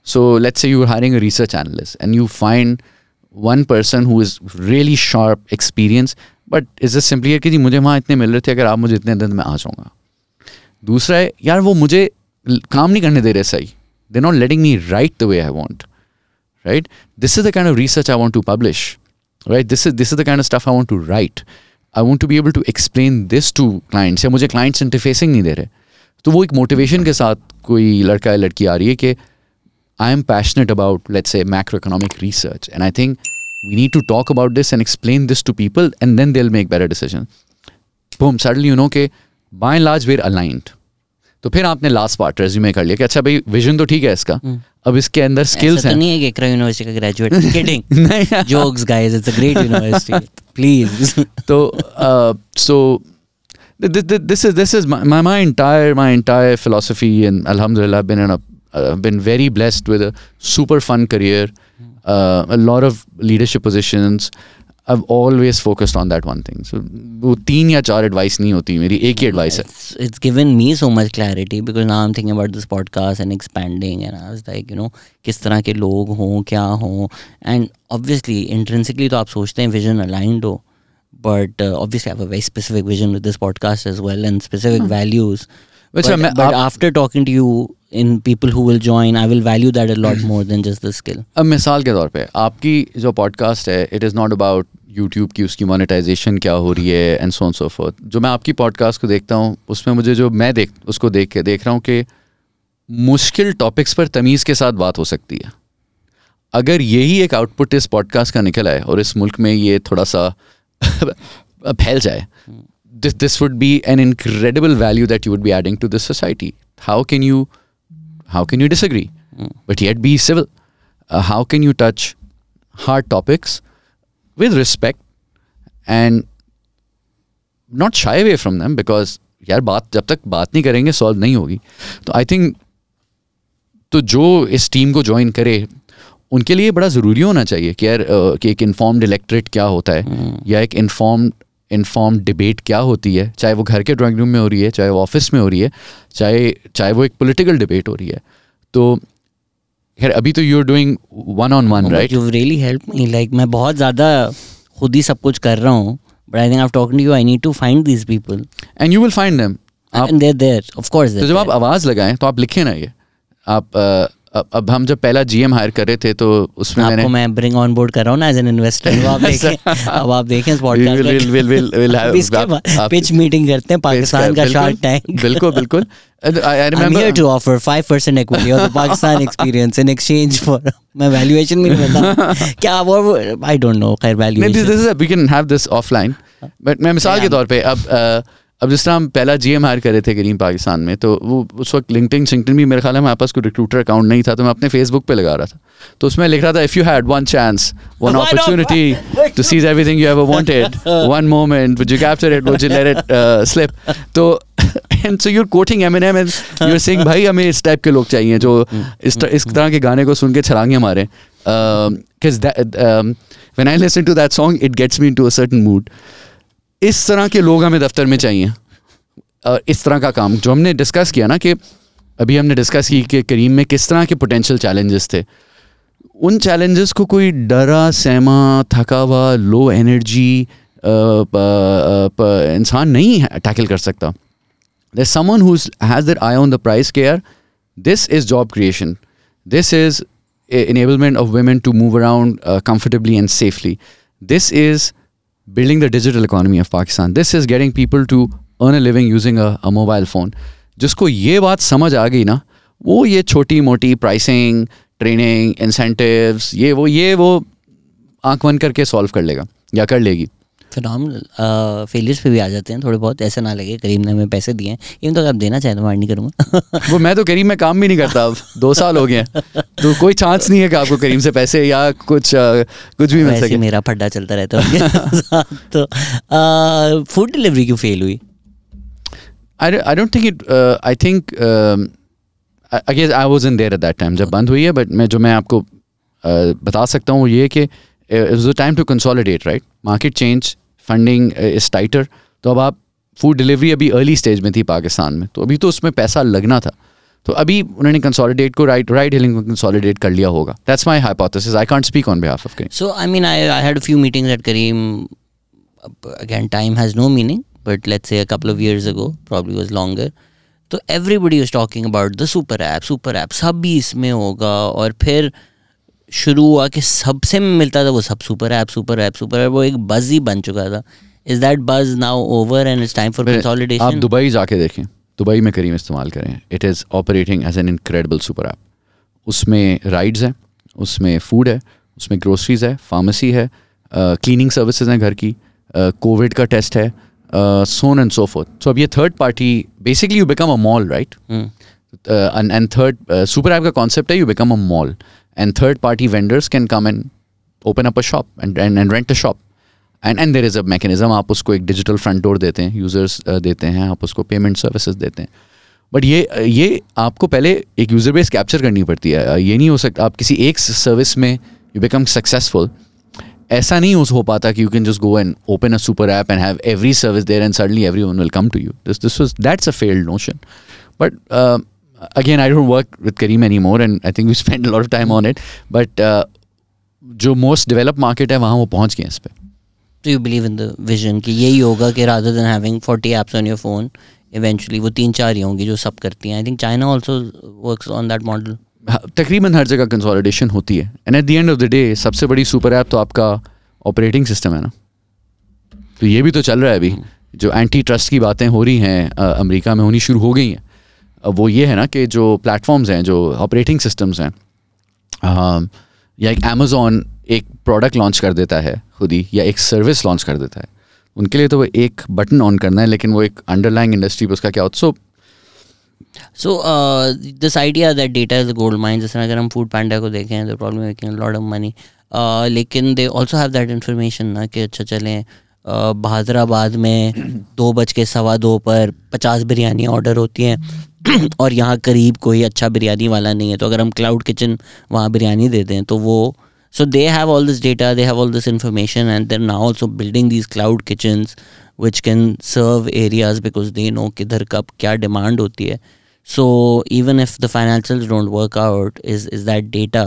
so let's say you're hiring a research analyst and you find one person who is really sharp experience but is just simply कि जी मुझे वहाँ इतने मिल रहे थे, अगर आप मुझे इतने दिन में आ जाऊँगा। दूसरा है, यार वो मुझे काम नहीं करने दे रहे सही। They not letting me right the way I want right this is the kind of research i want to publish right this is this is the kind of stuff i want to write i want to be able to explain this to clients या मुझे clients interfacing नहीं दे रहे तो वो एक motivation के साथ कोई लड़का या लड़की आ रही है कि I am passionate about let's say macroeconomic research and I think we need to talk about this and explain this to people and then they'll make better decisions boom suddenly you know कि by and large we're aligned तो फिर आपने last part resume कर लिया कि अच्छा भाई vision तो ठीक है इसका। अब इसके अंदर स्किल्स हैं। नहीं है कि यूनिवर्सिटी का graduate kidding jokes guys it's a great university please तो so this is this is my my entire my entire philosophy and अल्हम्दुलिल्लाह been been very blessed with a super fun career a lot of leadership positions I've always focused on that one thing so वो तीन या चार advice नहीं होती मेरी एक ही एडवाइस है it's, it's given me so much clarity because now I'm thinking about this podcast and expanding and I was like you know किस तरह के लोग हों क्या हों and obviously intrinsically तो आप सोचते हैं vision aligned हो but uh, obviously I have a very specific vision with this podcast as well and specific अच्छा, but, मैं- but after talking to you in people who will join I will value that a lot more than just the skill. अब मिसाल के तौर पे आपकी जो podcast है it is not about YouTube की उसकी मोनेटाइजेशन क्या हो रही है एंड सो सो फोर्थ जो मैं आपकी पॉडकास्ट को देखता हूँ उसमें मुझे जो मैं देख उसको देख के देख रहा हूँ कि मुश्किल टॉपिक्स पर तमीज़ के साथ बात हो सकती है। अगर यही एक आउटपुट इस पॉडकास्ट का निकल आए और इस मुल्क में ये थोड़ा सा फैल जाए this this would be an incredible value that you would be adding to this society how can you how can you disagree but yet be civil uh, how can you touch hard topics with respect and not shy away from them because यार बात जब तक बात नहीं करेंगे solve नहीं होगी तो आई थिंक तो जो इस टीम को ज्वाइन करे उनके लिए बड़ा ज़रूरी होना चाहिए कि यार अ, कि एक इन्फॉर्म्ड इलेक्ट्रेट क्या होता है या एक इन्फॉर्म्ड इन्फॉर्म डिबेट क्या होती है? चाहे वो घर के ड्राइंग रूम में हो रही है चाहे वो ऑफ़िस में हो रही है चाहे चाहे वो एक पोलिटिकल डिबेट हो रही है। तो खैर अभी तो you are doing one on one right you really help me like मैं बहुत ज़्यादा खुद ही सब कुछ कर रहा हूँ but I think I talking to you I need to find these people and you will find them आप देयर देयर ऑफ़ कोर्स तो जब आप आवाज़ लगाएँ तो आप लिखें ना ये। आप अ, अब अब हम जब पहला जीएम हायर कर रहे थे तो उसमें मैंने आपको मैं ब्रिंग ऑन बोर्ड कर रहा हूँ ना एज एन इन्वेस्टर वो आप देखें अब आप देखें इस पिच मीटिंग करते हैं पाकिस्तान का शार्क टैंक बिल्कुल बिल्कुल। I I'm remember here to offer 5% equity of the Pakistan experience in exchange for मैं valuation भी नहीं पता क्या वो I don't know खैर नहीं this valuation this we can have this offline but मैं मिसाल के तौर पे अब अ, अब जिस तरह हम पहला जीएम हायर कर रहे थे ग्रीन पाकिस्तान में तो वो उस वक्त लिंक्डइन सिंक्टन भी मेरे ख्याल है हमारे पास कोई रिक्रूटर अकाउंट नहीं था तो मैं अपने फेसबुक पे लगा रहा था। तो उसमें लिख रहा था if you had one chance one opportunity to seize everything you ever wanted one moment would you capture it would you let it slip तो and so you quoting Eminem and you are saying भाई हमें इस type के लोग चाहिए जो इस तर- इस तरह के गाने को सुन के छलांगे मारे that um, when I listen to that song, it gets me into a certain mood. इस तरह के लोग हमें दफ्तर में चाहिए। और इस तरह का काम, जो हमने डिस्कस किया ना कि अभी हमने डिस्कस की कि करीम में किस तरह के पोटेंशियल चैलेंजेस थे। उन चैलेंजेस को कोई डरा, सहमा थका हुआ लो एनर्जी इंसान नहीं टैकल कर सकता। They someone whose their eye on the prize care this is job creation this is enablement of women to move around comfortably and safely this is building the digital economy of pakistan this is getting people to earn a living using a, a mobile phone जिसको ये बात समझ आ गई ना वो ये छोटी मोटी प्राइसिंग ट्रेनिंग इंसेंटिव्स ये वो ये वो आँख बंद करके सॉल्व कर लेगा या कर लेगी फिनॉमिनल फेलियर्स पे भी आ जाते हैं थोड़े बहुत ऐसा ना लगे करीम ने हमें पैसे दिए हैं। इवन तो अगर आप देना चाहें तो मैं नहीं करूँगा। वो मैं तो करीम में काम भी नहीं करता अब दो साल हो गए हैं। तो कोई चांस नहीं है कि आपको करीम से पैसे या कुछ अ, कुछ भी मिल सके। मेरा फड्डा चलता रहता है। तो फ़ूड डिलीवरी क्यों फेल हुई? I don't- I it I think I guess I wasn't there at that time जब बंद हुई है बट मैं जो मैं आपको uh, बता सकता हूँ वो ये कि it was a time to consolidate right? Market funding is tighter तो अब आप फ़ूड डिलीवरी अभी अर्ली स्टेज में थी पाकिस्तान में तो अभी तो उसमें पैसा लगना था। तो अभी उन्होंने कंसोलिडेट को राइट राइट हिलिंग को कंसोलिडेट कर लिया होगा। That's my hypothesis I can't speak on behalf of so I mean I I had few meetings at Careem again time has no meaning but let's say couple of years ago probably was longer तो everybody is talking about the super app super app सब भी इसमें होगा और फिर शुरू हुआ कि सबसे मिलता था वो सब super app super app super app वो एक बज ही बन चुका था is that buzz now over and it's time for consolidation आप दुबई जाके देखें दुबई में करीम इस्तेमाल करें it is operating as an incredible super app उसमें राइड्स हैं उसमें फ़ूड है उसमें ग्रोसरीज है फार्मेसी है क्लीनिंग uh, सर्विसेज़ हैं घर की कोविड uh, का टेस्ट है so on and so forth. So अब ये third party mall, right? Hmm. Uh, and and third uh, super app का concept है you become a mall and third party vendors can come and open up a shop and and, and rent a shop. And and there is a mechanism. आप उसको एक digital front door देते हैं users uh, देते हैं आप उसको payment services देते हैं. बट ये ये आपको पहले एक यूज़र बेस कैप्चर करनी पड़ती है. Uh, ये नहीं हो सकता आप किसी एक सर्विस में यू बिकम सक्सेसफुल ऐसा नहीं हो हो पाता कि you can just go and open a super app and have every service there and suddenly every one will come to you this this was that's a failed notion but again I don't work with Careem any more and I think we spend lot of time on it but जो most develop market है वहाँ वो पहुँच गए इस पर So you believe in the vision कि यही होगा कि rather than having 40 apps on your phone, eventually वो तीन चार ही होंगी जो सब करती हैं. I think China also works on that model. हाँ, तकरीबन हर जगह कंसोलिडेशन होती है। And at the end of the day सबसे बड़ी सुपर ऐप तो आपका ऑपरेटिंग सिस्टम है ना। तो ये भी तो चल रहा है अभी। जो एंटी ट्रस्ट की बातें हो रही हैं अमेरिका में होनी शुरू हो गई हैं। वो ये है ना कि जो प्लेटफॉर्म्स हैं जो ऑपरेटिंग सिस्टम्स हैं या एक अमेजोन एक प्रोडक्ट लॉन्च कर देता है खुद ही या एक सर्विस लॉन्च कर देता है उनके लिए तो वो एक बटन ऑन करना है लेकिन वो एक अंडरलाइंग इंडस्ट्री पे उसका क्या होता सो uh, this idea that data is a gold mine, जैसे अगर हम फ़ूड पैंडा को देखें तो problem a lot of. Uh, लेकिन they also have that information ना कि अच्छा चलें uh, बहादराबाद में दो बज के सवा दो पर पचास बिरयानी ऑर्डर होती हैं और यहाँ करीब कोई अच्छा बिरयानी वाला नहीं है तो अगर हम क्लाउड किचन वहाँ बिरयानी दे दें तो वो so they have all this data they have all this information and there ना also building this cloud kitchen which can serve areas because they know किधर कब क्या डिमांड होती है। So even if the financial don't work out is is that data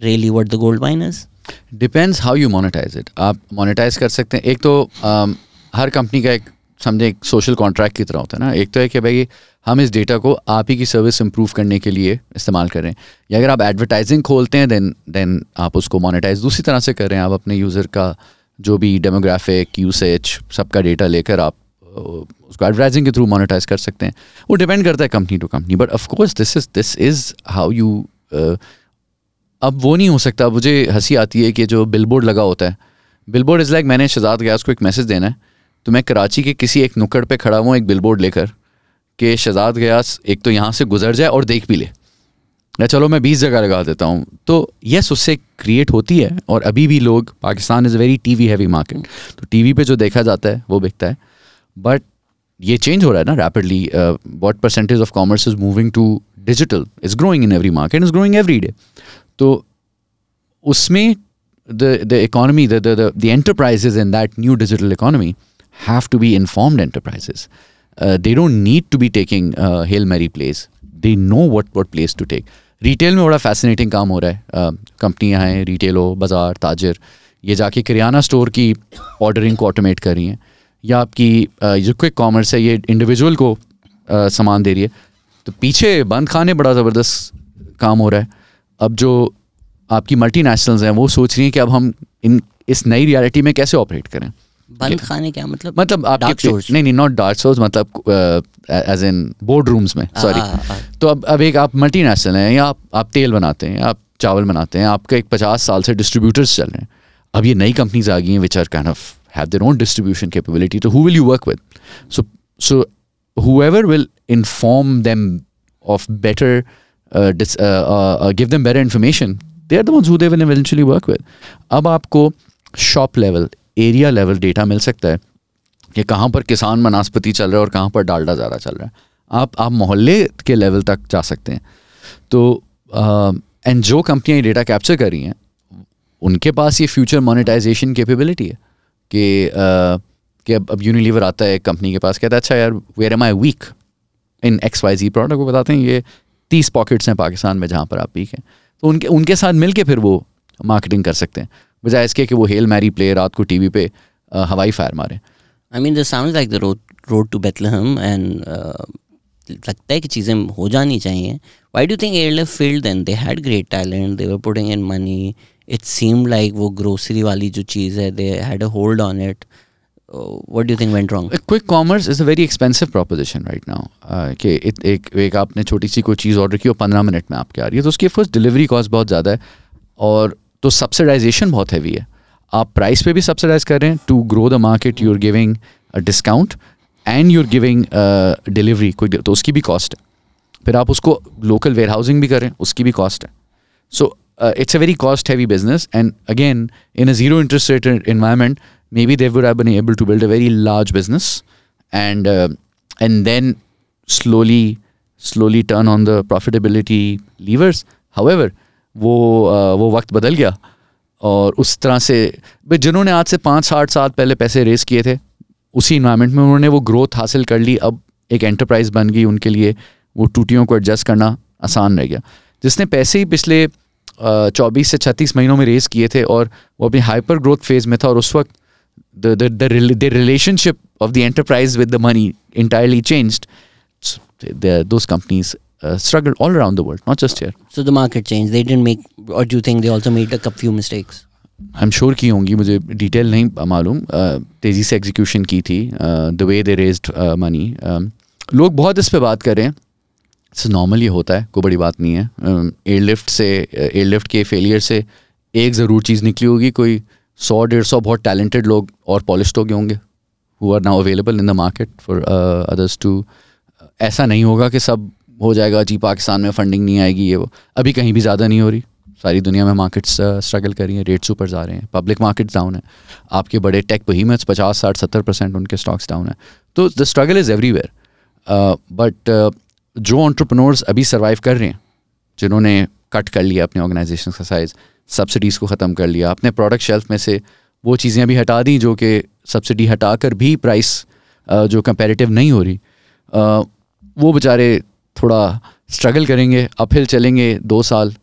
really what the gold mine is depends how you monetise it आप monetise कर सकते हैं। एक तो um, हर कंपनी का एक समझे, एक सोशल कॉन्ट्रैक्ट की तरह होता है ना। एक तो है कि भाई, हम इस डेटा को आप ही की सर्विस इंप्रूव करने के लिए इस्तेमाल करें या अगर आप एडवर्टाइजिंग खोलते हैं देन देन आप उसको मोनेटाइज दूसरी तरह से कर रहे हैं। आप अपने यूज़र का जो भी डेमोग्राफिक यूसेज सबका डेटा लेकर आप उसको एडवर्टाइजिंग के थ्रू मोनेटाइज कर सकते हैं। वो डिपेंड करता है company to company but of course this is this is how you अब वो नहीं हो सकता। मुझे हँसी आती है कि जो बिलबोर्ड लगा होता है। बिलबोर्ड इज़ लाइक मैंने शहजाद गयास को एक मैसेज देना है। तो मैं कराची के किसी एक नुक्कड़ पे खड़ा हुआ एक बिलबोर्ड लेकर कि शहजाद गयास एक तो यहाँ से गुजर जाए और देख भी ले। या चलो मैं बीस जगह लगा देता हूँ। तो यस उससे क्रिएट होती है और अभी भी लोग Pakistan is very T V heavy market तो टी वी पर जो देखा जाता है वो बिकता है। बट ये चेंज हो रहा है ना rapidly what percentage of commerce is moving to digital is growing in every market is growing every day तो उसमें the the, the enterprises in that new digital economy have to be informed enterprises. Uh, they don't need to be taking uh, hail mary plays. They know what what place to take. Retail में बड़ा fascinating काम हो रहा है। कंपनियाँ हैं retail हो बाज़ार ताजर ये जाके किराना स्टोर की ऑर्डरिंग को ऑटोमेट कर रही हैं। या आपकी uh, जो क्विक कॉमर्स है ये इंडिविजुअल को uh, सामान दे रही है। तो पीछे बंद खाने बड़ा ज़बरदस्त काम हो रहा है। अब जो आपकी मल्टीनेशनल्स हैं वो सोच रही हैं कि अब हम इन इस नई रियलिटी में कैसे ऑपरेट करें। बंद खाने क्या मतलब? मतलब Dark आपके stores? नहीं नहीं नॉट डार्क स्टोर्स मतलब एज इन बोर्ड रूम्स में सॉरी हाँ, हाँ। तो अब अब एक आप मल्टी नेशनल हैं या आप आप तेल बनाते हैं आप चावल बनाते हैं आपका एक पचास साल से डिस्ट्रीब्यूटर्स चल रहे हैं। अब ये नई कंपनीज़ आ गई हैं which are kind of have their own distribution capability तो who will you work with so so dis, uh, uh, uh, give them better information they are the ones who they will eventually work with. अब आपको shop level area level data मिल सकता है कि कहाँ पर किसान वनस्पति चल रहा है और कहाँ पर डालडा ज़्यादा चल रहा है। आप आप मोहल्ले के लेवल तक जा सकते हैं। तो एंड जो कंपनियाँ ये डेटा कैप्चर कर रही हैं, उनके पास ये फ्यूचर मोनेटाइजेशन कैपेबिलिटी है कि कि अब अब यूनिलीवर आता है कंपनी के पास, कहता है अच्छा यार where am I weak in X Y Z product को बताते हैं, ये तीस पॉकेट्स हैं पाकिस्तान में जहाँ पर आप वीक हैं। तो उनके उनके साथ मिल के फिर वो मार्केटिंग कर सकते हैं। बजाय इसके कि वो हेल मैरी प्ले रात को टीवी पे हवाई फायर मारे। I mean the sound like the road road to Bethlehem and लगता है कि चीज़ें हो जानी चाहिए। Why do think airfield then they had great talent they were putting in money it seem like वो ग्रोसरी वाली जो चीज़ है they had a hold on it what do think went wrong quick commerce is a very expensive proposition right now कि एक एक आपने छोटी सी कोई चीज़ ऑर्डर की और पंद्रह मिनट में आपके आ रही है। तो उसकी फ़र्स्ट डिलीवरी कॉस्ट बहुत ज़्यादा है और तो सब्सिडाइजेशन बहुत हैवी है। आप प्राइस पे भी सब्सिडाइज कर रहे हैं to grow the market you are giving discount and you are giving delivery कोई तो उसकी भी कॉस्ट है। फिर आप उसको लोकल वेयर हाउसिंग भी करें उसकी भी कॉस्ट है। So it's a very cost heavy business and again in a zero interest rate environment maybe they would have been able to build a very large business and uh, and then slowly slowly turn on the profitability levers. However वो वो वक्त बदल गया और उस तरह से, भाई जिन्होंने आज से पाँच आठ साल पहले पैसे रेस किए थे, उसी इन्वायरमेंट में उन्होंने वो ग्रोथ हासिल कर ली। अब एक एंटरप्राइज बन गई उनके लिए, वो टूटियों को एडजस्ट करना आसान रह गया। जिसने पैसे ही पिछले चौबीस से छत्तीस महीनों में रेस किए थे और वो अपनी हाइपर ग्रोथ फ़ेज़ में था और उस वक्त the relationship of the enterprise with the money entirely changed those companies uh, struggled all around the world, not just here. So the market changed. They didn't make, or do you think they also made a few mistakes? Am sure की होंगी मुझे detail नहीं मालूम तेज़ी से execution की थी the way they raised money लोग बहुत इस पर बात कर रहे हैं नॉर्मल ये होता है कोई बड़ी बात नहीं है एयरलिफ्ट से एयरलिफ्ट के फेलियर से एक ज़रूर चीज़ निकली होगी कोई सौ डेढ़ सौ बहुत टैलेंटेड लोग और पॉलिश हो गए होंगे who are now available in the market for others to ऐसा नहीं होगा कि सब हो जाएगा जी पाकिस्तान में फंडिंग नहीं आएगी, ये वो। अभी कहीं भी ज़्यादा नहीं हो रही। सारी दुनिया में मार्केट्स स्ट्रगल कर रही हैं रेट्स ऊपर जा रहे हैं पब्लिक मार्केट्स डाउन है। आपके बड़े टेक बहीमट्स पचास, साठ, सत्तर परसेंट उनके स्टॉक्स डाउन है। तो the struggle is everywhere but जो ऑन्टरप्रनोर्स अभी सर्वाइव कर रहे हैं, जिन्होंने कट कर लिया अपने ऑर्गेनाइजेशन का साइज़ सब्सिडीज़ को ख़त्म कर लिया, अपने प्रोडक्ट शेल्फ में से वो चीज़ें अभी हटा दी, जो कि सब्सिडी हटा कर भी प्राइस जो कंपेरेटिव नहीं हो रही वो बेचारे थोड़ा स्ट्रगल करेंगे अपहिल चलेंगे दो साल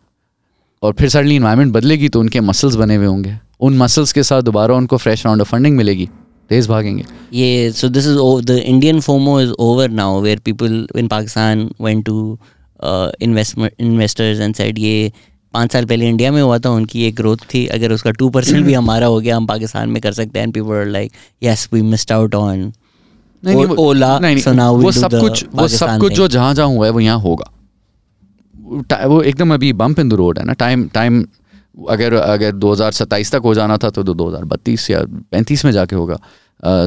और फिर सडनली इन्वायरमेंट बदलेगी तो उनके मसल्स बने हुए होंगे। उन मसल्स के साथ दोबारा उनको फ्रेश राउंड ऑफ़ फंडिंग मिलेगी। तेज भागेंगे। ये so this is the Indian FOMO is over now where people in Pakistan went to investors and said ये पाँच साल पहले इंडिया में हुआ था, उनकी एक ग्रोथ थी। अगर उसका टू परसेंट भी हमारा हो गया, हम पाकिस्तान में कर सकते हैं। People like yes we missed out on Ola so now वो सब कुछ वो सब कुछ जो जहाँ जहाँ हुआ है वो यहाँ होगा। वो एकदम अभी बम्प इन द रोड है ना। टाइम टाइम अगर अगर 2027 तक हो जाना था तो दो हज़ार बत्तीस या पैंतीस में जाके होगा।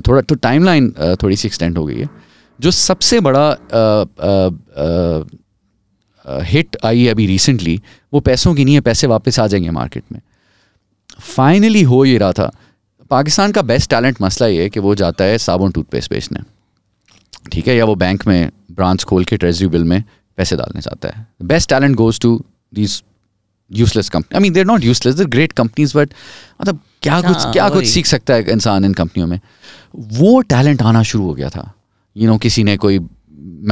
थोड़ा तो टाइमलाइन थोड़ी सी एक्सटेंड हो गई है। जो सबसे बड़ा हिट आई है अभी रिसेंटली वो पैसों की नहीं है पैसे वापस आ जाएँगे मार्केट में। फाइनली हो ये रहा था। पाकिस्तान का बेस्ट टैलेंट मसला ये है कि वो जाता है साबुन टूथपेस्ट बेचने। ठीक है? या वो बैंक में ब्रांच खोल के ट्रेजरी बिल में पैसे डालने जाता है। Best talent goes to these useless company I mean they're not useless they're great companies but मतलब क्या हाँ, कुछ क्या कुछ सीख सकता है इंसान इन कंपनियों में? वो टैलेंट आना शुरू हो गया था। यू you नो know, किसी ने कोई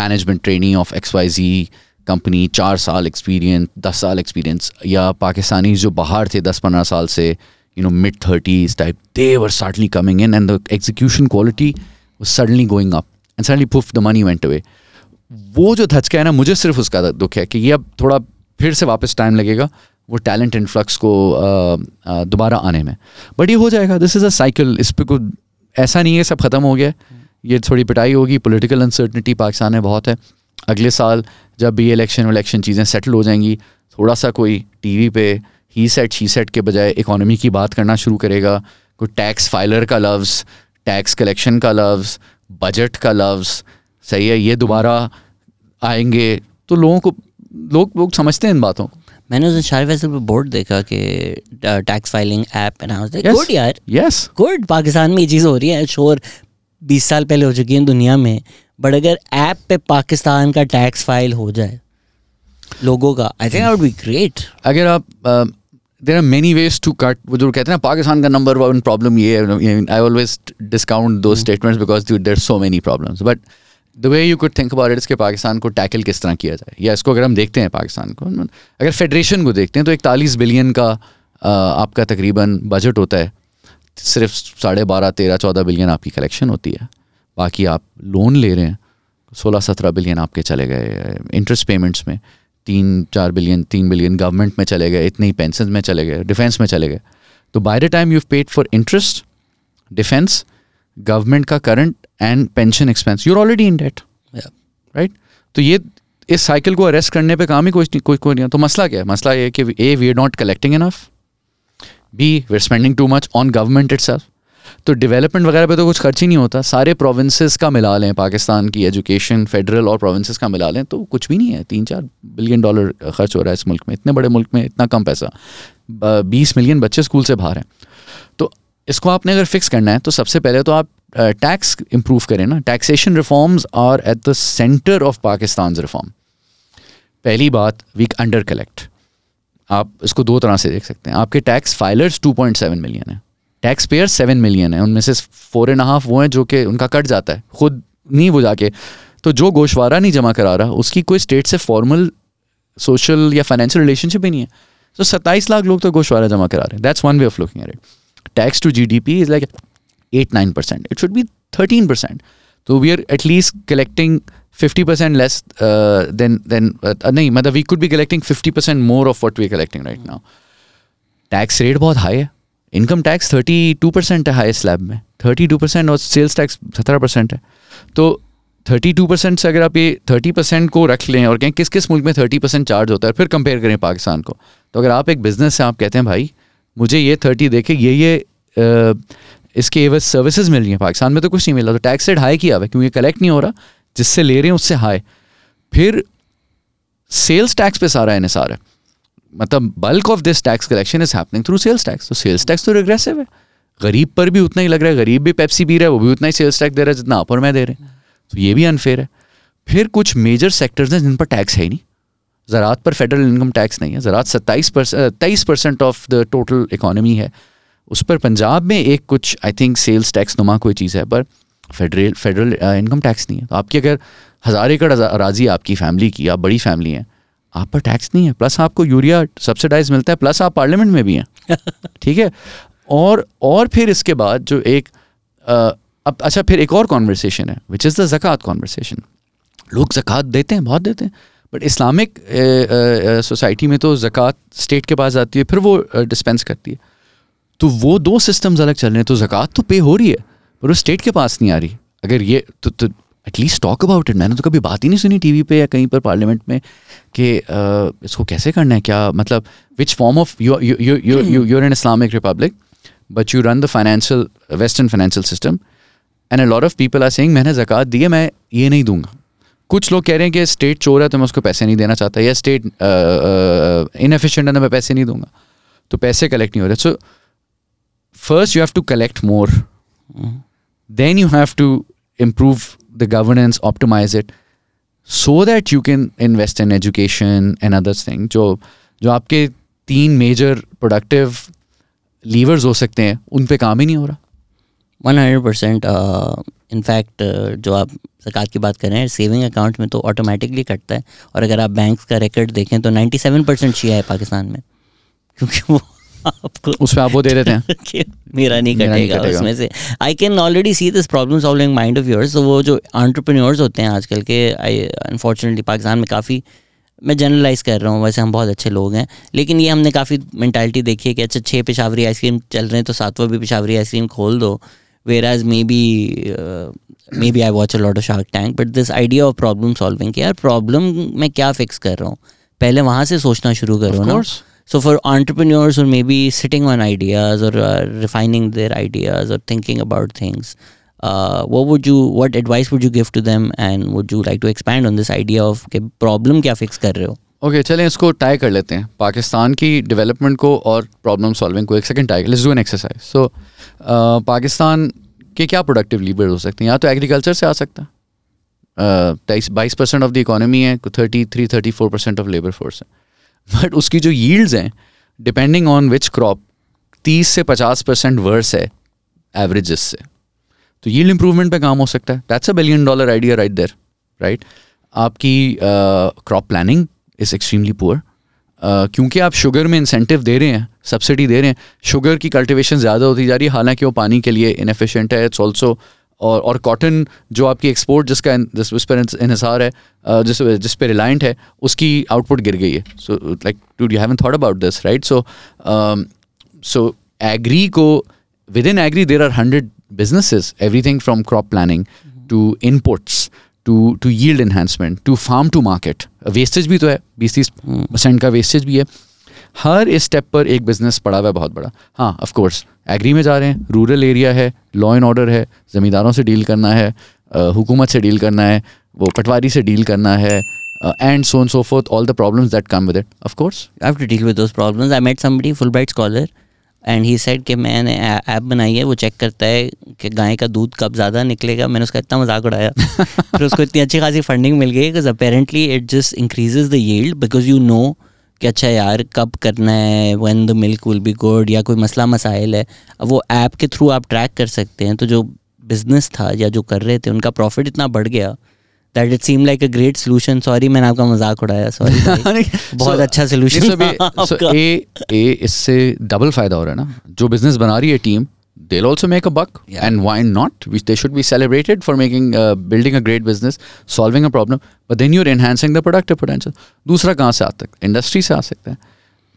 management training of X Y Z company चार साल एक्सपीरियंस दस साल एक्सपीरियंस या पाकिस्तानी जो बाहर थे दस पंद्रह साल से you know mid thirties type they were suddenly coming in and the execution quality suddenly going up and suddenly poof the money went away वो जो धचका है ना, मुझे सिर्फ़ उसका दुख है कि ये अब थोड़ा फिर से वापस टाइम लगेगा, वो टैलेंट इन्फ्लक्स को दोबारा आने में। बट ये हो जाएगा दिस इज़ अ साइकिल इस पर कोई ऐसा नहीं है, सब ख़त्म हो गया। ये थोड़ी पिटाई होगी पॉलिटिकल अनसर्टनिटी पाकिस्तान में बहुत है। अगले साल जब भी इलेक्शन वलेक्शन चीज़ें सेटल हो जाएँगी, थोड़ा सा कोई टीवी पे ही सेट शी सेट के बजाय इकोनॉमी की बात करना शुरू करेगा। कोई टैक्स फाइलर का लफ्ज़ टैक्स कलेक्शन का लफ्ज़ बजट का लफ्ज़ सही है ये दोबारा आएँगे। तो लोगों को लोग लोग समझते हैं इन बातों को। मैंने उस शार फैसल पे बोर्ड देखा कि टैक्स फाइलिंग ऐप गुड यार। यस गुड पाकिस्तान में ये चीज़ हो रही है शोर बीस साल पहले हो चुकी है दुनिया में। बट अगर ऐप पे पाकिस्तान का टैक्स फ़ाइल हो जाए लोगों का। I think would be great अगर आप there are many ways to cut वो जो कहते हैं पाकिस्तान का नंबर वन प्रॉब्लम ये है आई ऑलवेज डिस्काउंट दो statements because there so many problems but the way you could think about it's कि पाकिस्तान को टैकल किस तरह किया जाए। या इसको अगर हम देखते हैं पाकिस्तान को अगर फेडरेशन को देखते हैं तो इकतालीस बिलियन का आपका तकरीबन बजट होता है। सिर्फ़ साढ़े बारह तेरह चौदह बिलियन आपकी कलेक्शन होती है। बाकी आप लोन ले रहे हैं सोलह सत्रह बिलियन आपके चले गए इंटरेस्ट पेमेंट्स में। तीन चार बिलियन तीन बिलियन गवर्नमेंट में चले गए इतने ही पेंशन में चले गए डिफेंस में चले गए। तो by the time you paid for interest defence government का current and pension expense you're already in debt right तो ये इस साइकिल को अरेस्ट करने पे काम ही कोई कोई कोई नहीं तो मसला क्या है? मसला ये कि A we are not collecting enough B we are spending too much on government it तो डेवलपमेंट वगैरह पे तो कुछ खर्च ही नहीं होता। सारे प्रोविंसेस का मिला लें, पाकिस्तान की एजुकेशन फेडरल और प्रोविंसेस का मिला लें तो कुछ भी नहीं है। तीन चार बिलियन डॉलर खर्च हो रहा है इस मुल्क में। इतने बड़े मुल्क में इतना कम पैसा। बीस मिलियन बच्चे स्कूल से बाहर हैं। तो इसको आपने अगर फिक्स करना है तो सबसे पहले तो आप टैक्स इंप्रूव करें ना। Taxation reforms are at the centre of Pakistan reform पहली बात वीक अंडर कलेक्ट आप इसको दो तरह से देख सकते हैं। आपके टैक्स फाइलर्स 2.7 मिलियन है। टैक्स पेयर सेवन मिलियन है। उनमें से फोर एंड हाफ़ वो हैं जो कि उनका कट जाता है। खुद नहीं वो जाके तो जो गोशवारा नहीं जमा करा रहा, उसकी कोई स्टेट से फॉर्मल सोशल या फाइनेंशियल रिलेशनशिप ही नहीं है। तो सत्ताईस लाख लोग तो गोशवारा जमा करा रहे हैं। That's one way of looking at tax to G D P is like eight nine percent it should be thirteen percent तो we are at least collecting fifty percent less than than नहीं मतलब we could be collecting fifty percent more of what we collecting right now tax rate बहुत high है। Income tax thirty two percent है highest slab में। Thirty two percent और sales tax सत्रह percent है। तो थर्टी टू परसेंट से अगर आप ये थर्टी परसेंट को रख लें और कहें किस किस मुल्क में थर्टी परसेंट चार्ज होता है, फिर कंपेयर करें पाकिस्तान को। तो अगर आप एक बिज़नेस है आप कहते हैं, भाई, मुझे ये थर्टी देखे, ये ये इसके एवज सर्विसेज़ मिल रही हैं पाकिस्तान में तो कुछ नहीं मिल तो टैक्स रेट हाई किया हुआ है, क्योंकि कलेक्ट नहीं हो रहा, जिससे ले रहे हैं उससे हाई फिर सेल्स टैक्स पे सारा इनसार है। मतलब bulk of this tax collection is happening through sales tax तो सेल्स टैक्स तो रिग्रेसिव है। गरीब पर भी उतना ही लग रहा है। गरीब भी पेप्सी पी रहा है, वो भी उतना ही सेल्स टैक्स दे रहा है, जितना अपर में दे रहे हैं। तो ये भी अनफेयर है। फिर कुछ मेजर सेक्टर्स हैं जिन पर टैक्स है ही नहीं। ज़रात पर फेडरल इनकम टैक्स नहीं है। ज़रात सत्ताईस परसेंट तेईस percent of the total economy है। उस पर पंजाब में एक कुछ आई थिंक सेल्स टैक्स नुमा कोई चीज़ है, पर फेडरल फेडरल इनकम टैक्स नहीं है। तो आपकी अगर हज़ार एकड़ राज़ी आपकी फैमिली की, आप बड़ी फैमिली हैं आप पर टैक्स नहीं है प्लस आपको यूरिया सब्सिडाइज मिलता है प्लस आप पार्लियामेंट में भी हैं। ठीक है? और और फिर इसके बाद जो एक अब अच्छा फिर एक और कॉन्वर्सेशन है विच इज़ द ज़क़़त कॉन्वर्सेशन लोग ज़क़़त देते हैं बहुत देते हैं बट इस्लामिक सोसाइटी में तो ज़क़़त स्टेट के पास आती है फिर वो डिस्पेंस करती है। तो वो दो सिस्टम्स अलग चल रहे हैं तो ज़क़़त तो पे हो रही है पर वो स्टेट के पास नहीं आ रही। अगर ये तो, तो एटलीस्ट टॉक अबाउट इट मैंने तो कभी बात ही नहीं सुनी टीवी पे या कहीं पर पार्लियामेंट में कि इसको कैसे करना है? क्या मतलब which form of you you're in Islamic republic but you run the financial western financial system and a lot of people are saying मैंने जक़ात दी है मैं ये नहीं दूँगा. कुछ लोग कह रहे हैं कि स्टेट चोर है तो मैं उसको पैसे नहीं देना चाहता या स्टेट इनफिशेंट है तो मैं पैसे नहीं दूँगा। तो पैसे कलेक्ट नहीं हो रहे। So first you have to collect more then you have to improve the governance, optimize it, so that you can invest in education and other things. जो जो आपके तीन मेजर प्रोडक्टिव लीवर्स हो सकते हैं उन पे काम ही नहीं हो रहा वन हंड्रेड परसेंट इनफैक्ट जो आप सरकार की बात कर सेविंग अकाउंट में तो ऑटोमेटिकली कटता है और अगर आप बैंक का रिकॉर्ड देखें तो नाइन्टी सेवन परसेंट शिया है पाकिस्तान में क्योंकि वो आपको उसमें आप वो दे देते हैं। मेरा नहीं कटेगा उसमें से। I can already see this problem solving mind of yours तो वो जो आंट्रप्रन्योर्स होते हैं आजकल के आई अनफॉर्चुनेटली पाकिस्तान में काफ़ी मैं जनरलाइज कर रहा हूँ वैसे हम बहुत अच्छे लोग हैं। लेकिन ये हमने काफ़ी मैंटालिटी देखी है कि अच्छा छः पेशावरी आइसक्रीम चल रहे हैं तो सातवां भी पेशावरी आइसक्रीम खोल दो। Whereas may be may be I watch a lot of shark tank but this idea of problem solving कि यार प्रॉब्लम मैं क्या फिक्स कर रहा हूँ? पहले वहाँ से सोचना शुरू करो ना। So for entrepreneurs who may be sitting on ideas or uh, refining their ideas or thinking about things, uh, what would you what advice would you give to them and would you like to expand on this idea of कि problem क्या fix कर रहे हो okay okay, चलें इसको tie कर लेते हैं पाकिस्तान की डेवलपमेंट को और प्रॉब्लम सॉल्विंग को एक second tie let's do an exercise so Pakistan के क्या प्रोडक्टिव लीवर हो सकते हैं या तो एग्रीकल्चर से आ सकता है तेईस बाईस परसेंट ऑफ द इकोनॉमी है thirty three thirty four percent of labour force है बट उसकी जो यील्ड्स हैं डिपेंडिंग ऑन विच क्रॉप तीस से पचास परसेंट वर्स है एवरेजेस से। तो यील्ड इंप्रूवमेंट पे काम हो सकता है। That's a billion dollar idea right there right आपकी crop planning is extremely poor क्योंकि आप शुगर में इंसेंटिव दे रहे हैं सब्सिडी दे रहे हैं शुगर की कल्टिवेशन ज़्यादा होती जा रही है, हालाँकि वो पानी के लिए इनएफिशिएंट है इट्स ऑल्सो और और कॉटन जो आपकी एक्सपोर्ट जिसका जिस उस पर इसार है जिस जिस पे रिलायंट है उसकी आउटपुट गिर गई है। So like to you haven't thought about this right so so agri को with in agri there are hundred businesses everything from crop planning to inputs to to yield enhancement to farm to market wastage भी तो है बीस तीस percent का wastage भी है। हर इस स्टेप पर एक बिज़नेस पड़ा हुआ है बहुत बड़ा। हाँ ऑफ़ कोर्स एग्री में जा रहे हैं रूरल एरिया है लॉ एंड ऑर्डर है ज़मींदारों से डील करना है हुकूमत से डील करना है वो पटवारी से डील करना है and so and so forth all the problems that come with it of course I have to deal with those problems I met somebody Fulbright scholar and he said कि मैंने app बनाई है वो check करता है कि गाय का दूध कब ज़्यादा निकलेगा। मैंने उसका इतना मज़ाक उड़ाया। फिर उसको इतनी अच्छी खासी फंडिंग मिल गई because apparently it just increases the yield because you know कि अच्छा यार कब करना है when the milk will be good या कोई मसला मसाइल है अब वो ऐप के थ्रू आप ट्रैक कर सकते हैं। तो जो बिज़नेस था या जो कर रहे थे उनका प्रॉफिट इतना बढ़ गया that it seem like a great solution sorry मैंने आपका मज़ाक उड़ाया सॉरी बहुत अच्छा सोल्यूशन ए ए इससे डबल फ़ायदा हो रहा है ना। जो बिज़नेस बना रही है team they'll also make a buck. Yeah. and why not? Which they should be celebrated for making uh, building a great business solving a problem but then you're enhancing the productive potential. दूसरा कहाँ से आता है? Industry से आ सकता है।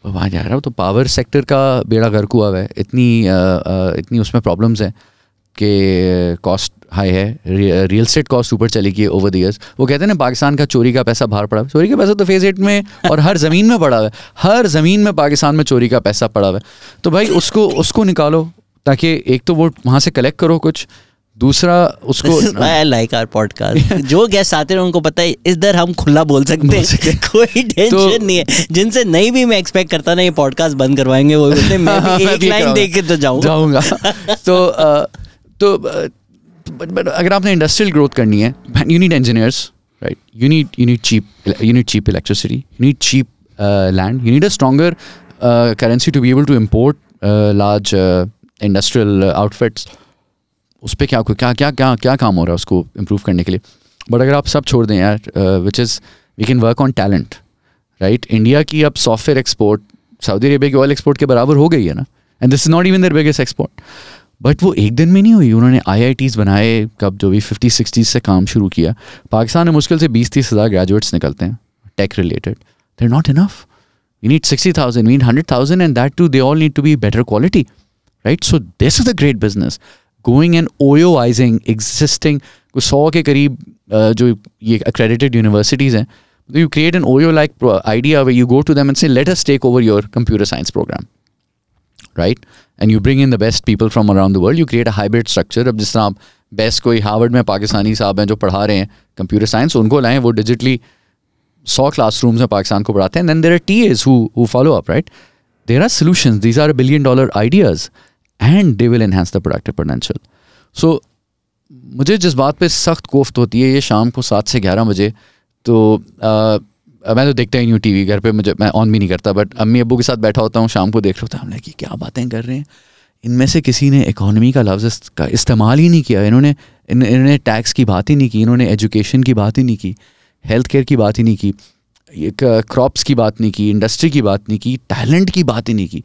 वहाँ जा रहा हूँ तो पावर सेक्टर का बेड़ा गर्क हुआ है। इतनी uh, uh, इतनी उसमें प्रॉब्लम्स हैं कि कॉस्ट हाई है। रियल स्टेट कॉस्ट ऊपर चली गई ओवर द ईयर्स वो कहते हैं ना पाकिस्तान का चोरी का पैसा बाहर पड़ा हुआ चोरी का पैसा तो फ़ेज़ एट में और हर ज़मीन में पड़ा हुआ है। हर ज़मीन में पाकिस्तान में चोरी का पैसा पड़ा हुआ है। तो भाई उसको उसको निकालो। ताकि एक तो वो वहाँ से कलेक्ट करो कुछ दूसरा उसको लाइक आर पॉडकास्ट जो गेस्ट आते हैं उनको पता है इस दर हम खुला बोल सकते हैं। कोई टेंशन तो, नहीं है। जिनसे नहीं भी मैं एक्सपेक्ट करता ना ये पॉडकास्ट बंद करवाएँगे वो बोलते मैं भी एक लाइन देख के तो जाऊँगा। जाऊँगा। तो तो बट अगर आपने इंडस्ट्रियल ग्रोथ करनी है you need engineers right you need you need cheap you need cheap electricity you need cheap land you need a stronger currency to be able to import large industrial outfits उस पर क्या क्या क्या क्या क्या काम हो रहा है उसको इम्प्रूव करने के लिए? बट अगर आप सब छोड़ दें यार which is we can work on talent right India की अब सॉफ्टवेयर एक्सपोर्ट सऊदी अरेबिया की ऑयल एक्सपोर्ट के बराबर हो गई है ना? And this is not even the biggest export but वो एक दिन में नहीं हुई, उन्होंने आई आई टीज़ बनाए, कब जो भी फिफ्टी सिक्सटीज से काम शुरू किया। पाकिस्तान में मुश्किल से बीस तीस हज़ार ग्रेजुएट्स निकलते हैं tech related there not enough we need sixty thousand we need hundred thousand and that too they all need to be better quality right so this is a great business going and ओयोआइजिंग existing सौ के करीब जो ये accredited universities हैं you create an OYO like idea where you go to them and say, let us take over your computer science program. Right? And you bring in the best people from around the world. You create a hybrid structure. अब जिस तरह आप best कोई Harvard में पाकिस्तानी साहब हैं जो पढ़ा रहे हैं कंप्यूटर साइंस उनको लाएँ वो डिजिटली सौ क्लासरूम्स में पाकिस्तान को पढ़ाते हैं then there are T As who follow up right there are solution these are billion dollar ideas and they will enhance the productive potential so मुझे जिस बात पे सख्त कोफ्त होती है ये शाम को सात से ग्यारह बजे तो आ, मैं तो देखता ही नहीं हूँ टी वी घर पे मुझे मैं ऑन भी नहीं करता बट अम्मी अबू के साथ बैठा होता हूँ शाम को देख रहा होता हूँ कि क्या बातें कर रहे हैं। इनमें से किसी ने इकोनॉमी का लफ्ज़ का इस्तेमाल ही नहीं किया इन्होंने इन, इन्होंने टैक्स की बात ही नहीं की इन्होंने एजुकेशन की बात ही नहीं की हेल्थ केयर की बात ही नहीं की क्रॉप्स की बात नहीं की इंडस्ट्री की बात नहीं की टैलेंट की बात ही नहीं की।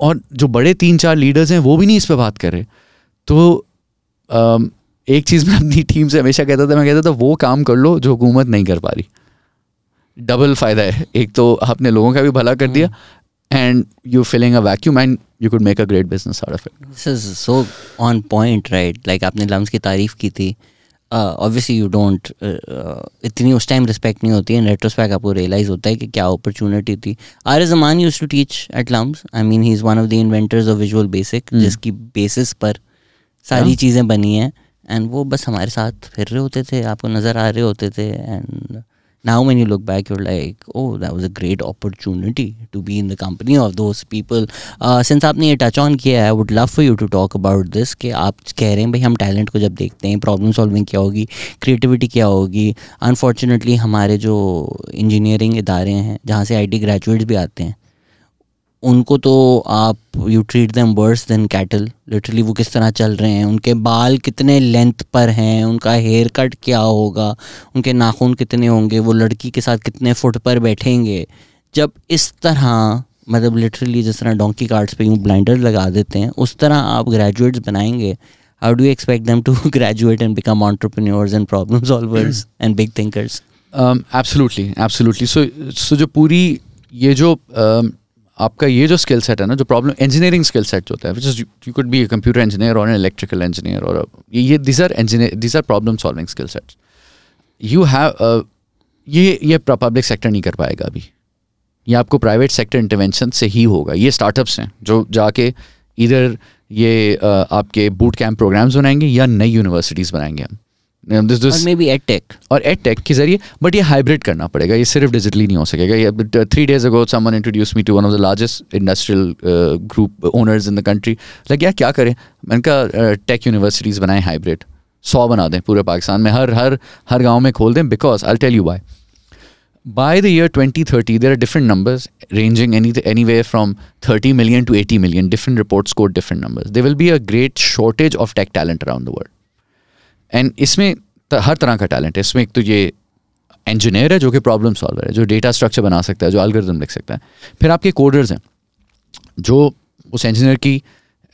और जो बड़े तीन चार लीडर्स हैं, वो भी नहीं इस पर बात कर रहे। तो एक चीज़ मैं अपनी टीम से हमेशा कहता था, मैं कहता था, वो काम कर लो जो हुकूमत नहीं कर पा रही। डबल फ़ायदा है। एक तो आपने लोगों का भी भला कर दिया and you filling a vacuum and you could make a great business out of it this is so on point right like आपने लम्स की तारीफ़ की थी। ऑब्वियसली यू डोंट इतनी उस टाइम रिस्पेक्ट नहीं होती है। रेट्रोस्पेक्ट आपको रियलाइज़ होता है कि क्या अपॉर्चुनिटी थी। आर as Aman used to teach at LUMS I mean he is one of the inventors of Visual Basic जिसकी बेसिस पर सारी चीज़ें बनी हैं। एंड वो बस हमारे साथ फिर रहे होते थे आपको नज़र आ रहे होते थे। And now when you look back you're like oh that was a great opportunity to be in the company of those people. Uh, since आपने ये टच ऑन किया है would love for you to talk about this कि आप कह रहे हैं भाई हम टैलेंट को जब देखते हैं प्रॉब्लम सॉल्विंग क्या होगी क्रिएटिविटी क्या होगी? अनफॉर्चुनेटली हमारे जो इंजीनियरिंग इदारे हैं जहाँ से आई ग्रेजुएट्स भी आते हैं उनको तो आप you treat them worse than cattle literally वो किस तरह चल रहे हैं? उनके बाल कितने लेंथ पर हैं? उनका हेयर कट क्या होगा? उनके नाखून कितने होंगे? वो लड़की के साथ कितने फुट पर बैठेंगे? जब इस तरह मतलब लिटरली जिस तरह डोंकी कार्ड्स पे यूँ ब्लाइंडर लगा देते हैं उस तरह आप ग्रेजुएट्स बनाएँगे how do expect them to graduate and become entrepreneurs and problem solvers and big thinkers absolutely absolutely so so जो पूरी ये जो um, आपका ये जो स्किल सेट है ना जो प्रॉब्लम इंजीनियरिंग स्किल सेट जो होता है which is you could be computer engineer और एन इलेक्ट्रिकल इंजीनियर और ये this are engineer this are problem solving skill sets you have ये ये पब्लिक सेक्टर नहीं कर पाएगा अभी। ये आपको प्राइवेट सेक्टर इंटरवेंशन से ही होगा। ये स्टार्टअप्स हैं जो जाके इधर ये uh, आपके बूट कैंप प्रोग्राम्स बनाएँगे या नई यूनिवर्सिटीज़ बनाएँगे। हम और दिस टेक के ज़रिए बट ये हाइब्रिड करना पड़ेगा ये सिर्फ़ डिजिटली नहीं हो सकेगा। Three days ago someone introduce me to one of the largest industrial group owners in the country like यार क्या करें? इनका टेक यूनिवर्सिटीज बनाएँ हाइब्रिड सौ बना दें पूरे पाकिस्तान में हर हर हर गाँव में खोल दें because I tell you by by the year twenty thirty there are different numbers ranging any anyway from thirty million to eighty million different reports को different numbers they will be a great shortage of tech talent around the world and इसमें हर तरह का talent है। इसमें एक तो ये इंजीनियर है जो कि प्रॉब्लम सॉल्वर है, जो डेटा स्ट्रक्चर बना सकता है, जो अलगरिदम लिख सकता है। फिर आपके कोडर्स हैं, जो उस इंजीनियर की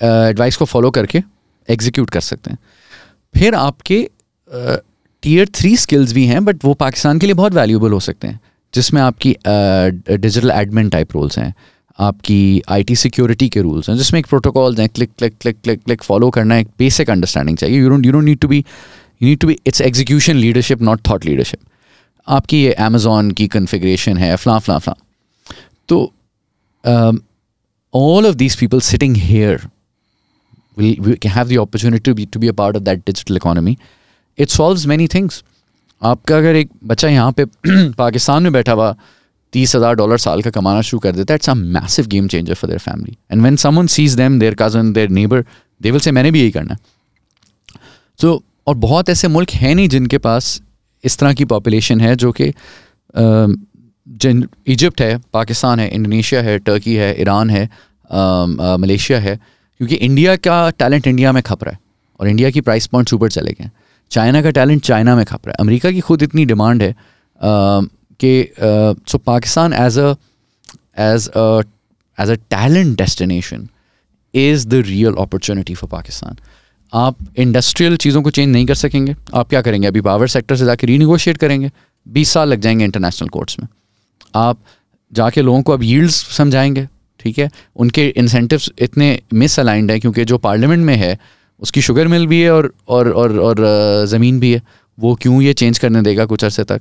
एडवाइस को फॉलो करके एग्जीक्यूट कर सकते हैं। फिर आपके टीयर थ्री स्किल्स भी हैं बट वो पाकिस्तान के लिए बहुत वैल्यूबल हो सकते हैं, जिसमें आपकी डिजिटल एडमिन टाइप रोल्स हैं। आपकी आईटी सिक्योरिटी के रूल्स हैं, जिसमें एक प्रोटोकॉल्स हैं click click click click click follow करना एक बेसिक अंडरस्टैंडिंग चाहिए। You don't you don't need to be you need to be it's execution leadership not thought leadership आपकी ये अमेजोन की कन्फिग्रेशन है, फ्ला फ्ला फ्ला। तो all of these people sitting here will have the opportunity to be to be a part of that digital economy. It आपका अगर एक बच्चा यहाँ पे पाकिस्तान में बैठा हुआ तीस हज़ार डॉलर साल का कमाना शुरू कर देता है। It's a massive game changer for their family and when someone sees them their cousin their neighbour they will say मैंने भी यही करना है. सो so, और बहुत ऐसे मुल्क हैं नहीं जिनके पास इस तरह की पॉपुलेशन है जो कि जिन इजिप्ट है पाकिस्तान है इंडोनेशिया है टर्की है ईरान है मलेशिया है क्योंकि इंडिया का टैलेंट इंडिया में खप रहा है। और इंडिया की प्राइस पॉइंट्स ऊपर चले गए चाइना का टैलेंट चाइना में खप रहा है। अमेरिका की खुद इतनी डिमांड है कि so Pakistan as a as a as a talent destination is the real opportunity for Pakistan आप इंडस्ट्रियल चीज़ों को चेंज नहीं कर सकेंगे। आप क्या करेंगे? अभी पावर सेक्टर से जाके रीनिगोशिएट करेंगे। बीस साल लग जाएँगे इंटरनेशनल कोर्ट्स में। आप जाके लोगों को अब यील्ड्स समझाएँगे ठीक है? उनके इंसेंटिव्स इतने मिस अलाइंड हैं क्योंकि जो पार्लियामेंट में है उसकी शुगर मिल भी है और और और, और ज़मीन भी है। वो क्यों ये चेंज करने देगा कुछ अरसे तक?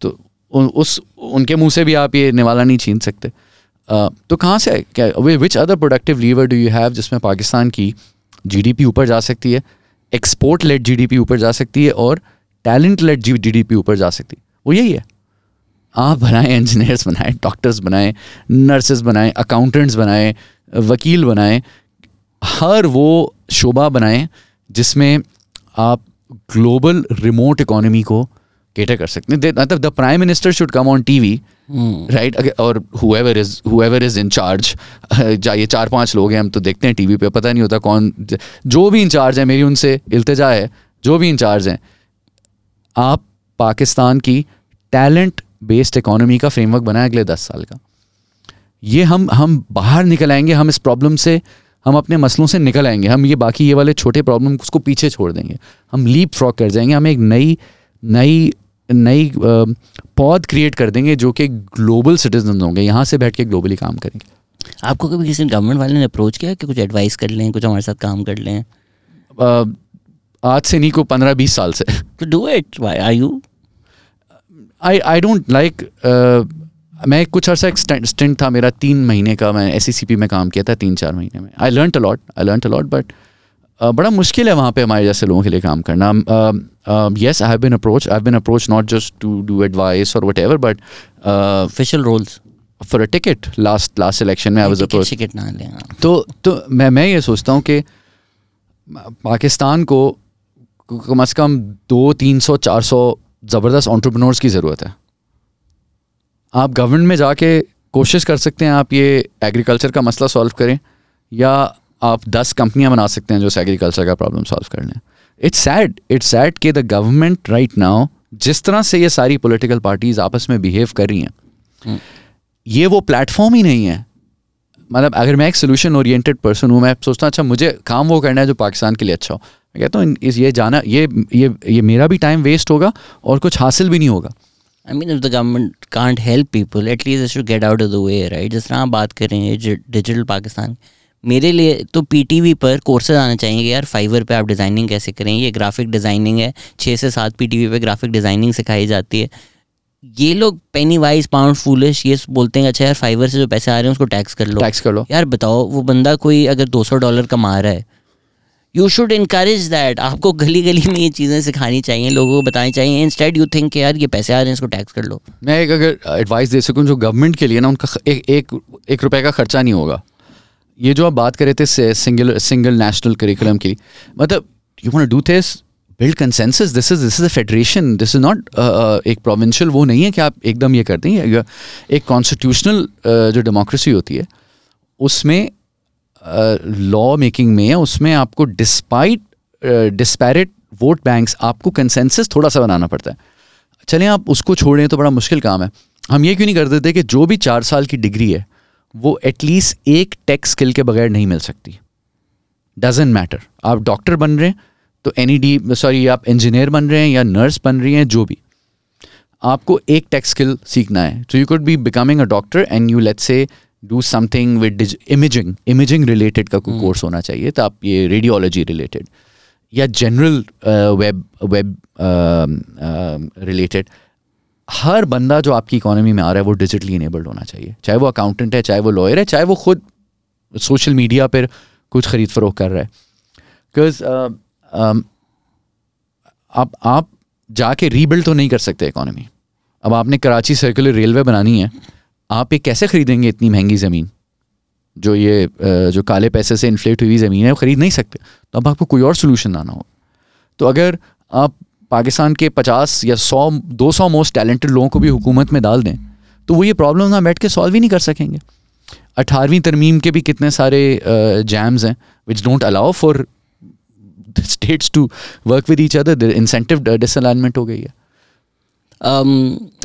तो उस उनके मुँह से भी आप ये निवाला नहीं छीन सकते। uh, तो कहाँ से क्या which other productive lever do you have जिसमें पाकिस्तान की जीडीपी ऊपर जा सकती है एक्सपोर्ट लेट जीडीपी ऊपर जा सकती है और टैलेंट लेट जी जीडीपी ऊपर जा सकती है? वो यही है। आप बनाएँ इंजीनियर्स बनाएँ डॉक्टर्स बनाएँ नर्सेस बनाएँ अकाउंटेंट्स बनाएँ वकील बनाएँ हर वो शोबा बनाएँ जिसमें आप ग्लोबल रिमोट इकोनॉमी को केटर कर सकते हैं। मतलब the prime minister should come on TV right और whoever is whoever is in charge ये चार पाँच लोग हैं हम तो देखते हैं टीवी पे पता नहीं होता कौन जो भी इंचार्ज है मेरी उनसे इल्तजा है जो भी इंचार्ज हैं आप पाकिस्तान की टैलेंट बेस्ड इकोनॉमी का फ्रेमवर्क बनाए अगले दस साल का। ये हम हम बाहर निकल आएँगे हम इस प्रॉब्लम से हम अपने मसलों से निकल आएँगे। हम ये बाकी ये वाले छोटे प्रॉब्लम उसको पीछे छोड़ देंगे। हम लीप फ्रॉक कर जाएँगे हम एक नई नई नई पौध क्रिएट कर देंगे जो कि ग्लोबल सिटीजन होंगे यहाँ से बैठ के ग्लोबली काम करेंगे। आपको कभी किसी गवर्नमेंट वाले ने अप्रोच किया कि कुछ एडवाइस कर लें कुछ हमारे साथ काम कर लें? आज से नहीं को पंद्रह बीस साल से। तो do it are you I I don't like मैं कुछ अर्सा एक स्टेंट था मेरा तीन महीने का मैं एस e में काम किया था तीन चार महीने में। I learn a lot I learn a lot but बड़ा मुश्किल है वहाँ पे हमारे जैसे लोगों के लिए काम करना। Yes I have been approach I been approach not just to do advice और whatever but official roles for a ticket last last election में आई वाज अप्रोच टिकट ना ले। तो तो मैं मैं ये सोचता हूँ कि पाकिस्तान को कम अज़ कम दो तीन सौ चार सौ ज़बरदस्त ऑन्टरप्रनोर्स की ज़रूरत है। आप गवर्नमेंट में जाके कोशिश कर सकते हैं आप ये एग्रीकल्चर का मसला सॉल्व करें या आप दस कंपनियाँ बना सकते हैं जो एग्रीकल्चर का प्रॉब्लम सॉल्व कर लें इट्स सैड इट्स सैड कि द गवर्नमेंट राइट नाउ जिस तरह से ये सारी पॉलिटिकल पार्टीज़ आपस में बिहेव कर रही हैं. ये वो प्लेटफॉर्म ही नहीं है। मतलब अगर मैं एक सोल्यूशन ओरिएंटेड पर्सन हूँ, मैं सोचता अच्छा मुझे काम वो करना है जो पाकिस्तान के लिए अच्छा हो। मैं कहता हूँ ये जाना, ये ये ये मेरा भी टाइम वेस्ट होगा और कुछ हासिल भी नहीं होगा। I mean if the government can't help people at least should get out of the way right जिस तरह आप बात कर रहे हैं डिजिटल पाकिस्तान मेरे लिए तो पीटीवी पर कोर्सेज आना चाहिए कि यार फाइवर पे आप डिज़ाइनिंग कैसे करें? ये ग्राफिक डिज़ाइनिंग है। छः से सात पीटीवी पे ग्राफिक डिज़ाइनिंग सिखाई जाती है। ये लोग पेनी वाइज पाउंड फूलिश ये बोलते हैं अच्छा यार फाइवर से जो पैसे आ रहे हैं उसको टैक्स कर लो। टैक्स कर लो। यार बताओ वो बंदा कोई अगर 200 डॉलर कमा रहा है। यू शुड इनकरेज दैट आपको गली गली में ये चीज़ें सिखानी चाहिए लोगों को बतानी चाहिए। इंस्टेड यू थिंक यार ये पैसे आ रहे हैं इसको टैक्स कर लो। मैं एक अगर एडवाइस दे सकूँ जो गवर्नमेंट के लिए ना उनका एक एक एक रुपए का खर्चा नहीं होगा। ये जो आप बात कर रहे थे सिंगल सिंगल नेशनल करिकुलम की मतलब you want do this build consensus this is this is a federation this is not एक प्रोविंशियल वो नहीं है कि आप एकदम ये करते हैं एक कॉन्स्टिट्यूशनल uh, जो डेमोक्रेसी होती है उसमें लॉ uh, मेकिंग में है उसमें आपको डिस्पाइट डिस्पैरिट वोट बैंक्स आपको कंसेंसस थोड़ा सा बनाना पड़ता है। चलें आप उसको छोड़ें तो बड़ा मुश्किल काम है। हम ये क्यों नहीं कर देते कि जो भी चार साल की डिग्री है वो एटलीस्ट एक टेक स्किल के बगैर नहीं मिल सकती। डजेंट मैटर आप डॉक्टर बन रहे हैं तो एन डी सॉरी आप इंजीनियर बन रहे हैं या नर्स बन रही हैं जो भी। आपको एक टेक स्किल सीखना है। So you could be becoming a doctor and you let say do something with imaging imaging related का कोई कोर्स होना चाहिए तो आप ये रेडियोलॉजी रिलेटेड या जनरल वेब वेब रिलेटेड हर बंदा जो आपकी इकोनॉमी में आ रहा है, वो डिजिटली इनेबल्ड होना चाहिए। चाहे वो अकाउंटेंट है, चाहे वो लॉयर है, चाहे वो खुद सोशल मीडिया पर कुछ ख़रीद फरोख कर रहा है। बिकॉज़ आप आप जाके रीबिल्ड तो नहीं कर सकते इकोनॉमी अब आपने कराची सर्कुलर रेलवे बनानी है, आप ये कैसे खरीदेंगे इतनी महँगी ज़मीन? जो ये जो काले पैसे से इन्फ्लेट हुई ज़मीन है, वो ख़रीद नहीं सकते। तो अब आपको कोई और सोल्यूशन लाना हो तो अगर आप पाकिस्तान के पचास या सौ दो सौ मोस्ट टैलेंटेड लोगों को भी हुकूमत में डाल दें तो वो ये प्रॉब्लम ना बैठ के सॉल्व ही नहीं कर सकेंगे। अठारहवीं तरमीम के भी कितने सारे जैम्स हैं which don't allow for states to work with each other incentive disalignment हो गई है। Um,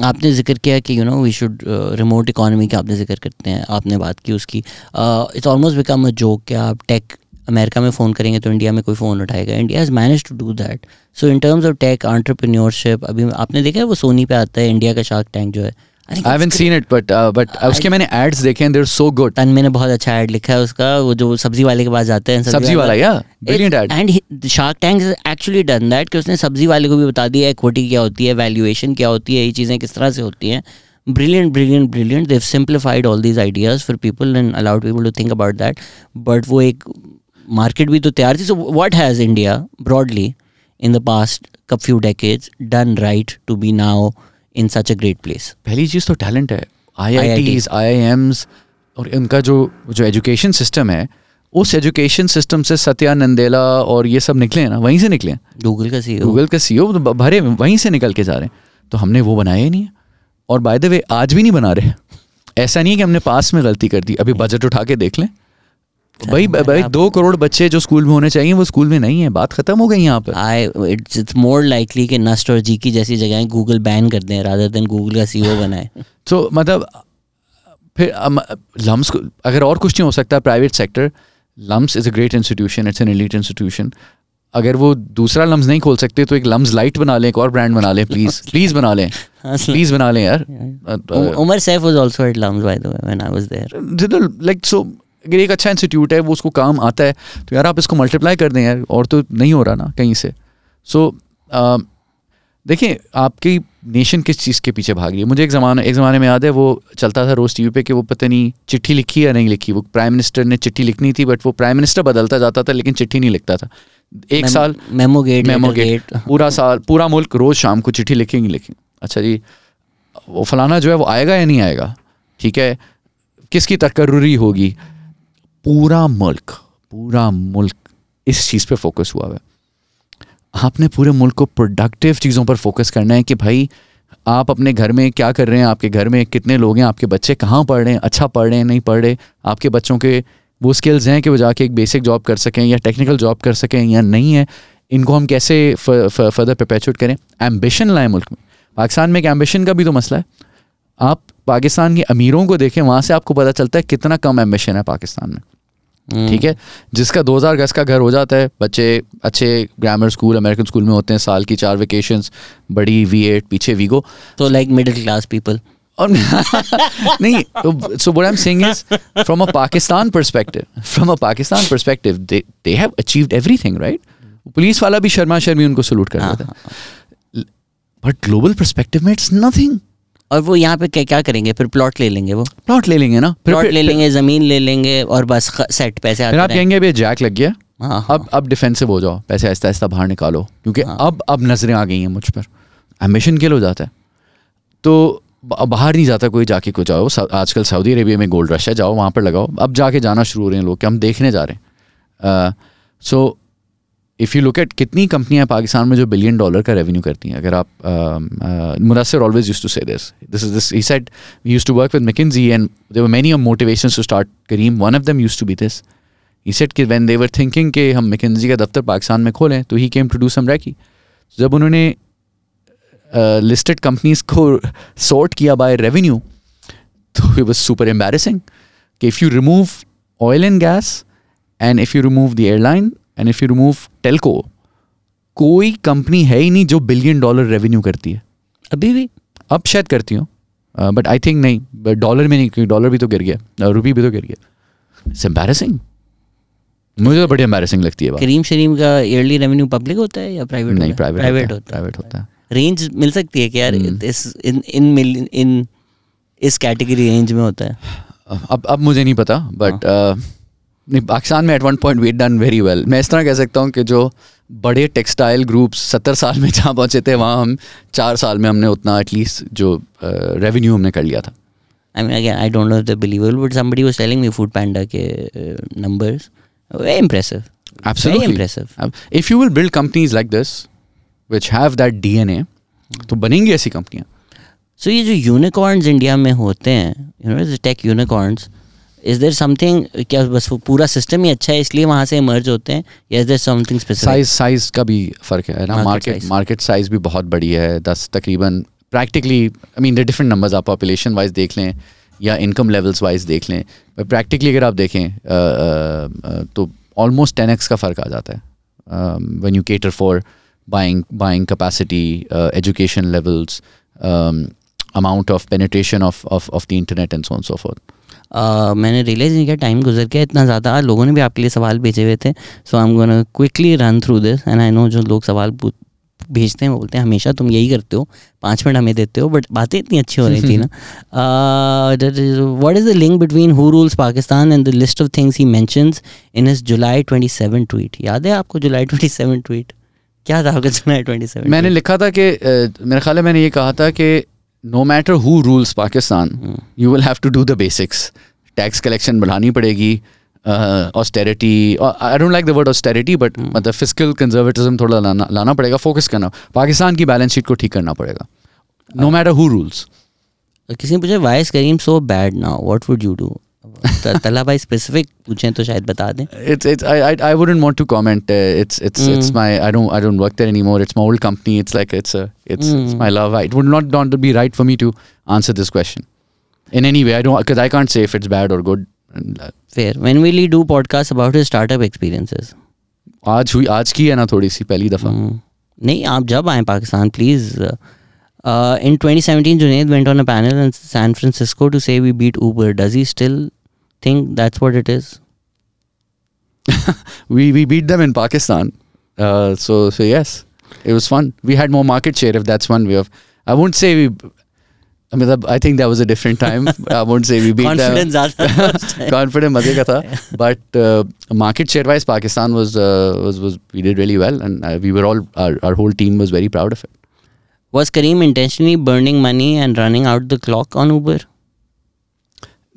आपने ज़िक्र किया कि you know we should remote economy का आपने ज़िक्र करते हैं आपने बात की उसकी। It's almost become a joke कि आप टेक अमेरिका में फ़ोन करेंगे तो इंडिया में कोई फ़ोन उठाएगा। India has manage to do that so in terms of tech entrepreneurship अभी आपने देखा है वो सोनी पे आता है इंडिया का शार्क टैंक जो है। I haven't seen it but but उसके मैंने एड्स देखे हैं देर सो गुड तन मैंने बहुत अच्छा ऐड लिखा है उसका वो जो सब्ज़ी वाले के पास जाते हैं सब्ज़ी वाला। या brilliant ad and shark tank actually done that कि उसने सब्ज़ी वाले को भी बता दिया इक्विटी क्या होती है वैल्यूएशन क्या होती है ये चीज़ें किस तरह से होती हैं। Brilliant brilliant brilliant they've simplified all these ideas for people and allowed people to think about that but वो एक मार्केट भी तो तैयार थी। So what has India broadly in the past couple few decades done right to be now in such a great place पहली चीज़ तो talent है। आई I Ts I I AIIMS और इनका जो जो एजुकेशन सिस्टम है उस एजुकेशन सिस्टम से सत्या नंदेला और ये सब निकले हैं ना वहीं से निकले हैं। गूगल का सी गूगल के सी भरे वहीं से निकल के जा रहे हैं। तो हमने वो बनाया ही नहीं है। और बाय द वे आज भी नहीं बना रहे। ऐसा नहीं है कि हमने पास में गलती कर दी। अभी बजट उठा के देख लें। भाई भाई दो करोड़ बच्चे जो स्कूल में होने चाहिए वो स्कूल में नहीं है। बात खत्म हो गई यहाँ पर। I it's it's more likely कि नस्ट और जी की जैसी जगहें गूगल बैन कर दें रादर देन गूगल का सीईओ बनाए। तो मतलब फिर लम्स अगर और कुछ नहीं हो सकता private sector LUMS is a great institution it's an elite institution अगर वो दूसरा लम्स नहीं खोल सकते तो एक लम्स लाइट बना लें एक और ब्रांड बना लें प्लीज़ प्लीज़ बना लें। प्लीज़ बना लें यार। Umar Saif was also at LUMS by the way when I was there like so अगर एक अच्छा इंस्टीट्यूट है वो उसको काम आता है तो यार आप इसको मल्टीप्लाई कर दें यार और तो नहीं हो रहा ना कहीं से। सो so, देखिए आपकी नेशन किस चीज़ के पीछे भाग रही है? मुझे एक ज़माना एक ज़माने में याद है वो चलता था रोज़ टीवी पे कि वो पता नहीं चिट्ठी लिखी या नहीं लिखी। वो प्राइम मिनिस्टर ने चिट्ठी लिखनी थी बट वो प्राइम मिनिस्टर बदलता जाता था लेकिन चिट्ठी नहीं लिखता था। एक साल मेमो गेट मेमो गेट पूरा साल पूरा मुल्क रोज़ शाम को चिट्ठी लिखेंगे लिखेंगे अच्छा जी वो फलाना जो है वो आएगा या नहीं आएगा? ठीक है किसकी तकर्री होगी? पूरा मुल्क पूरा मुल्क इस चीज़ पे फोकस हुआ है। आपने पूरे मुल्क को प्रोडक्टिव चीज़ों पर फोकस करना है कि भाई, आप अपने घर में क्या कर रहे हैं? आपके घर में कितने लोग हैं? आपके बच्चे कहाँ पढ़ रहे हैं? अच्छा पढ़ रहे हैं? नहीं पढ़ रहे? आपके बच्चों के वो स्किल्स हैं कि वो जाके एक बेसिक जॉब कर सकें या टेक्निकल जॉब कर सकें या नहीं है, इनको हम कैसे फर्दर परपेचुएट करें? एम्बिशन लाएँ मुल्क में। पाकिस्तान में एक एम्बिशन का भी तो मसला है। आप पाकिस्तान के अमीरों को देखें वहाँ से आपको पता चलता है कितना कम एम्बिशन है पाकिस्तान में। ठीक है? जिसका 2000 गज का घर हो जाता है बच्चे अच्छे ग्रामर स्कूल अमेरिकन स्कूल में होते हैं साल की चार वेकेशंस बड़ी वी एट पीछे वीगो तो लाइक मिडिल क्लास पीपल और नहीं so what I am saying is from a Pakistan perspective from a Pakistan perspective they they have achieved everything right police वाला भी शर्मा शर्मी उनको सल्यूट कर रहा था बट ग्लोबल पर्सपेक्टिव में इट्स नथिंग और वो यहाँ पे क्या क्या करेंगे? फिर प्लॉट ले लेंगे वो। प्लॉट ले लेंगे ना। प्लॉट ले लेंगे ज़मीन ले लेंगे और बस सेट पैसे आते आप कहेंगे अभी जैक लग गया। हाँ हाँ। अब अब डिफेंसिव हो जाओ। पैसे आहिस्ता आहिस्ता बाहर निकालो। क्योंकि हाँ। अब अब नज़रें आ गई हैं मुझ पर। एम्बिशन किल हो जाता है। तो बाहर नहीं जाता कोई जाके कुछ जाओ। आजकल सऊदी अरेबिया में गोल्ड रश है। जाओ वहाँ पर लगाओ। अब जाके जाना शुरू हो रहे हैं लोग कि हम देखने जा रहे हैं। So if you look at कितनी कंपनियाँ पाकिस्तान में जो बिलियन डॉलर का रेवेन्यू करती हैं, अगर आप Mudassar always use to say this this this set use to work with McKinsey and there many motivation to start Careem one of them use to be this E set कि when they were thinking कि हम McKinsey का दफ्तर पाकिस्तान में खोलें तो he came to do some recce जब उन्होंने लिस्टेड कंपनीज़ को सॉर्ट किया बाय रेवेन्यू तो वी वॉज़ सुपर एम्बेरसिंग कि if you remove oil and gas and if you remove the airline and if you remove telco कोई company है ही नहीं जो बिलियन डॉलर रेवेन्यू करती है। अभी भी? अब शायद करती हूँ। बट आई थिंक नहीं बट डॉलर में नहीं क्योंकि डॉलर भी तो गिर गया रुपी भी तो गिर गया। इट्स एम्बेरसिंग मुझे तो बड़ी एम्बेरसिंग लगती है करीम शरीम का ईयरली रेवेन्यू पब्लिक होता है या प्राइवेट नहीं प्राइवेट प्राइवेट होता है प्राइवेट होता है। रेंज मिल सकती है कि यार? हम्म। इस इन इन मिल इन इस कैटेगरी रेंज में होता है। अब अब मुझे नहीं पता बट नहीं पाकिस्तान में at one point we done very well मैं इस तरह कह सकता हूँ कि जो बड़े टेक्सटाइल ग्रुप्स सत्तर साल में जहाँ पहुँचे थे वहाँ हम चार साल में हमने उतना एटलीस्ट जो रेवेन्यू हमने कर लिया था I mean, I they're believable, but somebody was telling me Food Panda ke uh, numbers. Very impressive. Absolutely. Very impressive. If you will build companies like this which have that DNA तो बनेंगी ऐसी कंपनियाँ So ये जो unicorns India में होते हैं you know tech unicorns is there something क्या बस वो पूरा सिस्टम ही अच्छा है इसलिए वहाँ से इमर्ज होते हैं? या is there something size size का भी फ़र्क है ना? मार्केट मार्केट साइज़ भी बहुत बड़ी है दस तकरीबन practically I mean the different numbers आप पॉपुलेशन वाइज देख लें या इनकम लेवल्स वाइज देख लें। प्रैक्टिकली अगर आप देखें तो ऑलमोस्ट टेन एक्स का फ़र्क आ जाता है। When you cater for buying buying capacity education levels amount of penetration of of of the internet and so on so forth Uh, मैंने रियलाइज़ नहीं किया टाइम गुजर गया इतना ज़्यादा लोगों ने भी आपके लिए सवाल भेजे हुए थे। So I am gonna quickly run through this and I know जो लोग सवाल भेजते हैं वो बोलते हैं हमेशा तुम यही करते हो पाँच मिनट हमें देते हो बट बातें इतनी अच्छी हो रही थी ना। What is the link between who rules Pakistan and the list of things he mentions in is July 27 tweet याद है आपको जुलाई 27 ट्वीट क्या था आपका जुलाई 27 मैंने लिखा था कि मेरे ख्याल है मैंने ये कहा था कि no matter who rules Pakistan you will have to do the basics tax collection बढ़ानी पड़ेगी austerity I don't like the word austerity but मतलब फ़िज़िकल कंजर्वेटिज्म थोड़ा लाना लाना पड़ेगा फोकस करना पाकिस्तान की बैलेंस शीट को ठीक करना पड़ेगा नो मैटर हु रूल्स किसी ने पूछा vice Careem so bad now what would you do तला भाई स्पेसिफिक पूछें तो शायद बता दें it's it's I, I I wouldn't want to comment. Uh, it's it's it's Mm. my I don't I don't work there anymore. It's my old company. It's like it's a it's, it's Mm. my love. It would not not be right for me to answer this question in any way. I don't because I can't say if it's bad or good. And, uh, fair when will he do podcast about his startup experiences आज हुई आज की है ना थोड़ी सी पहली दफ़ा. Hmm. नहीं आप जब आए Pakistan uh, please in 2017 Junaid went on a panel in San Francisco to say we beat Uber does he still think that's what it is We we beat them in Pakistan. Uh, so so yes, it was fun. We had more market share if that's one way of. I won't say we. I mean, I think that was a different time. I won't say we beat them. confidence ज़्यादा confident मजे का था but uh, market share wise Pakistan was uh, was was we did really well and uh, we were all our, our whole team was very proud of it was Kareem intentionally burning money and running out the clock on Uber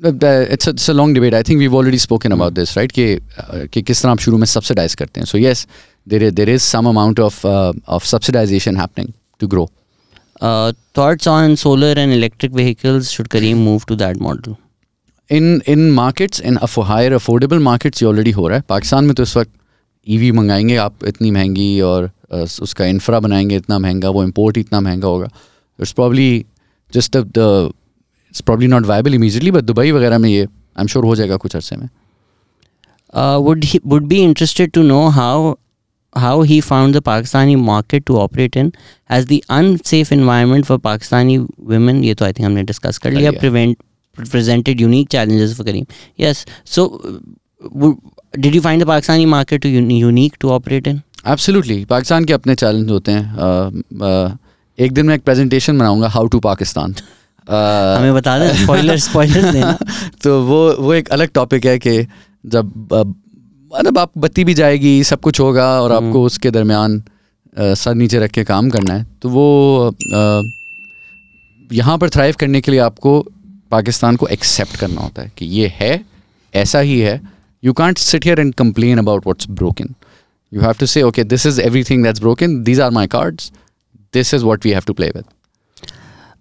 But, uh, it's a, it's a long debate I think we've already spoken about this right कि uh, कि किस तरह आप शुरू में subsidize करते हैं so yes there is, there is some amount of uh, of subsidization happening to grow uh, thoughts on solar and electric vehicles should Kareem move to that model in in markets in higher affordable markets ये already हो रहा है पाकिस्तान में तो इस वक्त EV मंगाएँगे आप इतनी महँगी और uh, उसका इंफ्रा बनाएँगे इतना महँगा वो इम्पोर्ट इतना महँगा होगा it's probably just the it's probably not viable immediately but Dubai वगैरह में ये आई एम श्योर हो जाएगा कुछ अरसे में। Would would be interested to know how how he found the Pakistani market to operate in as the unsafe environment for Pakistani women ये तो आई थिंक हमने डिस्कस कर लिया prevent presented unique challenges for Careem yes so did you find the Pakistani market too unique to operate in absolutely Pakistan के अपने challenge होते हैं। Uh, uh, एक दिन मैं एक प्रेजेंटेशन बनाऊँगा हाउ टू पाकिस्तान uh, हमें बता दें स्पॉइलर स्पॉइलर देना। तो वो वो एक अलग टॉपिक है कि जब मतलब आप बत्ती भी जाएगी सब कुछ होगा और हम्म। आपको उसके दरमियान सर नीचे रख के काम करना है। तो वो यहाँ पर थ्राइव करने के लिए आपको पाकिस्तान को एक्सेप्ट करना होता है कि ये है ऐसा ही है। You can't sit here and complain about what's broken you have to say okay this is everything that's broken these are my cards this is what we have to play with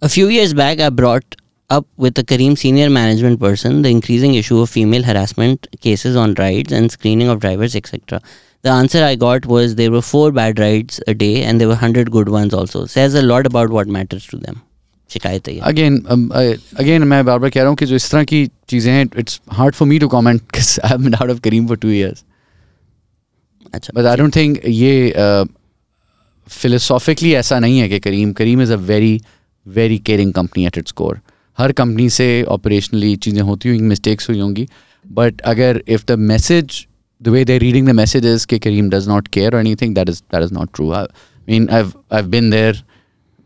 A few years back, I brought up with a Kareem senior management person the increasing issue of female harassment cases on rides and screening of drivers, etc. The answer I got was there were four bad rides a day and there were 100 good ones also. Says a lot about what matters to them. शिकायत है ये again again um, मैं बार बार कह रहा हूँ कि जो इस तरह की चीज़ें हैं it's hard for me to comment I have been out of Careem for two years अच्छा बट आई डोंट थिंक ये फिलोसॉफिकली ऐसा नहीं है कि Careem Careem is a very very caring company at its core her company से operationally चीज़ें होती हुई मिस्टेक्स हुई होंगी बट अगर if the message the way they reading the message is कि करीम does not care any thing that is that is not true I mean I I been there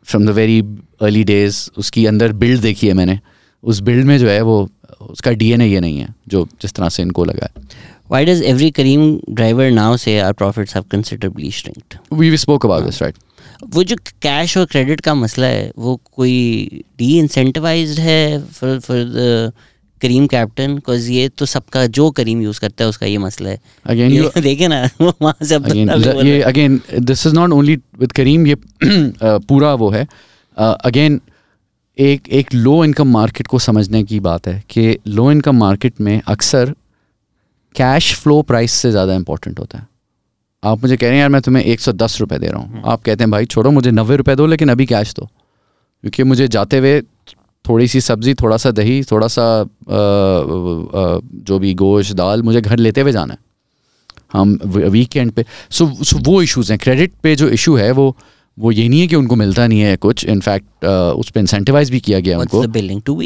from the very early days उसकी अंदर build देखी है मैंने। उस build में जो है वो उसका डीएनए ये नहीं है जो जिस तरह से इनको लगा है। Why does every Kareem driver now say our profits have considerably shrinked? We spoke about this right वो जो कैश और क्रेडिट का मसला है वो कोई डी इंसेंटिवाइज है for for the Careem captain because ये तो सबका जो करीम यूज़ करता है उसका ये मसला है। अगेन ये देखे ना वो वहाँ से अगेन ये again this is not only with Careem ये uh, पूरा वो है। अगेन एक एक लो इनकम मार्केट को समझने की बात है कि लो इनकम मार्केट में अक्सर कैश फ्लो प्राइस से ज़्यादा इंपॉर्टेंट होता है। आप मुझे कह रहे हैं यार मैं तुम्हें एक सौ दस रुपये दे रहा हूँ। आप कहते हैं भाई छोड़ो मुझे नब्बे रुपये दो लेकिन अभी कैश दो। क्योंकि मुझे जाते हुए थोड़ी सी सब्ज़ी थोड़ा सा दही थोड़ा सा जो भी गोश्त दाल मुझे घर लेते हुए जाना है। हम वीकेंड पे सो सो वो इश्यूज़ हैं। क्रेडिट पे जो इशू है वो वो ये नहीं है कि उनको मिलता नहीं है कुछ। इनफैक्ट उस पर इंसेंटिवाइज भी किया गया What's उनको। the two Two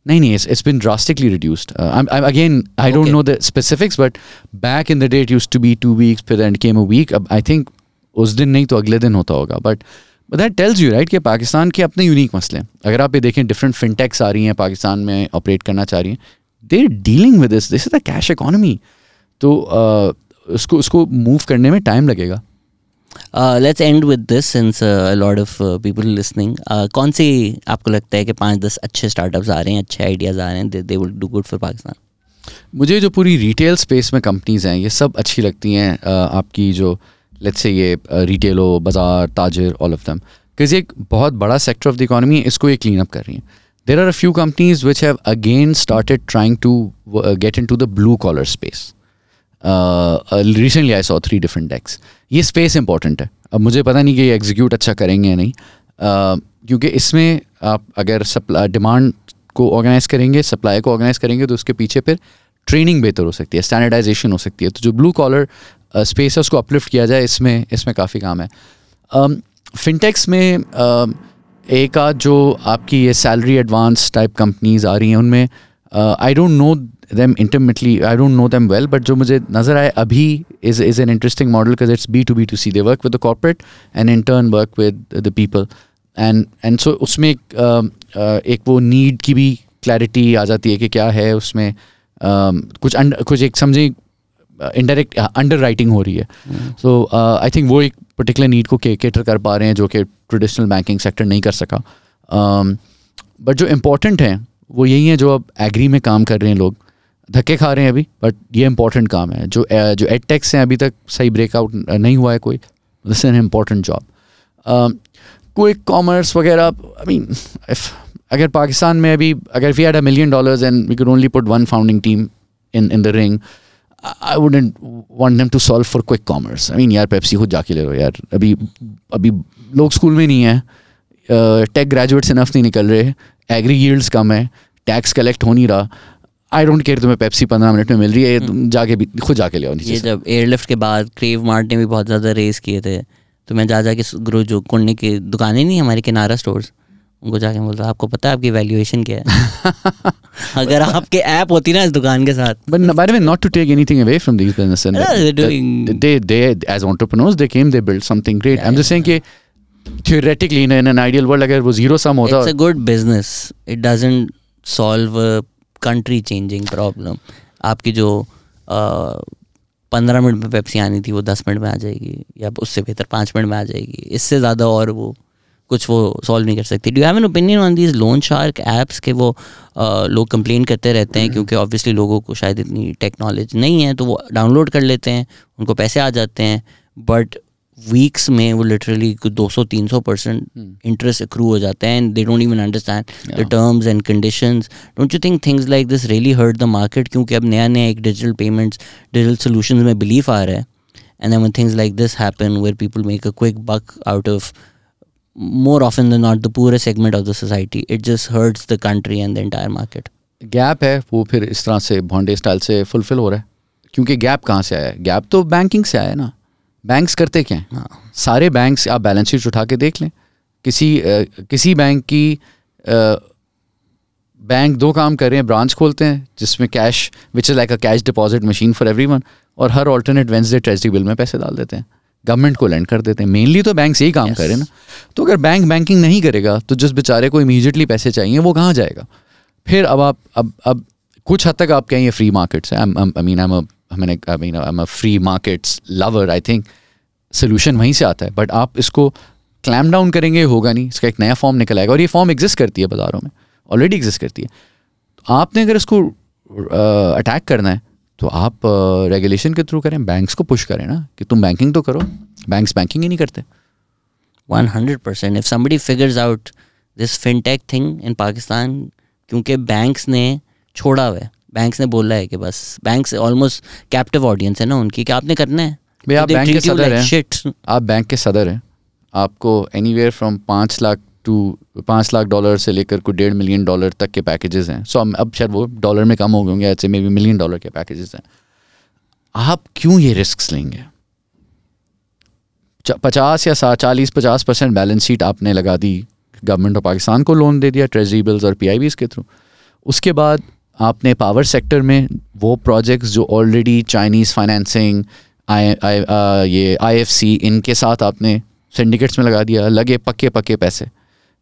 weeks? नहीं नहीं it's, it's been drastically reduced uh, I'm, I'm again I don't Okay. know the specifics but back in the day it used to be two weeks फिर then came a week अब I think उस दिन नहीं तो अगले दिन होता होगा but but that tells you right कि पाकिस्तान के अपने यूनिक मसले हैं अगर आप ये देखें डिफरेंट फिनटेक्स आ रही हैं पाकिस्तान में ऑपरेट करना चाह रही हैं they dealing with this this is the cash economy तो uh, उसको उसको मूव करने में टाइम लगेगा Uh, let's end with this since uh, a lot of uh, people listening. Uh, कौन सी आपको लगता है कि पाँच दस अच्छे स्टार्टअप्स आ रहे हैं अच्छे आइडियाज़ आ रहे हैं they will do good for Pakistan मुझे जो पूरी रिटेल स्पेस में कंपनीज़ हैं ये सब अच्छी लगती हैं अ, आपकी जो लेट्स से ये रिटेल हो बाज़ार ताजिर ऑल ऑफ़ दम बिकॉज़ एक बहुत बड़ा सेक्टर ऑफ़ द इकोनॉमी है इसको ये क्लीन अप कर रही हैं। There are a few companies which have again started trying to get in to the blue collar space recently I saw three different decks ये स्पेस इंपॉर्टेंट है। अब मुझे पता नहीं कि ये एग्जीक्यूट अच्छा करेंगे या नहीं। Uh, क्योंकि इसमें आप अगर सप्लाई डिमांड को ऑर्गेनाइज करेंगे सप्लाई को ऑर्गेनाइज करेंगे तो उसके पीछे फिर ट्रेनिंग बेहतर हो सकती है स्टैंडर्डाइजेशन हो सकती है। तो जो ब्लू कॉलर स्पेस है उसको अपलिफ्ट किया जाए इसमें इसमें काफ़ी काम है। फिनटेक्स में um, एक आध जो आपकी ये सैलरी एडवांस टाइप कंपनीज़ आ रही हैं उनमें I don't know them intimately i don't know them well but जो मुझे नज़र आए अभी is is an interesting model because it's b to b to c they work with the corporate and in turn work with the people and and so उसमें एक um, uh, एक वो need की भी क्लैरिटी आ जाती है कि क्या है उसमें um, कुछ und- कुछ एक समझे इनडायरेक्ट अंडर राइटिंग हो रही है सो आई थिंक वो एक पर्टिकुलर नीड को केटर कर पा रहे हैं जो कि ट्रेडिशनल बैंकिंग सेक्टर नहीं कर सका बट um, जो इम्पोर्टेंट हैं वो यही हैं जो अब एग्री में काम कर रहे हैं लोग धक्के खा रहे हैं अभी बट ये इंपॉर्टेंट काम है। जो जो एड टेक्स हैं अभी तक सही ब्रेकआउट नहीं हुआ है कोई दिस एन इंपॉर्टेंट जॉब कोई कॉमर्स वगैरह आई मीन अगर पाकिस्तान में अभी, अगर we had a million dollars and we can only put one founding team in in the ring I wouldn't want them to solve for quick commerce I mean यार Pepsi खुद जाके ले लो यार। अभी अभी लोग स्कूल में नहीं है। टेक ग्रेजुएट्स इनफ नहीं निकल रहे। एग्री यील्ड्स कम है। टैक्स कलेक्ट हो नहीं रहा। आई डोंट केयर तुम्हें पेप्सी पंद्रह मिनट में मिल रही है हम्म। जाके भी खुद जाके ले नीचे जब एयरलिफ्ट के बाद क्रेव मार्ट ने भी बहुत ज़्यादा रेस किए थे तो मैं जा जाके गुरु जो कुंडने की दुकानें नहीं हमारे किनारा स्टोर उनको जाके बोलता आपको पता है आपकी वैल्यूएशन क्या है? अगर आपके ऐप होती ना इस दुकान के साथ। बट बारे में not to take anything away from these business they they as entrepreneurs they came they build something great I am just saying कि theoretically in an ideal world अगर वो ज़ीरो सम होता it's a good business it doesn't solve country changing problem आपकी जो पंद्रह minute में Pepsi आनी थी वो दस मिनट में आ जाएगी या उससे बेहतर पाँच मिनट में आ जाएगी इससे ज़्यादा और वो कुछ वो सॉल्व नहीं कर सकती। Do have an opinion on these loan shark apps के वो uh, लोग कंप्लेन करते रहते हैं क्योंकि ऑब्वियसली लोगों को शायद इतनी टेक्नोलॉजी नहीं है तो वो डाउनलोड कर लेते हैं उनको पैसे आ जाते हैं बट वीक्स में वो लिटरली दो सौ तीन सौ परसेंट इंटरेस्ट अक्रू हो जाते हैं and they don't even understand the terms and conditions don't you think things like this really hurt the market क्योंकि अब नया नया एक डिजिटल पेमेंट्स डिजिटल सोल्यूशन में बिलीफ आ रहा है. And then things like this happen where people make a quick buck out of more often than not the poorest segment of the society it just hurts the country and the entire market. Gap है वो फिर इस तरह से Bhonde style से fulfil हो रहा है. क्योंकि गैप कहाँ से आया है? गैप तो बैंकिंग से आया है ना. बैंक्स करते क्या हैं? हाँ. सारे बैंक्स आप बैलेंस शीट उठा के देख लें। किसी आ, किसी बैंक की आ, बैंक दो काम कर रहे हैं ब्रांच खोलते हैं जिसमें cash which is like a cash deposit machine for everyone और हर ऑल्टरनेट वेंसडे ट्रेजरी बिल में पैसे डाल देते हैं। गवर्नमेंट को लेंड कर देते हैं। मेनली तो बैंक यही काम yes. करें ना। तो अगर बैंक बैंकिंग नहीं करेगा तो जिस बेचारे को इमीजिएटली पैसे चाहिए वो कहाँ जाएगा? फिर अब आप अब अब कुछ हद तक आप कहें ये फ्री मार्केट्स हैं। आई मीन मैंने I mean I am a free markets lover I think solution वहीं से आता है बट आप इसको क्लैम डाउन करेंगे, होगा नहीं, इसका एक नया फॉर्म निकल आएगा और ये फॉर्म एग्जिस्ट करती है बाज़ारों में ऑलरेडी एग्जिस्ट करती है। तो आपने अगर इसको अटैक करना है तो आप रेगुलेशन के थ्रू करें बैंक्स को पुश करें ना, कि तुम बैंकिंग तो करो बैंक्स बैंकिंग ही नहीं करते। One hundred percent if somebody figures out this fintech thing in Pakistan क्योंकि बैंक्स ने छोड़ा हुआ है बैंक्स ने बोला है कि बस बैंक्स ऑलमोस्ट कैप्टिव ऑडियंस है ना उनकी कि आपने करना है। भाई आप बैंक के सदर हैं। आप बैंक के सदर हैं। आपको एनी वेयर फ्रॉम पाँच लाख टू पाँच लाख डॉलर से लेकर कोई डेढ़ मिलियन डॉलर तक के पैकेजेस हैं। सो so, अब शायद वो डॉलर में कम हो गए होंगे ऐसे मे बी मिलियन डॉलर के पैकेजेस हैं। आप क्यों ये रिस्क लेंगे? पचास या साठ चालीस पचास परसेंट बैलेंस शीट आपने लगा दी गवर्नमेंट ऑफ़ पाकिस्तान को लोन दे दिया ट्रेजरी बिल्स और पी के थ्रू उसके बाद आपने पावर सेक्टर में वो प्रोजेक्ट्स जो already Chinese financing I I ये आईएफसी इनके साथ आपने सिंडिकेट्स में लगा दिया, लगे पक्के पक्के पैसे।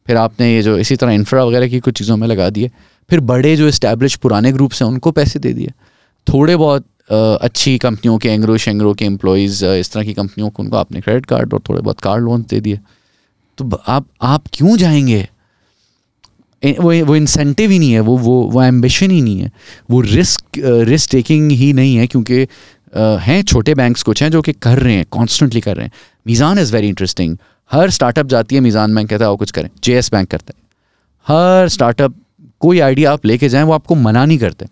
फिर आपने ये जो इसी तरह इंफ्रा वगैरह की कुछ चीज़ों में लगा दिए। फिर बड़े जो इस्टेब्लिश पुराने ग्रुप्स हैं, उनको पैसे दे दिए। थोड़े बहुत अच्छी कंपनियों के एंग्रो शेंग्रो के एम्प्लॉयज़ इस तरह की कंपनियों को उनको आपने क्रेडिट कार्ड और थोड़े बहुत कार लोन दे दिए। तो आप आप क्यों जाएँगे? वो वो इंसेंटिव ही नहीं है, वो वो वो एम्बिशन ही नहीं है। वो रिस्क रिस्क टेकिंग ही नहीं है क्योंकि हैं छोटे बैंक्स कुछ हैं जो कि कर रहे हैं कॉन्स्टेंटली कर रहे हैं। मीज़ान इज़ वेरी इंटरेस्टिंग हर स्टार्टअप जाती है मीज़ान बैंक कहता है वो कुछ करें। जेएस बैंक करता है। हर स्टार्टअप कोई आइडिया आप लेके जाएँ, वो आपको मना नहीं करते।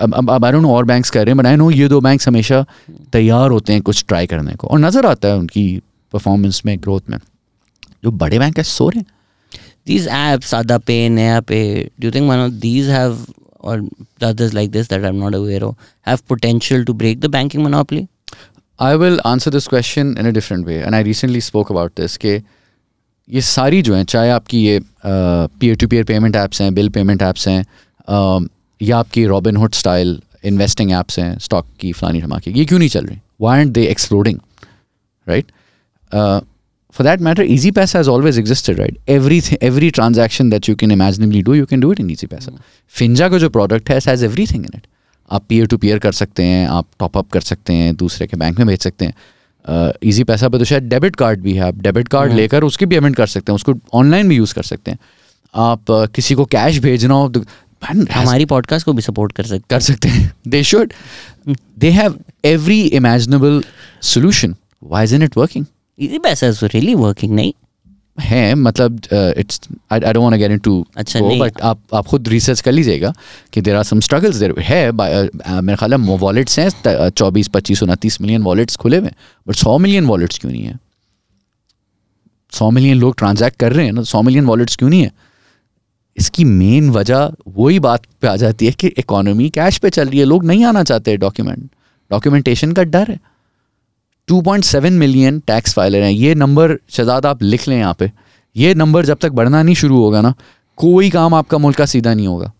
अब अब अब आई नो और बैंक्स कर रहे हैं बट आई नो ये दो बैंक्स हमेशा तैयार होते हैं कुछ ट्राई करने को। और नज़र आता है उनकी परफॉर्मेंस में ग्रोथ में। जो बड़े बैंक है, सो रहे These apps, Ada Pay, do you think one of these have, or others like this that I'm not aware of, have potential to break the banking monopoly? I will answer this question in a different way and I recently spoke about this के ये सारी जो हैं चाहे आपकी ये peer to peer payment apps हैं bill payment apps हैं uh, या आपकी Robin Hood style investing apps हैं स्टॉक की फलानी धमाके ये क्यों नहीं चल रही why and they exploding right for that matter, Easy Paisa has always existed, right? Every every transaction that you can imaginably do, you can do it in Easy Paisa. Mm. Finja का जो product है, has everything in it. आप peer to peer कर सकते हैं आप top up कर सकते हैं दूसरे के बैंक में भेज सकते हैं ईजी पैसा पे तो शायद डेबिट कार्ड भी है आप डेबिट कार्ड। लेकर उसकी पेमेंट कर सकते हैं उसको ऑनलाइन भी यूज़ कर सकते हैं आप किसी को कैश भेजना हो तो हमारी पॉडकास्ट को भी सपोर्ट कर सकते कर सकते हैं they should they have every imaginable solution why is in it working easy पैसा रियली वर्किंग नहीं? है मतलब it's I don't want to get into अच्छा बट आप आप खुद रिसर्च कर लीजिएगा कि there are some struggles there है uh, मेरे ख्याल है वॉलेट्स हैं चौबीस पच्चीस उनतीस मिलियन वॉलेट्स खुले हुए बट सौ मिलियन वॉलेट्स क्यों नहीं है? सौ मिलियन लोग ट्रांजैक्ट कर रहे हैं ना सौ मिलियन वॉलेट्स क्यों नहीं है? इसकी मेन वजह वही बात पे आ जाती है कि इकोनॉमी कैश पे चल रही है लोग नहीं आना चाहते डॉक्यूमेंट डॉक्यूमेंटेशन का डर है। 2.7 मिलियन टैक्स फाइलर हैं। ये नंबर शहजाद, आप लिख लें यहाँ पे। ये नंबर जब तक बढ़ना नहीं शुरू होगा ना, कोई काम आपका मुल्क का सीधा नहीं होगा।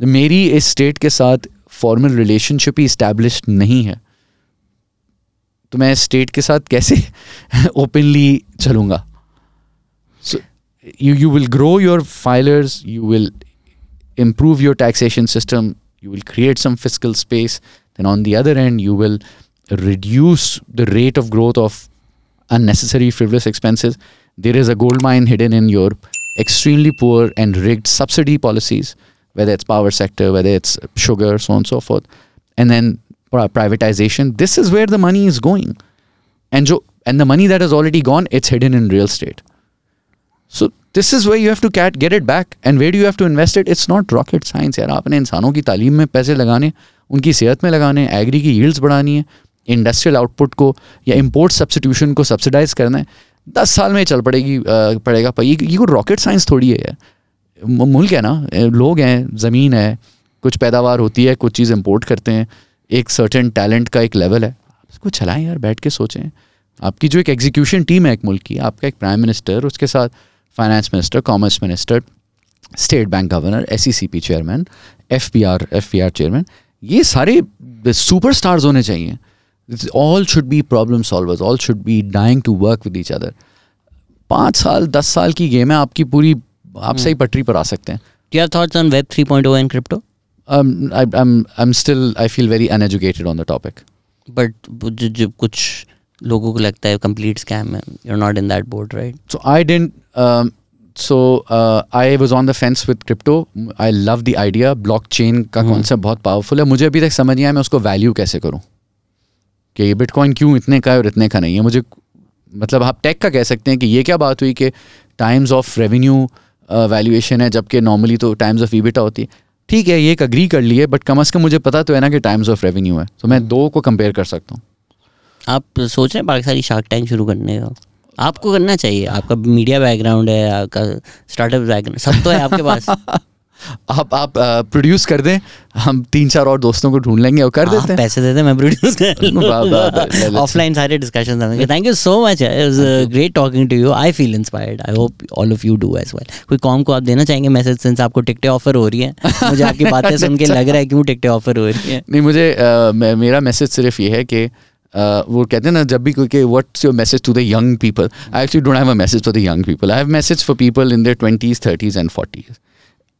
मेरी इस स्टेट के साथ फॉर्मल रिलेशनशिप ही इस्टेब्लिश नहीं है। तो मैं स्टेट के साथ कैसे ओपनली चलूँगा? You you will grow your filers, you will improve your taxation system, you will create some fiscal space, then on the other end, you will reduce the rate of growth of unnecessary frivolous expenses there is a gold mine hidden in your extremely poor and rigged subsidy policies whether it's power sector whether it's sugar so on and so forth and then pri- privatization this is where the money is going and jo, and the money that has already gone it's hidden in real estate so this is where you have to get, get it back and where do you have to invest it it's not rocket science यार आपने इंसानों की तालीम में पैसे लगाने उनकी सेहत में लगाने एग्री की यील्ड्स बढ़ानी है इंडस्ट्रियल आउटपुट को या इम्पोर्ट सब्सिट्यूशन को सब्सिडाइज करना है, दस साल में चल पड़ेगी पड़ेगा। पर ये ये कोई रॉकेट साइंस थोड़ी है यार। मुल्क है ना लोग हैं, ज़मीन है, कुछ पैदावार होती है, कुछ चीज़ इम्पोर्ट करते हैं, एक सर्टेन टैलेंट का एक लेवल है। उसको चलाएँ यार, बैठ के सोचें। आपकी जो एक एग्जीक्यूशन टीम है एक मुल्क की, आपका एक प्राइम मिनिस्टर उसके साथ finance minister commerce minister state bank governor S chairman F B R chairman ये सारे सुपर स्टार्स होने चाहिए। All should be problem solvers all should be dying to work with each other पाँच साल दस साल की गेम है आपकी पूरी आप सही पटरी पर आ सकते हैं Do you have thoughts on Web 3.0 and crypto? um, I, I'm I'm still I feel very uneducated on the topic. But जो जो कुछ लोगों को लगता है complete scam है you're not in that boat right So I didn't. Um, so uh, I was on the fence with crypto. I love the idea. Blockchain का हम्म। concept बहुत powerful है. मुझे अभी तक समझ नहीं आया मैं उसको value कैसे करूँ कि ये बिटकॉइन क्यों इतने का है और इतने का नहीं है? मुझे मतलब आप टेक का कह सकते हैं कि ये क्या बात हुई कि टाइम्स ऑफ़ रेवेन्यू वैल्यूएशन है जबकि नॉर्मली तो टाइम्स ऑफ़ ईबिटा होती है। ठीक है ये एक अग्री कर लिए बट कम अज़ कम मुझे पता तो है ना कि टाइम्स ऑफ़ रेवेन्यू है। तो मैं दो को कंपेयर कर सकता हूँ। आप सोच रहे हैं पाकिस्तानी शार्क टैंक शुरू करने का? आपको करना चाहिए। आपका मीडिया बैकग्राउंड है आपका स्टार्टअप बैकग्राउंड सब तो है आपके पास। आप आप प्रोड्यूस कर दें हम तीन चार और दोस्तों को ढूंढ लेंगे और कर देते हैं। पैसे देते मैं प्रोड्यूस. ऑफलाइन सारे discussion thank you so much great talking to you I feel inspired I hope all of you do as well कोई कॉम को आप देना चाहेंगे मैसेज सिंस आपको टिकटें ऑफ़र हो रही है मुझे आपकी बातें सुन के लग रहा है क्यों टिकटें ऑफ़र हो रही है। नहीं मुझे मेरा मैसेज सिर्फ़ ये है कि अ, वो कहते हैं ना जब भी कोई कि what's your message to the young people I actually don't have a message for the young people I have message for people in their twenties thirties and forties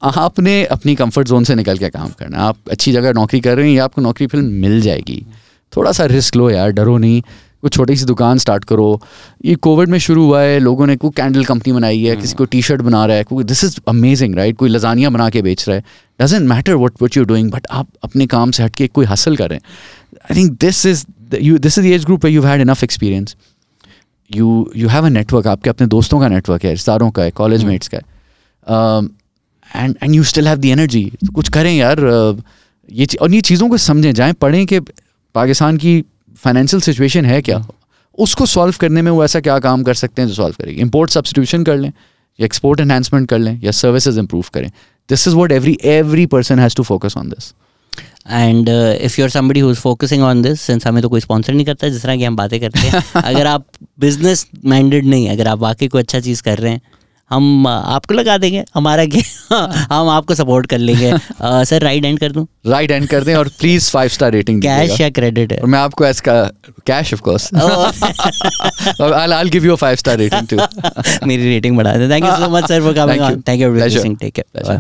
आपने अपनी कंफर्ट जोन से निकल के काम करना आप अच्छी जगह नौकरी कर रहे हैं या आपको नौकरी फिर मिल जाएगी। थोड़ा सा रिस्क लो यार डरो नहीं। कोई छोटी सी दुकान स्टार्ट करो। ये कोविड में शुरू हुआ है लोगों ने कोई कैंडल कंपनी बनाई है किसी को टी शर्ट बना रहा है कोई दिस इज़ अमेजिंग राइट कोई लजानिया बना के बेच रहा है। Doesn't matter what what you doing but आप अपने काम से हट के कोई हासिल करें। I think this is you this is age group you had enough experience you you have a network आपके अपने दोस्तों का नेटवर्क है रिश्तेदारों का है कॉलेज मेट्स का है। And and you still have the energy कुछ करें यार ये और ये चीज़ों को समझें जाएँ पढ़ें कि पाकिस्तान की फाइनेंशियल सिचुएशन है क्या? उसको सॉल्व करने में वो ऐसा क्या काम कर सकते हैं जो सॉल्व करेगी? इम्पोर्ट सब्सटीट्यूशन कर लें या एक्सपोर्ट एनहांसमेंट कर लें या सर्विसेज़ इंप्रूव करें? This is what every every person has to focus on this and if you are somebody who is focusing on this since हमें तो कोई स्पॉन्सर नहीं करता जिस तरह की हम बातें करते हैं अगर आप बिज़नेस माइंडेड नहीं अगर आप वाकई कोई अच्छा चीज़ कर रहे हैं हम आपको लगा देंगे हमारा क्या हम आपको सपोर्ट कर लेंगे। आ, सर राइट एंड कर दूँ? राइट एंड कर दें और please five star rating cash या क्रेडिट है और मैं आपको एज का कैश ऑफ़ कोर्स और I I give you five star rating too. मेरी रेटिंग बढ़ा दें। Thank you so much sir for coming on thank you Pleasure. Take care.